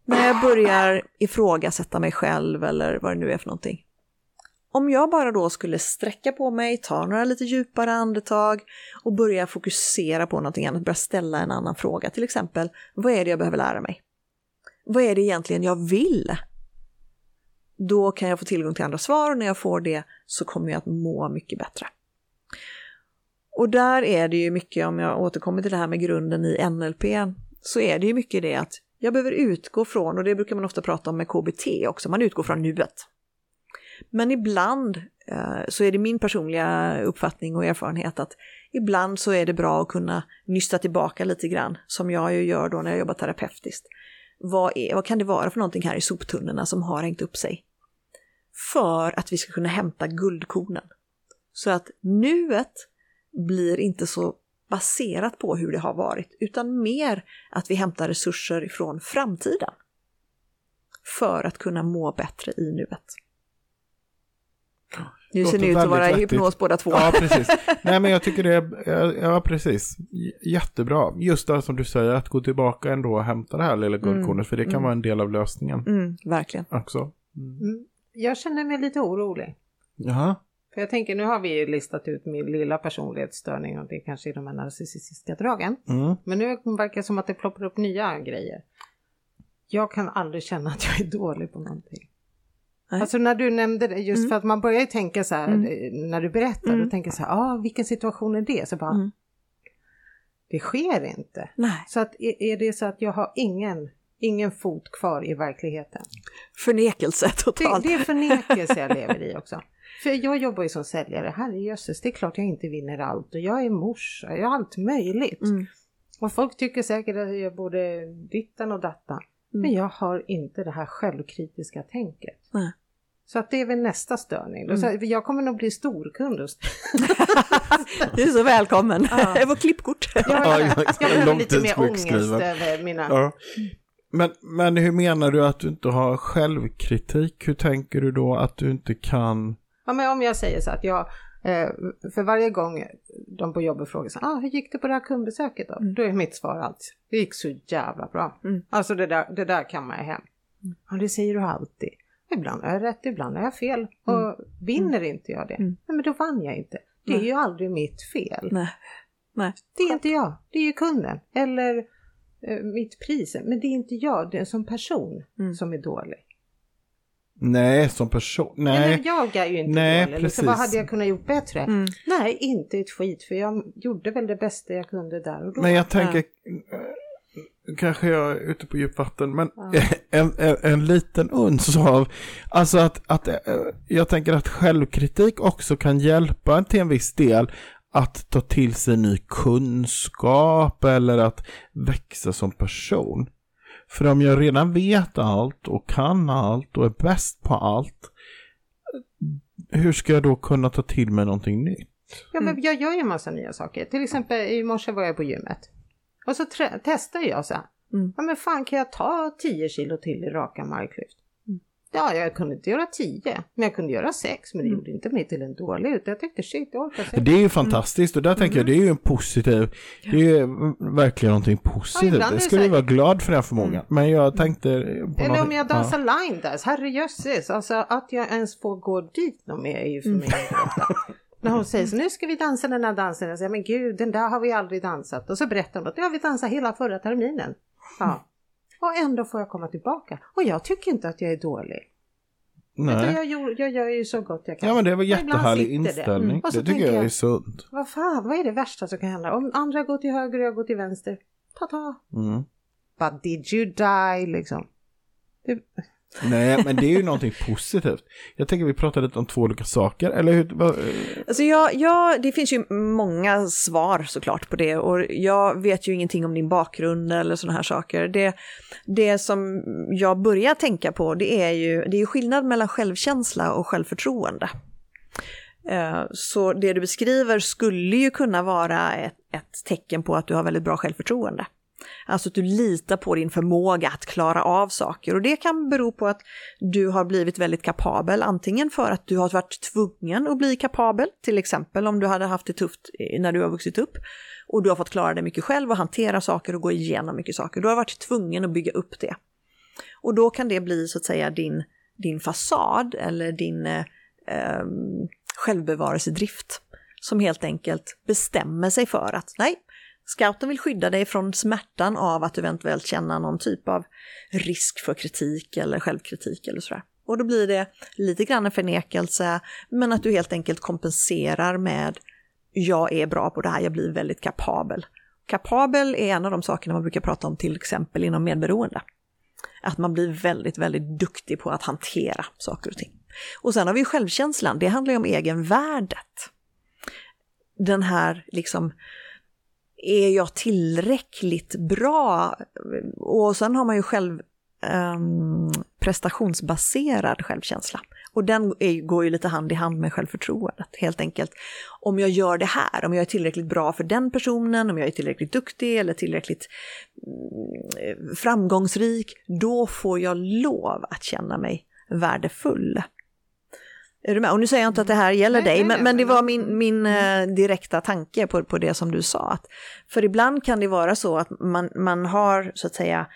C: när jag börjar ifrågasätta mig själv eller vad det nu är för någonting. Om jag bara då skulle sträcka på mig, ta några lite djupare andetag och börja fokusera på någonting annat, börja ställa en annan fråga, till exempel vad är det jag behöver lära mig? Vad är det egentligen jag vill? Då kan jag få tillgång till andra svar och när jag får det så kommer jag att må mycket bättre. Och där är det ju mycket, om jag återkommer till det här med grunden i NLP, så är det ju mycket det att jag behöver utgå från, och det brukar man ofta prata om med KBT också, man utgår från nuet. Men ibland eh, så är det min personliga uppfattning och erfarenhet att ibland så är det bra att kunna nysta tillbaka lite grann, som jag ju gör då när jag jobbar terapeutiskt. Vad, är, vad kan det vara för någonting här i soptunnorna som har hängt upp sig? För att vi ska kunna hämta guldkornen. Så att nuet blir inte så baserat på hur det har varit, utan mer att vi hämtar resurser ifrån framtiden. För att kunna må bättre i nuet. Nu ser ni ut att vara i hypnos båda två.
B: Ja, precis. Nej, men jag tycker det är, ja, precis. Jättebra. Just det som du säger, att gå tillbaka ändå och hämta det här lilla guldkornet, mm. för det kan mm. vara en del av lösningen.
C: Mm, verkligen.
B: Också.
A: Mm. Jag känner mig lite orolig.
B: Jaha.
A: För jag tänker, nu har vi ju listat ut min lilla personlighetsstörning och det kanske är de här narcissistiska dragen.
B: Mm.
A: Men nu verkar det som att det ploppar upp nya grejer. Jag kan aldrig känna att jag är dålig på någonting. Nej. Alltså när du nämnde det, just mm. för att man börjar ju tänka så här, mm. Eh, när du berättar, mm. då tänker så här, ah, vilken situation är det? Så bara, mm. det sker inte.
C: Nej.
A: Så att är det så att jag har ingen, ingen fot kvar i verkligheten.
C: Förnekelse totalt.
A: Det, det är förnekelse jag lever i också. För jag jobbar ju som säljare, herrejösses, det är klart jag inte vinner allt och jag är morsa, jag har allt möjligt.
C: Mm.
A: Och folk tycker säkert att jag gör både dittan och dattan. Mm. Men jag har inte det här självkritiska tänket.
C: Nej.
A: Så att det är väl nästa störning. Mm. jag kommer nog bli storkund hos
C: Du är så välkommen. Ja. Jag var klippkort.
A: Ja, jag, jag behöver lite mer ångest över mina...
B: Ja. Men, men hur menar du att du inte har självkritik? Hur tänker du då att du inte kan...
A: Ja, men om jag säger så att jag, eh, för varje gång de på jobbet frågar så ah, hur gick det på det här kundbesöket då? Mm. Då är mitt svar alltid, det gick så jävla bra. Mm. Alltså det där, det där kan man hem. Mm. Ja, det säger du alltid. Ibland har jag rätt, ibland har jag fel. Och mm. vinner mm. inte jag det, mm. nej men då vann jag inte. Det är ju aldrig mitt fel.
C: Nej. Nej.
A: Det är inte jag, det är ju kunden. Eller eh, mitt pris. Men det är inte jag, det är som person mm. som är dålig.
B: Nej, som person. Nej.
A: Eller jag är ju inte
B: Nej,
A: dålig. Precis. vad hade jag kunnat gjort bättre? Mm. Nej, inte ett skit. För jag gjorde väl det bästa jag kunde där och då.
B: Men jag tänker, ja. Eh, kanske jag är ute på djupvatten, men ja. en, en, en, liten uns av, alltså att, att eh, jag tänker att självkritik också kan hjälpa en till en viss del att ta till sig ny kunskap eller att växa som person. För om jag redan vet allt och kan allt och är bäst på allt, hur ska jag då kunna ta till mig någonting nytt?
A: Ja, men jag gör ju en massa nya saker. Till exempel i morse var jag på gymmet. Och så testar jag så här. Mm. Ja, men fan kan jag ta 10 kilo till i raka marklyft? Ja, jag kunde inte göra tio, men jag kunde göra sex, men det mm. gjorde inte mig till en dålig ut. Jag tänkte shit, jag orkar sex.
B: Det är ju fantastiskt och där tänker jag, det är ju en positiv, det är ju verkligen någonting positivt. Ja, det ska du vara glad för den förmågan. Mm. Men jag tänkte...
A: Eller om jag dansar ja. line dance, herrejösses, alltså att jag ens får gå dit något mer är ju för mig mm. När hon säger så, nu ska vi dansa den här dansen, jag säger men gud, den där har vi aldrig dansat. Och så berättar hon att det har vi dansat hela förra terminen. Ja. Och ändå får jag komma tillbaka. Och jag tycker inte att jag är dålig. Nej. Jag, gör, jag gör ju så gott jag kan.
B: Ja men det var jättehärlig inställning. Det, mm. det tycker jag är sunt.
A: Vad fan, vad är det värsta som kan hända? Om andra går till höger och jag går till vänster. Ta ta.
B: Mm.
A: But did you die liksom? Det...
B: Nej, men det är ju någonting positivt. Jag tänker vi pratar lite om två olika saker, eller hur?
C: Alltså jag, jag, det finns ju många svar såklart på det och jag vet ju ingenting om din bakgrund eller sådana här saker. Det, det som jag börjar tänka på det är ju, det är ju skillnad mellan självkänsla och självförtroende. Eh, så det du beskriver skulle ju kunna vara ett, ett tecken på att du har väldigt bra självförtroende. Alltså att du litar på din förmåga att klara av saker och det kan bero på att du har blivit väldigt kapabel, antingen för att du har varit tvungen att bli kapabel, till exempel om du hade haft det tufft när du har vuxit upp och du har fått klara det mycket själv och hantera saker och gå igenom mycket saker. Du har varit tvungen att bygga upp det. Och då kan det bli så att säga din, din fasad eller din eh, ehm, självbevarelsedrift som helt enkelt bestämmer sig för att nej, Scouten vill skydda dig från smärtan av att eventuellt känna någon typ av risk för kritik eller självkritik eller sådär. Och då blir det lite grann en förnekelse, men att du helt enkelt kompenserar med jag är bra på det här, jag blir väldigt kapabel. Kapabel är en av de sakerna man brukar prata om till exempel inom medberoende. Att man blir väldigt, väldigt duktig på att hantera saker och ting. Och sen har vi självkänslan, det handlar ju om egenvärdet. Den här liksom är jag tillräckligt bra? Och sen har man ju själv um, prestationsbaserad självkänsla. Och den är, går ju lite hand i hand med självförtroendet, helt enkelt. Om jag gör det här, om jag är tillräckligt bra för den personen, om jag är tillräckligt duktig eller tillräckligt mm, framgångsrik, då får jag lov att känna mig värdefull. Är du med? Och nu säger jag inte att det här gäller nej, dig, nej, men, men, det var min, min uh, direkta tanke på, på det som du sa. Att, för ibland kan det vara så att man, man har så att säga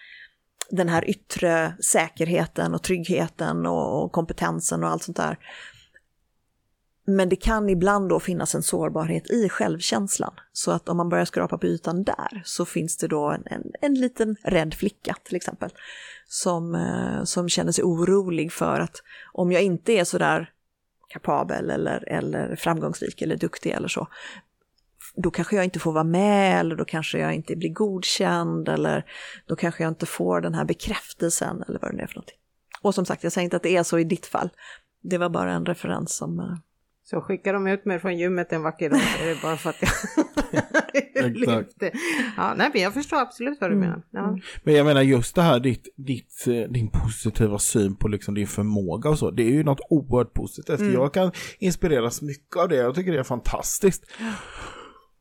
C: den här yttre säkerheten och tryggheten och, och kompetensen och allt sånt där. Men det kan ibland då finnas en sårbarhet i självkänslan. Så att om man börjar skrapa på ytan där så finns det då en, en, en liten rädd flicka till exempel. Som, eh, som känner sig orolig för att om jag inte är sådär kapabel eller, eller framgångsrik eller duktig eller så, då kanske jag inte får vara med eller då kanske jag inte blir godkänd eller då kanske jag inte får den här bekräftelsen eller vad det nu är för någonting. Och som sagt, jag säger inte att det är så i ditt fall. Det var bara en referens som... Eh,
A: så skickar de ut mig från gymmet en vacker dag är det bara för att jag lyfte. Ja, nej, men jag förstår absolut vad du mm. menar. Ja. Mm.
B: Men jag menar just det här ditt, ditt, eh, din positiva syn på liksom din förmåga och så. Det är ju något oerhört positivt. Mm. Jag kan inspireras mycket av det. Jag tycker det är fantastiskt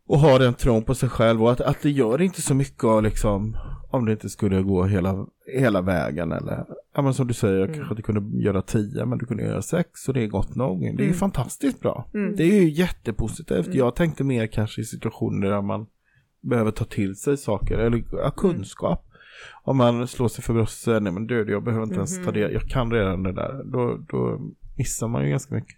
B: och ha den tron på sig själv och att, att det gör inte så mycket liksom om det inte skulle gå hela, hela vägen eller ja men som du säger, mm. kanske du kunde göra tio men du kunde göra sex och det är gott nog. Det är mm. fantastiskt bra. Mm. Det är ju jättepositivt. Mm. Jag tänkte mer kanske i situationer där man behöver ta till sig saker eller ja, kunskap. Om man slår sig för bröstet och säger nej men du, jag behöver inte ens ta det, mm-hmm. jag kan redan det där. Då, då missar man ju ganska mycket.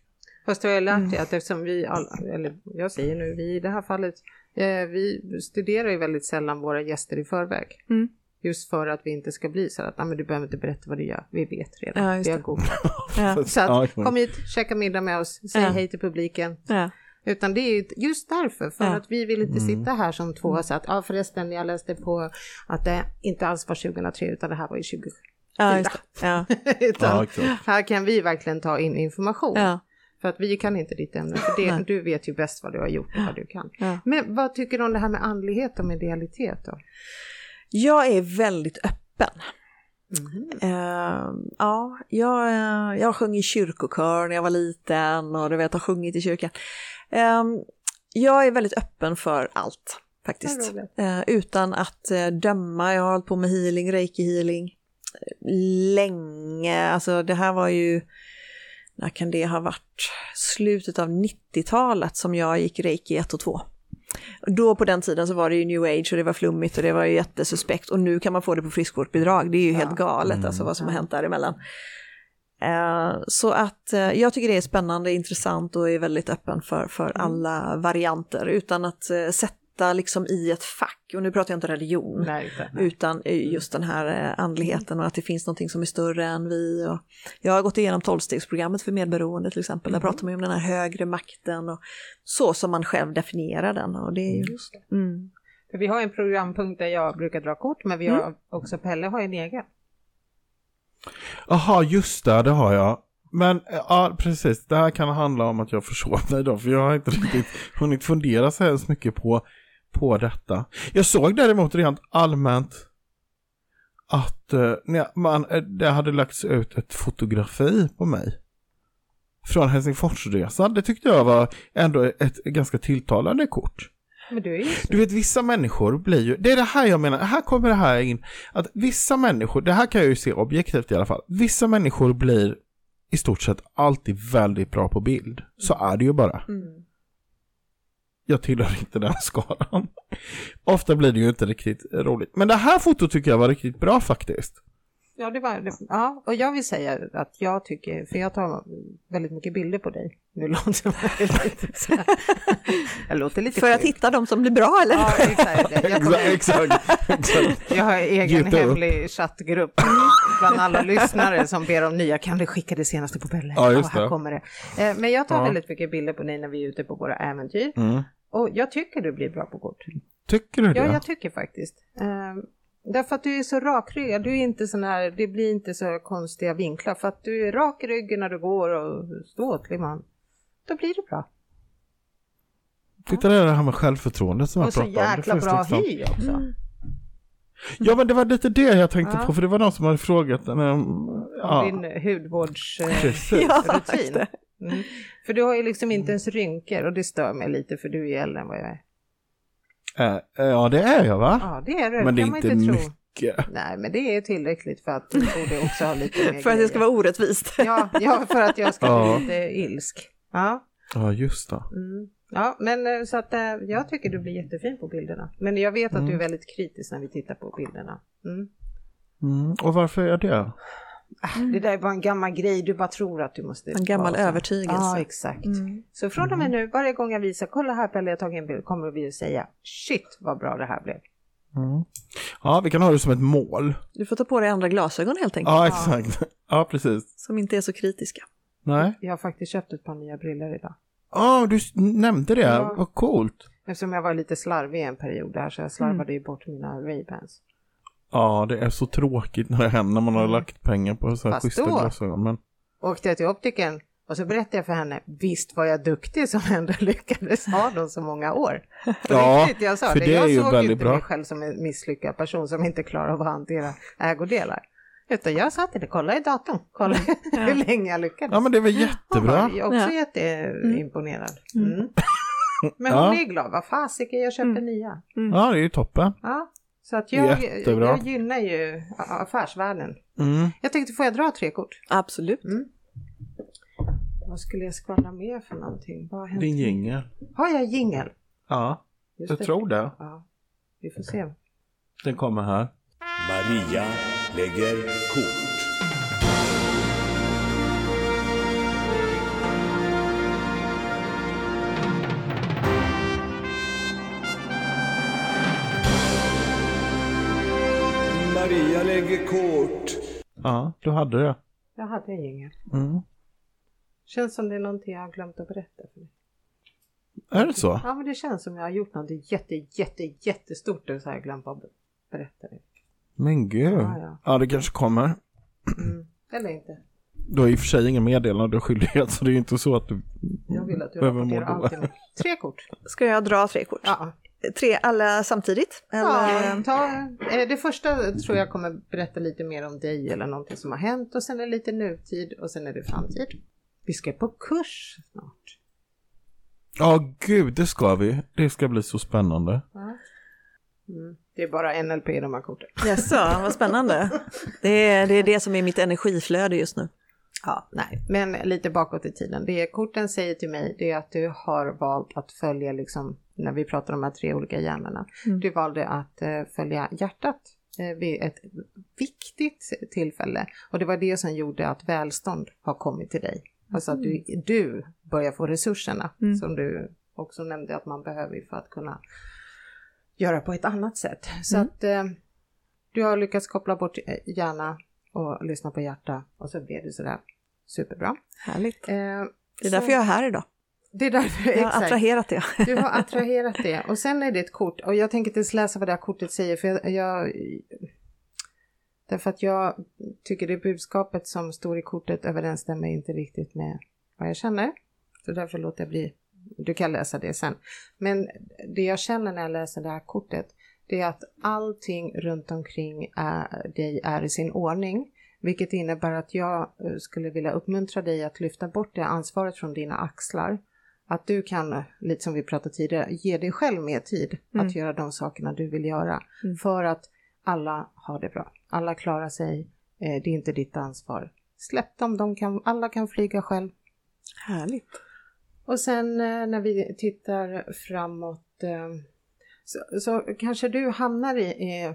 A: Fast du har lärt dig mm. att eftersom vi, alla, eller jag säger nu vi i det här fallet, eh, vi studerar ju väldigt sällan våra gäster i förväg. Mm. Just för att vi inte ska bli så att, men du behöver inte berätta vad du gör, vi vet redan, ja, vi har googlat. ja. Så att, kom hit, käka middag med oss, säg ja. hej till publiken. Ja. Utan det är just därför, för ja. att vi vill inte mm. sitta här som två och säga att ja förresten jag läste på att det inte alls var 2003 utan det här var ju 2004. Ja, ja. utan ja, här kan vi verkligen ta in information. Ja. För att vi kan inte ditt ämne, för det, du vet ju bäst vad du har gjort och vad du kan. Ja. Men vad tycker du om det här med andlighet och medialitet då?
C: Jag är väldigt öppen. Mm. Uh, ja, jag, jag sjöng i kyrkokör när jag var liten och du vet, har sjungit i kyrkan. Uh, jag är väldigt öppen för allt faktiskt. Uh, utan att uh, döma, jag har hållit på med healing, reiki healing länge. Alltså det här var ju när kan det ha varit? Slutet av 90-talet som jag gick reiki 1 och 2. Då på den tiden så var det ju new age och det var flummigt och det var ju jättesuspekt och nu kan man få det på friskvårdsbidrag. Det är ju ja. helt galet mm. alltså vad som har hänt däremellan. Uh, så att uh, jag tycker det är spännande, intressant och är väldigt öppen för, för mm. alla varianter utan att uh, sätta sätta liksom i ett fack, och nu pratar jag inte religion, nej, nej. utan just den här eh, andligheten och att det finns någonting som är större än vi. Och jag har gått igenom tolvstegsprogrammet för medberoende till exempel, där mm. pratar man om den här högre makten och så som man själv definierar den. Och det är ju, just det.
A: Mm. För vi har en programpunkt där jag brukar dra kort, men vi har mm. också, Pelle har en egen.
B: Jaha, just det, det har jag. Men ja, precis, det här kan handla om att jag försov mig då, för jag har inte riktigt hunnit fundera så hemskt mycket på, på detta. Jag såg däremot rent allmänt att eh, man, eh, det hade lagts ut ett fotografi på mig från Helsingforsresan. Det tyckte jag var ändå ett ganska tilltalande kort.
A: Du
B: vet vissa människor blir ju, det är det här jag menar, här kommer det här in, att vissa människor, det här kan jag ju se objektivt i alla fall, vissa människor blir i stort sett alltid väldigt bra på bild. Så är det ju bara. Mm. Jag tillhör inte den skalan. Ofta blir det ju inte riktigt roligt. Men det här fotot tycker jag var riktigt bra faktiskt.
A: Ja, det var, det, ja, och jag vill säga att jag tycker, för jag tar väldigt mycket bilder på dig. Nu låter jag lite så här. Jag låter lite
C: För att hitta de som blir bra eller?
A: Ja, exakt.
B: Jag, kommer, exakt,
A: exakt. jag har egen Gjuta hemlig upp. chattgrupp bland alla lyssnare som ber om nya, kan du skicka det senaste på Pelle?
B: Ja, just
A: det. här kommer det. Eh, men jag tar ja. väldigt mycket bilder på dig när vi är ute på våra äventyr. Mm. Och jag tycker du blir bra på kort.
B: Tycker du det?
A: Ja, jag tycker faktiskt. Um, Därför att du är så rakryggad, du är inte sån här, det blir inte så konstiga vinklar för att du är rak i ryggen när du går och ståtlig man. Då blir det bra.
B: Titta det här med självförtroende som jag pratade
A: om. Och så jäkla bra liksom... hy också. Mm.
B: Ja men det var lite det jag tänkte ja. på för det var någon som hade frågat. När,
A: ja. Din hudvårdsrutin. Eh, mm. För du har ju liksom inte ens rynkor och det stör mig lite för du är äldre än vad jag är.
B: Äh, ja, det är jag va?
A: Ja, det är det.
B: Men det är inte, inte mycket.
A: Nej, men det är tillräckligt för att du borde också ha lite mer
C: För att det ska vara orättvist.
A: ja, ja, för att jag ska bli lite ilsk. Ja,
B: ja just det. Mm.
A: Ja, men eh, så att eh, jag tycker du blir jättefin på bilderna. Men jag vet att mm. du är mm. väldigt kritisk när vi tittar på bilderna. Mm.
B: Mm. Och varför är det?
A: Ah, det där är bara en gammal grej, du bara tror att du måste...
C: En gammal övertygelse.
A: Ja, exakt. Mm. Så från och med nu, varje gång jag visar, kolla här Pelle, jag har tagit en bild, kommer vi att säga shit vad bra det här blev.
B: Mm. Ja, vi kan ha det som ett mål.
C: Du får ta på dig andra glasögon helt enkelt.
B: Ja, exakt. Ja, precis.
C: Som inte är så kritiska.
B: Nej.
A: Jag har faktiskt köpt ett par nya briller idag.
B: Ja, oh, du nämnde det. Ja. Vad coolt.
A: Eftersom jag var lite slarvig en period där så jag slarvade mm. ju bort mina Ray-Bans.
B: Ja, det är så tråkigt när det händer man har mm. lagt pengar på så här schyssta glasögon. Men...
A: Åkte jag till optiken och så berättade jag för henne, visst var jag duktig som ändå lyckades ha dem så många år.
B: ja, riktigt, jag sa för det, det är
A: jag
B: ju
A: såg
B: väldigt
A: inte
B: bra.
A: mig själv som en misslyckad person som inte klarar av att hantera ägodelar. Utan jag sa till det, kolla i datorn, kolla mm. hur länge jag lyckades.
B: Ja men det var jättebra.
A: Jag är också ja. jätteimponerad. Mm. mm. Men hon ja. är glad, vad fasiken jag köper mm. nya.
B: Mm. Ja det är ju toppen.
A: Ja. Så att jag, jag gynnar ju affärsvärlden. Mm. Jag tänkte, får jag dra tre kort?
C: Absolut. Mm.
A: Vad skulle jag skvallra mer för någonting?
B: Vad Din jingel.
A: Har jag jingel?
B: Ja, Just jag det. tror det.
A: Ja, vi får se.
B: Den kommer här.
D: Maria lägger kort. Kort.
B: Ja, du hade det.
A: Jag hade en jingel. Mm. Känns som det är någonting jag har glömt att berätta för dig.
B: Är det så?
A: Ja, men det känns som jag har gjort något jätte, jätte, jättestort och så har jag glömt att berätta det.
B: Men gud. Ja, ja. ja det kanske kommer.
A: Mm. Eller inte.
B: Du har i och för sig ingen meddelande och skyldighet så det är ju inte så att du
A: Jag vill att du rapporterar alltid Tre kort.
C: Ska jag dra tre kort?
A: Ja.
C: Tre alla samtidigt?
A: Eller? Ja, ta, eh, det första tror jag kommer berätta lite mer om dig eller någonting som har hänt och sen är det lite nutid och sen är det framtid. Vi ska på kurs snart.
B: Ja, oh, gud, det ska vi. Det ska bli så spännande.
A: Mm. Det är bara NLP i de här korten.
C: Jaså, vad spännande. Det är, det är det som är mitt energiflöde just nu.
A: Ja, nej, men lite bakåt i tiden. Det korten säger till mig det är att du har valt att följa, liksom, när vi pratar om de här tre olika hjärnorna, mm. du valde att uh, följa hjärtat uh, vid ett viktigt tillfälle. Och det var det som gjorde att välstånd har kommit till dig. Alltså att du, mm. du börjar få resurserna mm. som du också nämnde att man behöver för att kunna göra på ett annat sätt. Så mm. att uh, du har lyckats koppla bort hjärna och lyssna på hjärta och så blev det sådär superbra.
C: Härligt. Eh, det är så, därför jag är här idag.
A: Det är därför,
C: jag har attraherat det.
A: Du har attraherat det och sen är det ett kort och jag tänker inte läsa vad det här kortet säger för jag, jag Därför att jag tycker det budskapet som står i kortet överensstämmer inte riktigt med vad jag känner. Så därför låter jag bli. Du kan läsa det sen. Men det jag känner när jag läser det här kortet det är att allting runt omkring är, dig är i sin ordning. Vilket innebär att jag eh, skulle vilja uppmuntra dig att lyfta bort det ansvaret från dina axlar. Att du kan, lite som vi pratade tidigare, ge dig själv mer tid mm. att göra de sakerna du vill göra. Mm. För att alla har det bra. Alla klarar sig. Eh, det är inte ditt ansvar. Släpp dem, de kan, alla kan flyga själv.
C: Härligt.
A: Och sen eh, när vi tittar framåt så, så kanske du hamnar i, i,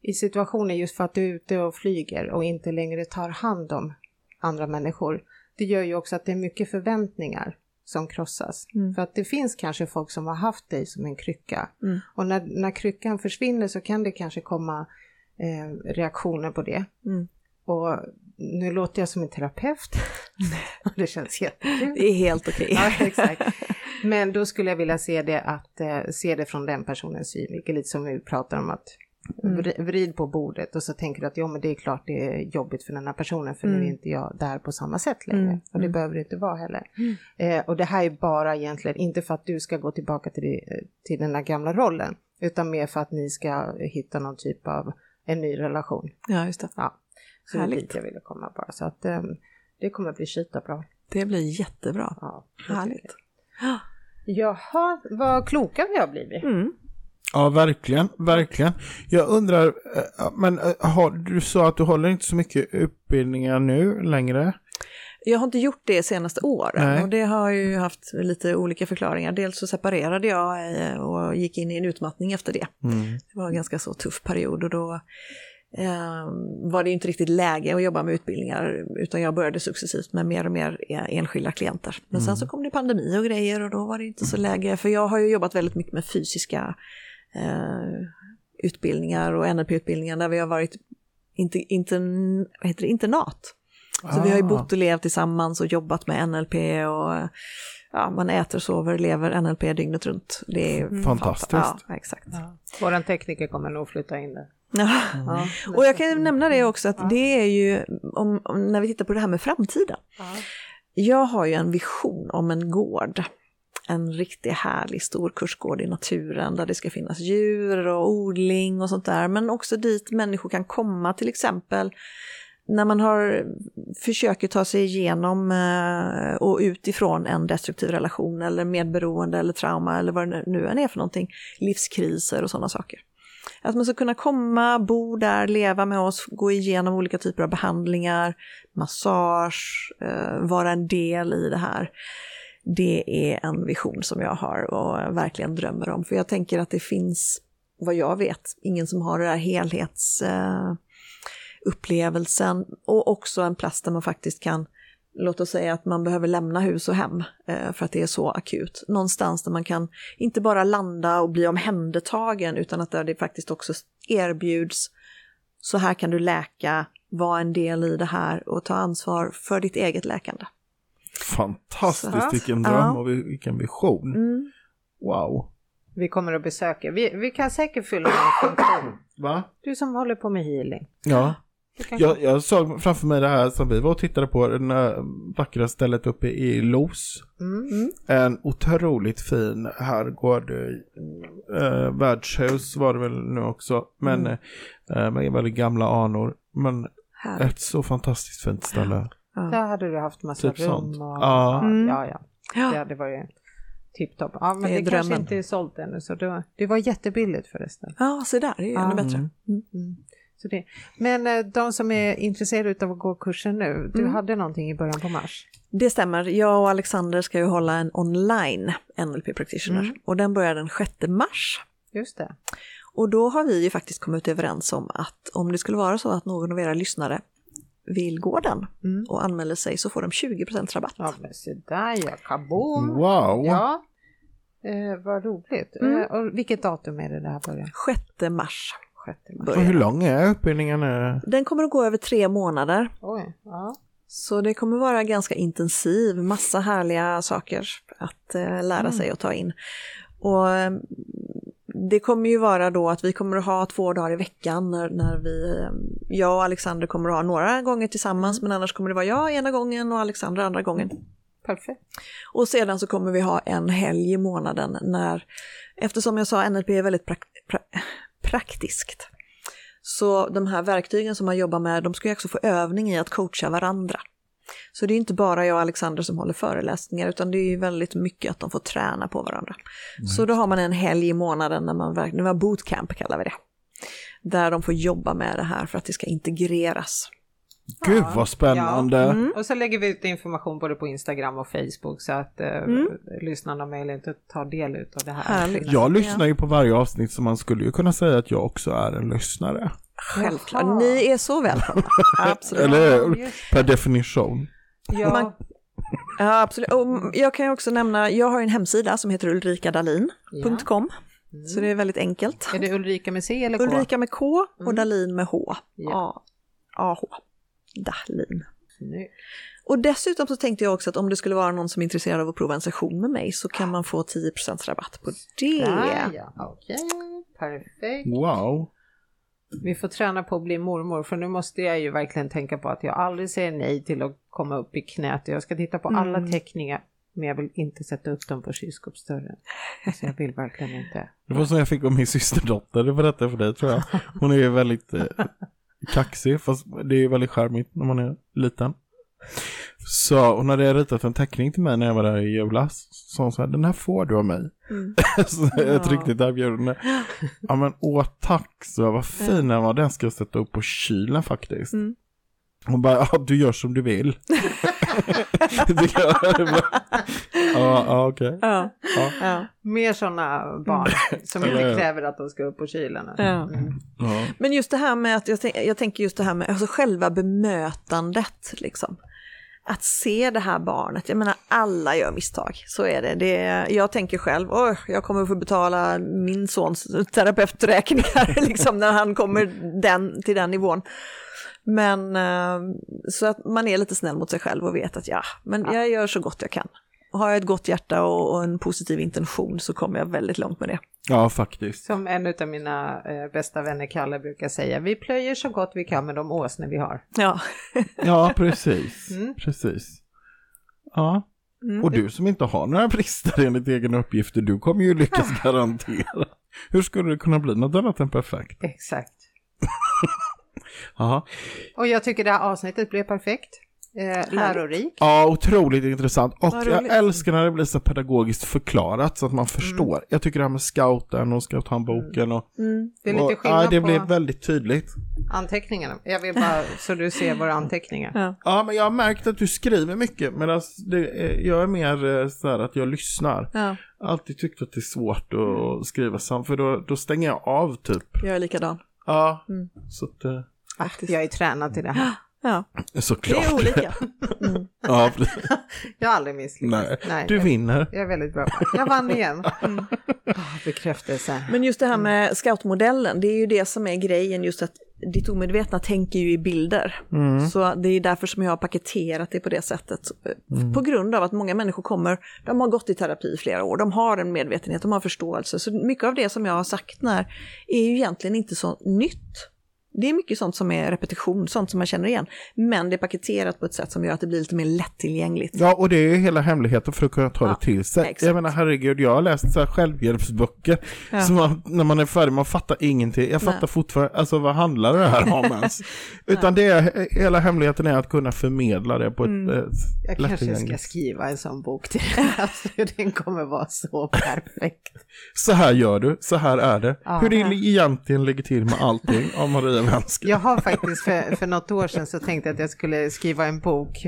A: i situationer just för att du är ute och flyger och inte längre tar hand om andra människor. Det gör ju också att det är mycket förväntningar som krossas. Mm. För att det finns kanske folk som har haft dig som en krycka. Mm. Och när, när kryckan försvinner så kan det kanske komma eh, reaktioner på det. Mm. Och nu låter jag som en terapeut. det känns jättekul.
C: Det är helt okej.
A: Ja, exakt. Men då skulle jag vilja se det, att, eh, se det från den personens synvinkel, lite som vi pratar om att mm. vrid på bordet och så tänker du att ja men det är klart det är jobbigt för den här personen för mm. nu är inte jag där på samma sätt längre. Mm. Och det mm. behöver det inte vara heller. Mm. Eh, och det här är bara egentligen inte för att du ska gå tillbaka till, det, till den där gamla rollen utan mer för att ni ska hitta någon typ av en ny relation.
C: Ja, just det.
A: Ja. Så Härligt. det dit jag ville komma bara. Så att um, det kommer bli skita bra.
C: Det blir jättebra. Ja,
A: Härligt. Jaha, vad kloka vi har blivit. Mm.
B: Ja, verkligen, verkligen. Jag undrar, eh, men eh, har, du sa att du håller inte så mycket utbildningar nu längre?
C: Jag har inte gjort det senaste åren Nej. och det har ju haft lite olika förklaringar. Dels så separerade jag eh, och gick in i en utmattning efter det. Mm. Det var en ganska så tuff period och då eh, var det inte riktigt läge att jobba med utbildningar utan jag började successivt med mer och mer enskilda klienter. Men mm. sen så kom det pandemi och grejer och då var det inte så läge för jag har ju jobbat väldigt mycket med fysiska utbildningar och NLP-utbildningar där vi har varit inte, inte, vad heter det, internat. Så ah. vi har ju ah. bott och levt tillsammans och jobbat med NLP och ja, man äter, sover, lever NLP dygnet runt. Det är
B: mm. fantastiskt.
C: Ja, exakt. Ja.
A: Vår tekniker kommer nog flytta in där.
C: Ja. ja. och jag kan nämna det också att ja. det är ju, om, om, när vi tittar på det här med framtiden. Ja. Jag har ju en vision om en gård. En riktigt härlig stor kursgård i naturen där det ska finnas djur och odling och sånt där. Men också dit människor kan komma till exempel när man har, försöker ta sig igenom eh, och utifrån en destruktiv relation eller medberoende eller trauma eller vad det nu än är för någonting, livskriser och sådana saker. Att man ska kunna komma, bo där, leva med oss, gå igenom olika typer av behandlingar, massage, eh, vara en del i det här. Det är en vision som jag har och verkligen drömmer om. För jag tänker att det finns, vad jag vet, ingen som har den där helhetsupplevelsen. Eh, och också en plats där man faktiskt kan låt oss säga att man behöver lämna hus och hem eh, för att det är så akut. Någonstans där man kan inte bara landa och bli omhändertagen utan att det faktiskt också erbjuds så här kan du läka, vara en del i det här och ta ansvar för ditt eget läkande.
B: Fantastiskt, vilken dröm ja. och vilken vision. Mm. Wow.
A: Vi kommer att besöka, vi, vi kan säkert fylla en funktion.
B: Va?
A: Du som håller på med healing.
B: Ja. Jag, jag såg framför mig det här som vi var och tittade på, det vackra stället uppe i Los. Mm. En otroligt fin herrgård, eh, värdshus var det väl nu också, men mm. eh, med väldigt gamla anor. Men Härligt. ett så fantastiskt fint ställe.
A: Ja. Där hade du haft massa typ rum och... Ja. Mm. ja, ja. ja. Det hade varit tipptopp. Ja, men det, det kanske inte är sålt ännu så det var, det var jättebilligt förresten.
C: Ja, så där, det är ju ännu bättre. Mm.
A: Mm. Så det. Men eh, de som är intresserade av att gå kursen nu, du mm. hade någonting i början på mars?
C: Det stämmer. Jag och Alexander ska ju hålla en online NLP practitioner mm. och den börjar den 6 mars.
A: Just det.
C: Och då har vi ju faktiskt kommit överens om att om det skulle vara så att någon av era lyssnare vill gå den mm. och anmäler sig så får de 20% rabatt.
A: Ja men se där ja, kaboom!
B: Wow!
A: Ja, eh, vad roligt. Mm. Eh, och vilket datum är det där börjar?
C: 6 mars.
B: Och hur lång är utbildningen?
C: Den kommer att gå över tre månader.
A: Oj, ja.
C: Så det kommer vara ganska intensiv, massa härliga saker att eh, lära mm. sig och ta in. Och eh, det kommer ju vara då att vi kommer att ha två dagar i veckan när, när vi, eh, jag och Alexander kommer att ha några gånger tillsammans
A: Mm.
C: men annars kommer det vara jag ena gången och Alexander andra gången.
A: Perfekt.
C: Och sedan så kommer vi ha en helg i månaden när, eftersom jag sa NLP är väldigt prak pra praktiskt, så de här verktygen som man jobbar med, de ska ju också få övning i att coacha varandra. Så det är inte bara jag och Alexander som håller föreläsningar utan det är ju väldigt mycket att de får träna på varandra. Så då har man en helg i månaden när man verkligen, var bootcamp kallar vi det. Där de får jobba med det här för att det ska integreras.
B: Gud vad spännande.
A: Ja. Och så lägger vi ut information både på Instagram och Facebook så att eh, lyssnarna har möjlighet att ta del av det här.
C: Härligt.
B: Jag lyssnar ju på varje avsnitt så man skulle ju kunna säga att jag också är en lyssnare.
C: Självklart,
A: Jaha.
C: ni är så välkomna. Absolut.
B: Eller Per definition.
A: Ja,
C: Man- Ja, absolut. Och jag kan ju också nämna, jag har en hemsida som heter ulrikadalin.com. Så det är väldigt enkelt.
A: är det Ulrika med C eller K?
C: Ulrika med K och
A: Mm.
C: Dalin med H.
A: Ja.
C: A-H. Dalin.
A: Snyggt.
C: Och dessutom så tänkte jag också att om det skulle vara någon som är intresserad av att prova en session med mig så kan man få 10% rabatt på det.
A: Där ja, okej, perfekt.
B: Wow.
A: Vi får träna på att bli mormor för nu måste jag ju verkligen tänka på att jag aldrig säger nej till att komma upp i knät. Jag ska titta på alla
C: Mm.
A: teckningar men jag vill inte sätta upp dem på kylskåpsdörren. Så jag vill verkligen inte.
B: Det var som jag fick av min systerdotter, det berättade jag för dig tror jag. Hon är ju väldigt eh, kaxig, fast det är väldigt charmigt när man är liten. Så hon hade ritat en teckning till mig när jag var där i julas. Så hon sa, den här får du av mig.
C: Mm.
B: så ett
A: Ja.
B: riktigt erbjudande. Ja men åh tack, så vad fin den var. Den ska jag sätta upp på kylen faktiskt.
C: Mm.
B: Hon bara, ja du gör som du vill. Ja, ja okej.
C: Ja.
B: Ja.
C: Ja.
A: Mer sådana barn som inte kräver att de ska upp på kylen.
C: Ja.
A: Mm.
B: Ja.
C: Men just det här med att jag, tänk, jag tänker just det här med alltså själva bemötandet liksom. Att se det här barnet, jag menar alla gör misstag, så är det. det jag tänker själv, Åh, jag kommer få betala min sons terapeuträkningar liksom när han kommer den, till den nivån. Men eh, så att man är lite snäll mot sig själv och vet att ja, men jag gör så gott jag kan. Har jag ett gott hjärta och, och en positiv intention så kommer jag väldigt långt med det.
B: ja, faktiskt.
A: Som en av mina eh, bästa vänner Kalle brukar säga, vi plöjer så gott vi kan med de åsnor vi har.
C: Ja.
B: Ja, precis.
A: Mm.
B: Precis. Ja.
C: Mm.
B: Och du som inte har några brister enligt egna uppgifter, du kommer ju lyckas garantera. Hur skulle det kunna bli något annat än perfekt?
A: Exakt.
B: Ja.
A: Och jag tycker det här avsnittet blev perfekt. Eh, lärorikt.
B: ja, otroligt intressant. Och jag älskar när det blir så pedagogiskt förklarat så att
A: Mm.
B: man förstår. Jag tycker det här med scouten och scouthandboken och...
C: Mm.
A: Det är lite
B: och,
A: skillnad
B: ja, det
A: på
B: blev väldigt tydligt.
A: anteckningarna. Jag vill bara så du ser våra anteckningar.
C: Ja.
B: Ja, men jag har märkt att du skriver mycket medan är, jag är mer eh, så här att jag lyssnar.
C: Ja,
B: alltid tyckt att det är svårt att skriva sam för då, då stänger jag av typ.
C: jag är likadan.
B: Ja,
C: Mm.
B: så att,
C: Faktiskt.
A: Jag är tränad till det här.
C: Ja, det
B: såklart.
C: är olika. Mm.
B: ja.
A: Jag har aldrig misslyckats.
B: Nej,
A: Nej,
B: du
A: jag,
B: vinner.
A: jag är väldigt bra. Jag vann igen. Mm. Ah, bekräftelse.
C: Men just det här med scoutmodellen, det är ju det som är grejen, just att ditt omedvetna tänker ju i bilder.
B: Mm.
C: Så det är därför som jag har paketerat det på det sättet. På grund av att många människor kommer, de har gått i terapi i flera år, de har en medvetenhet, de har förståelse. Så mycket av det som jag har sagt när är ju egentligen inte så nytt. Det är mycket sånt som är repetition, sånt som man känner igen. Men det är paketerat på ett sätt som gör att det blir lite mer lättillgängligt.
B: Ja, och det är ju hela hemligheten för att kunna ta
C: Ja,
B: det till sig.
C: exakt.
B: Jag menar, herregud, jag har läst så här självhjälpsböcker.
C: Ja.
B: Som man, när man är färdig, man fattar ingenting. Jag fattar
C: Nej.
B: fortfarande, alltså vad handlar det här om ens? Utan det är, hela hemligheten är att kunna förmedla det på ett
C: Mm.
B: eh,
A: Jag kanske ska skriva en sån bok till alltså, Den kommer vara så perfekt.
B: Så här gör du, så här är det.
A: Ja.
B: Hur det egentligen ligger till med allting av Maria Wensker.
A: Jag har faktiskt för, för något år sedan så tänkte jag att jag skulle skriva en bok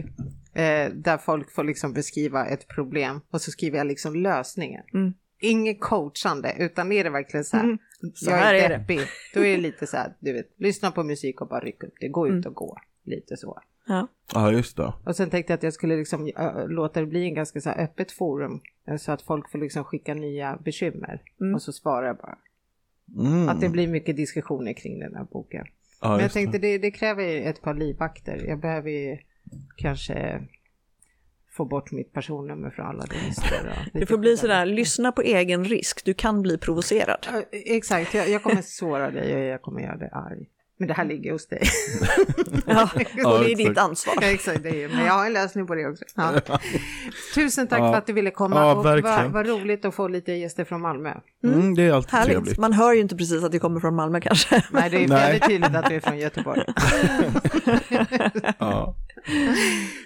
A: eh, där folk får liksom beskriva ett problem och så skriver jag liksom lösningen.
C: Mm.
A: Inget coachande utan är det verkligen så här,
C: Mm. Så
A: jag
C: här
A: är deppig, då är det lite så här, du vet, lyssna på musik och bara ryck upp det, gå ut
C: Mm.
A: och gå, lite så.
C: Ja.
B: Ja, just det.
A: Och sen tänkte jag att jag skulle liksom äh, låta det bli en ganska så här öppet forum äh, så att folk får liksom skicka nya bekymmer
C: Mm.
A: och så svarar jag bara.
B: Mm.
A: Att det blir mycket diskussioner kring den här boken.
B: ja,
A: Men jag tänkte det, det kräver ett par livvakter. Jag behöver ju kanske få bort mitt personnummer från alla register.
C: Det får bli sådär, lyssna på egen risk, du kan bli provocerad.
A: Exakt, jag, jag kommer såra dig och jag kommer göra dig arg. Men det här ligger hos dig.
C: ja, och det är ditt ansvar.
A: Ja, exakt, det är, men jag har en lösning på det också. Ja. Tusen tack för att du ville komma
B: Ja,
A: och vad vad roligt att få lite gäster från Malmö.
B: Mm, det är alltid
C: Härligt.
B: trevligt.
C: Man hör ju inte precis att det kommer från Malmö kanske.
A: Nej, det är
B: Nej.
A: väldigt tydligt att du är från Göteborg.
B: Ja.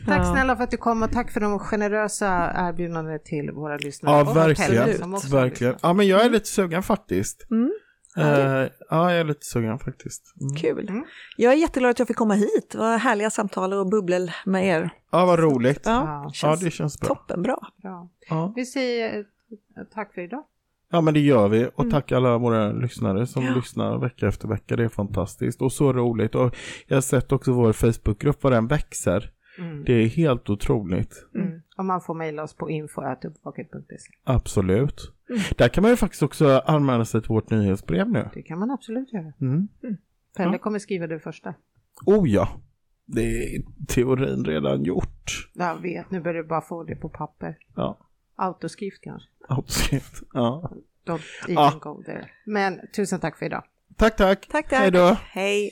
A: Tack
C: Ja.
A: snälla för att du kom och tack för de generösa erbjudandena till våra lyssnare.
B: Ja, verkligen. verkligen. Ja, men jag är lite sugen faktiskt.
C: Mm.
B: Eh, ja, jag är lite sugen faktiskt. Mm.
C: Kul.
A: Mm.
C: Jag är jätteglad att jag fick komma hit. Det var härliga samtal och bubblor med er.
B: Ja, vad roligt.
C: Ja,
A: Ja,
B: Ja,
C: känns
B: det känns bra.
C: toppenbra.
A: Bra.
B: Ja.
A: Vi säger eh, tack för idag.
B: ja, men det gör vi.
A: Mm.
B: Och tack alla våra lyssnare som
C: Ja.
B: lyssnar vecka efter vecka. Det är fantastiskt och så roligt. Och jag har sett också vår Facebookgrupp, vad den växer.
A: Mm.
B: Det är helt otroligt.
A: Mm. Och man får mejla oss på info.uppvaket.se.
B: Absolut.
A: Mm.
B: Där kan man ju faktiskt också anmäla sig till vårt nyhetsbrev nu.
A: Det kan man absolut göra.
B: Mm.
A: Pelle
B: Ja.
A: kommer skriva det första.
B: Oh ja, det är teorin redan gjort.
A: Jag vet, nu börjar du bara få det på papper.
B: Ja,
A: Autoskrift kanske.
B: absolut. Ja.
A: Don't even
B: Ja.
A: go there. Men tusen tack för idag.
B: Tack, tack.
C: Tack, tack.
B: Hej då.
C: Hej.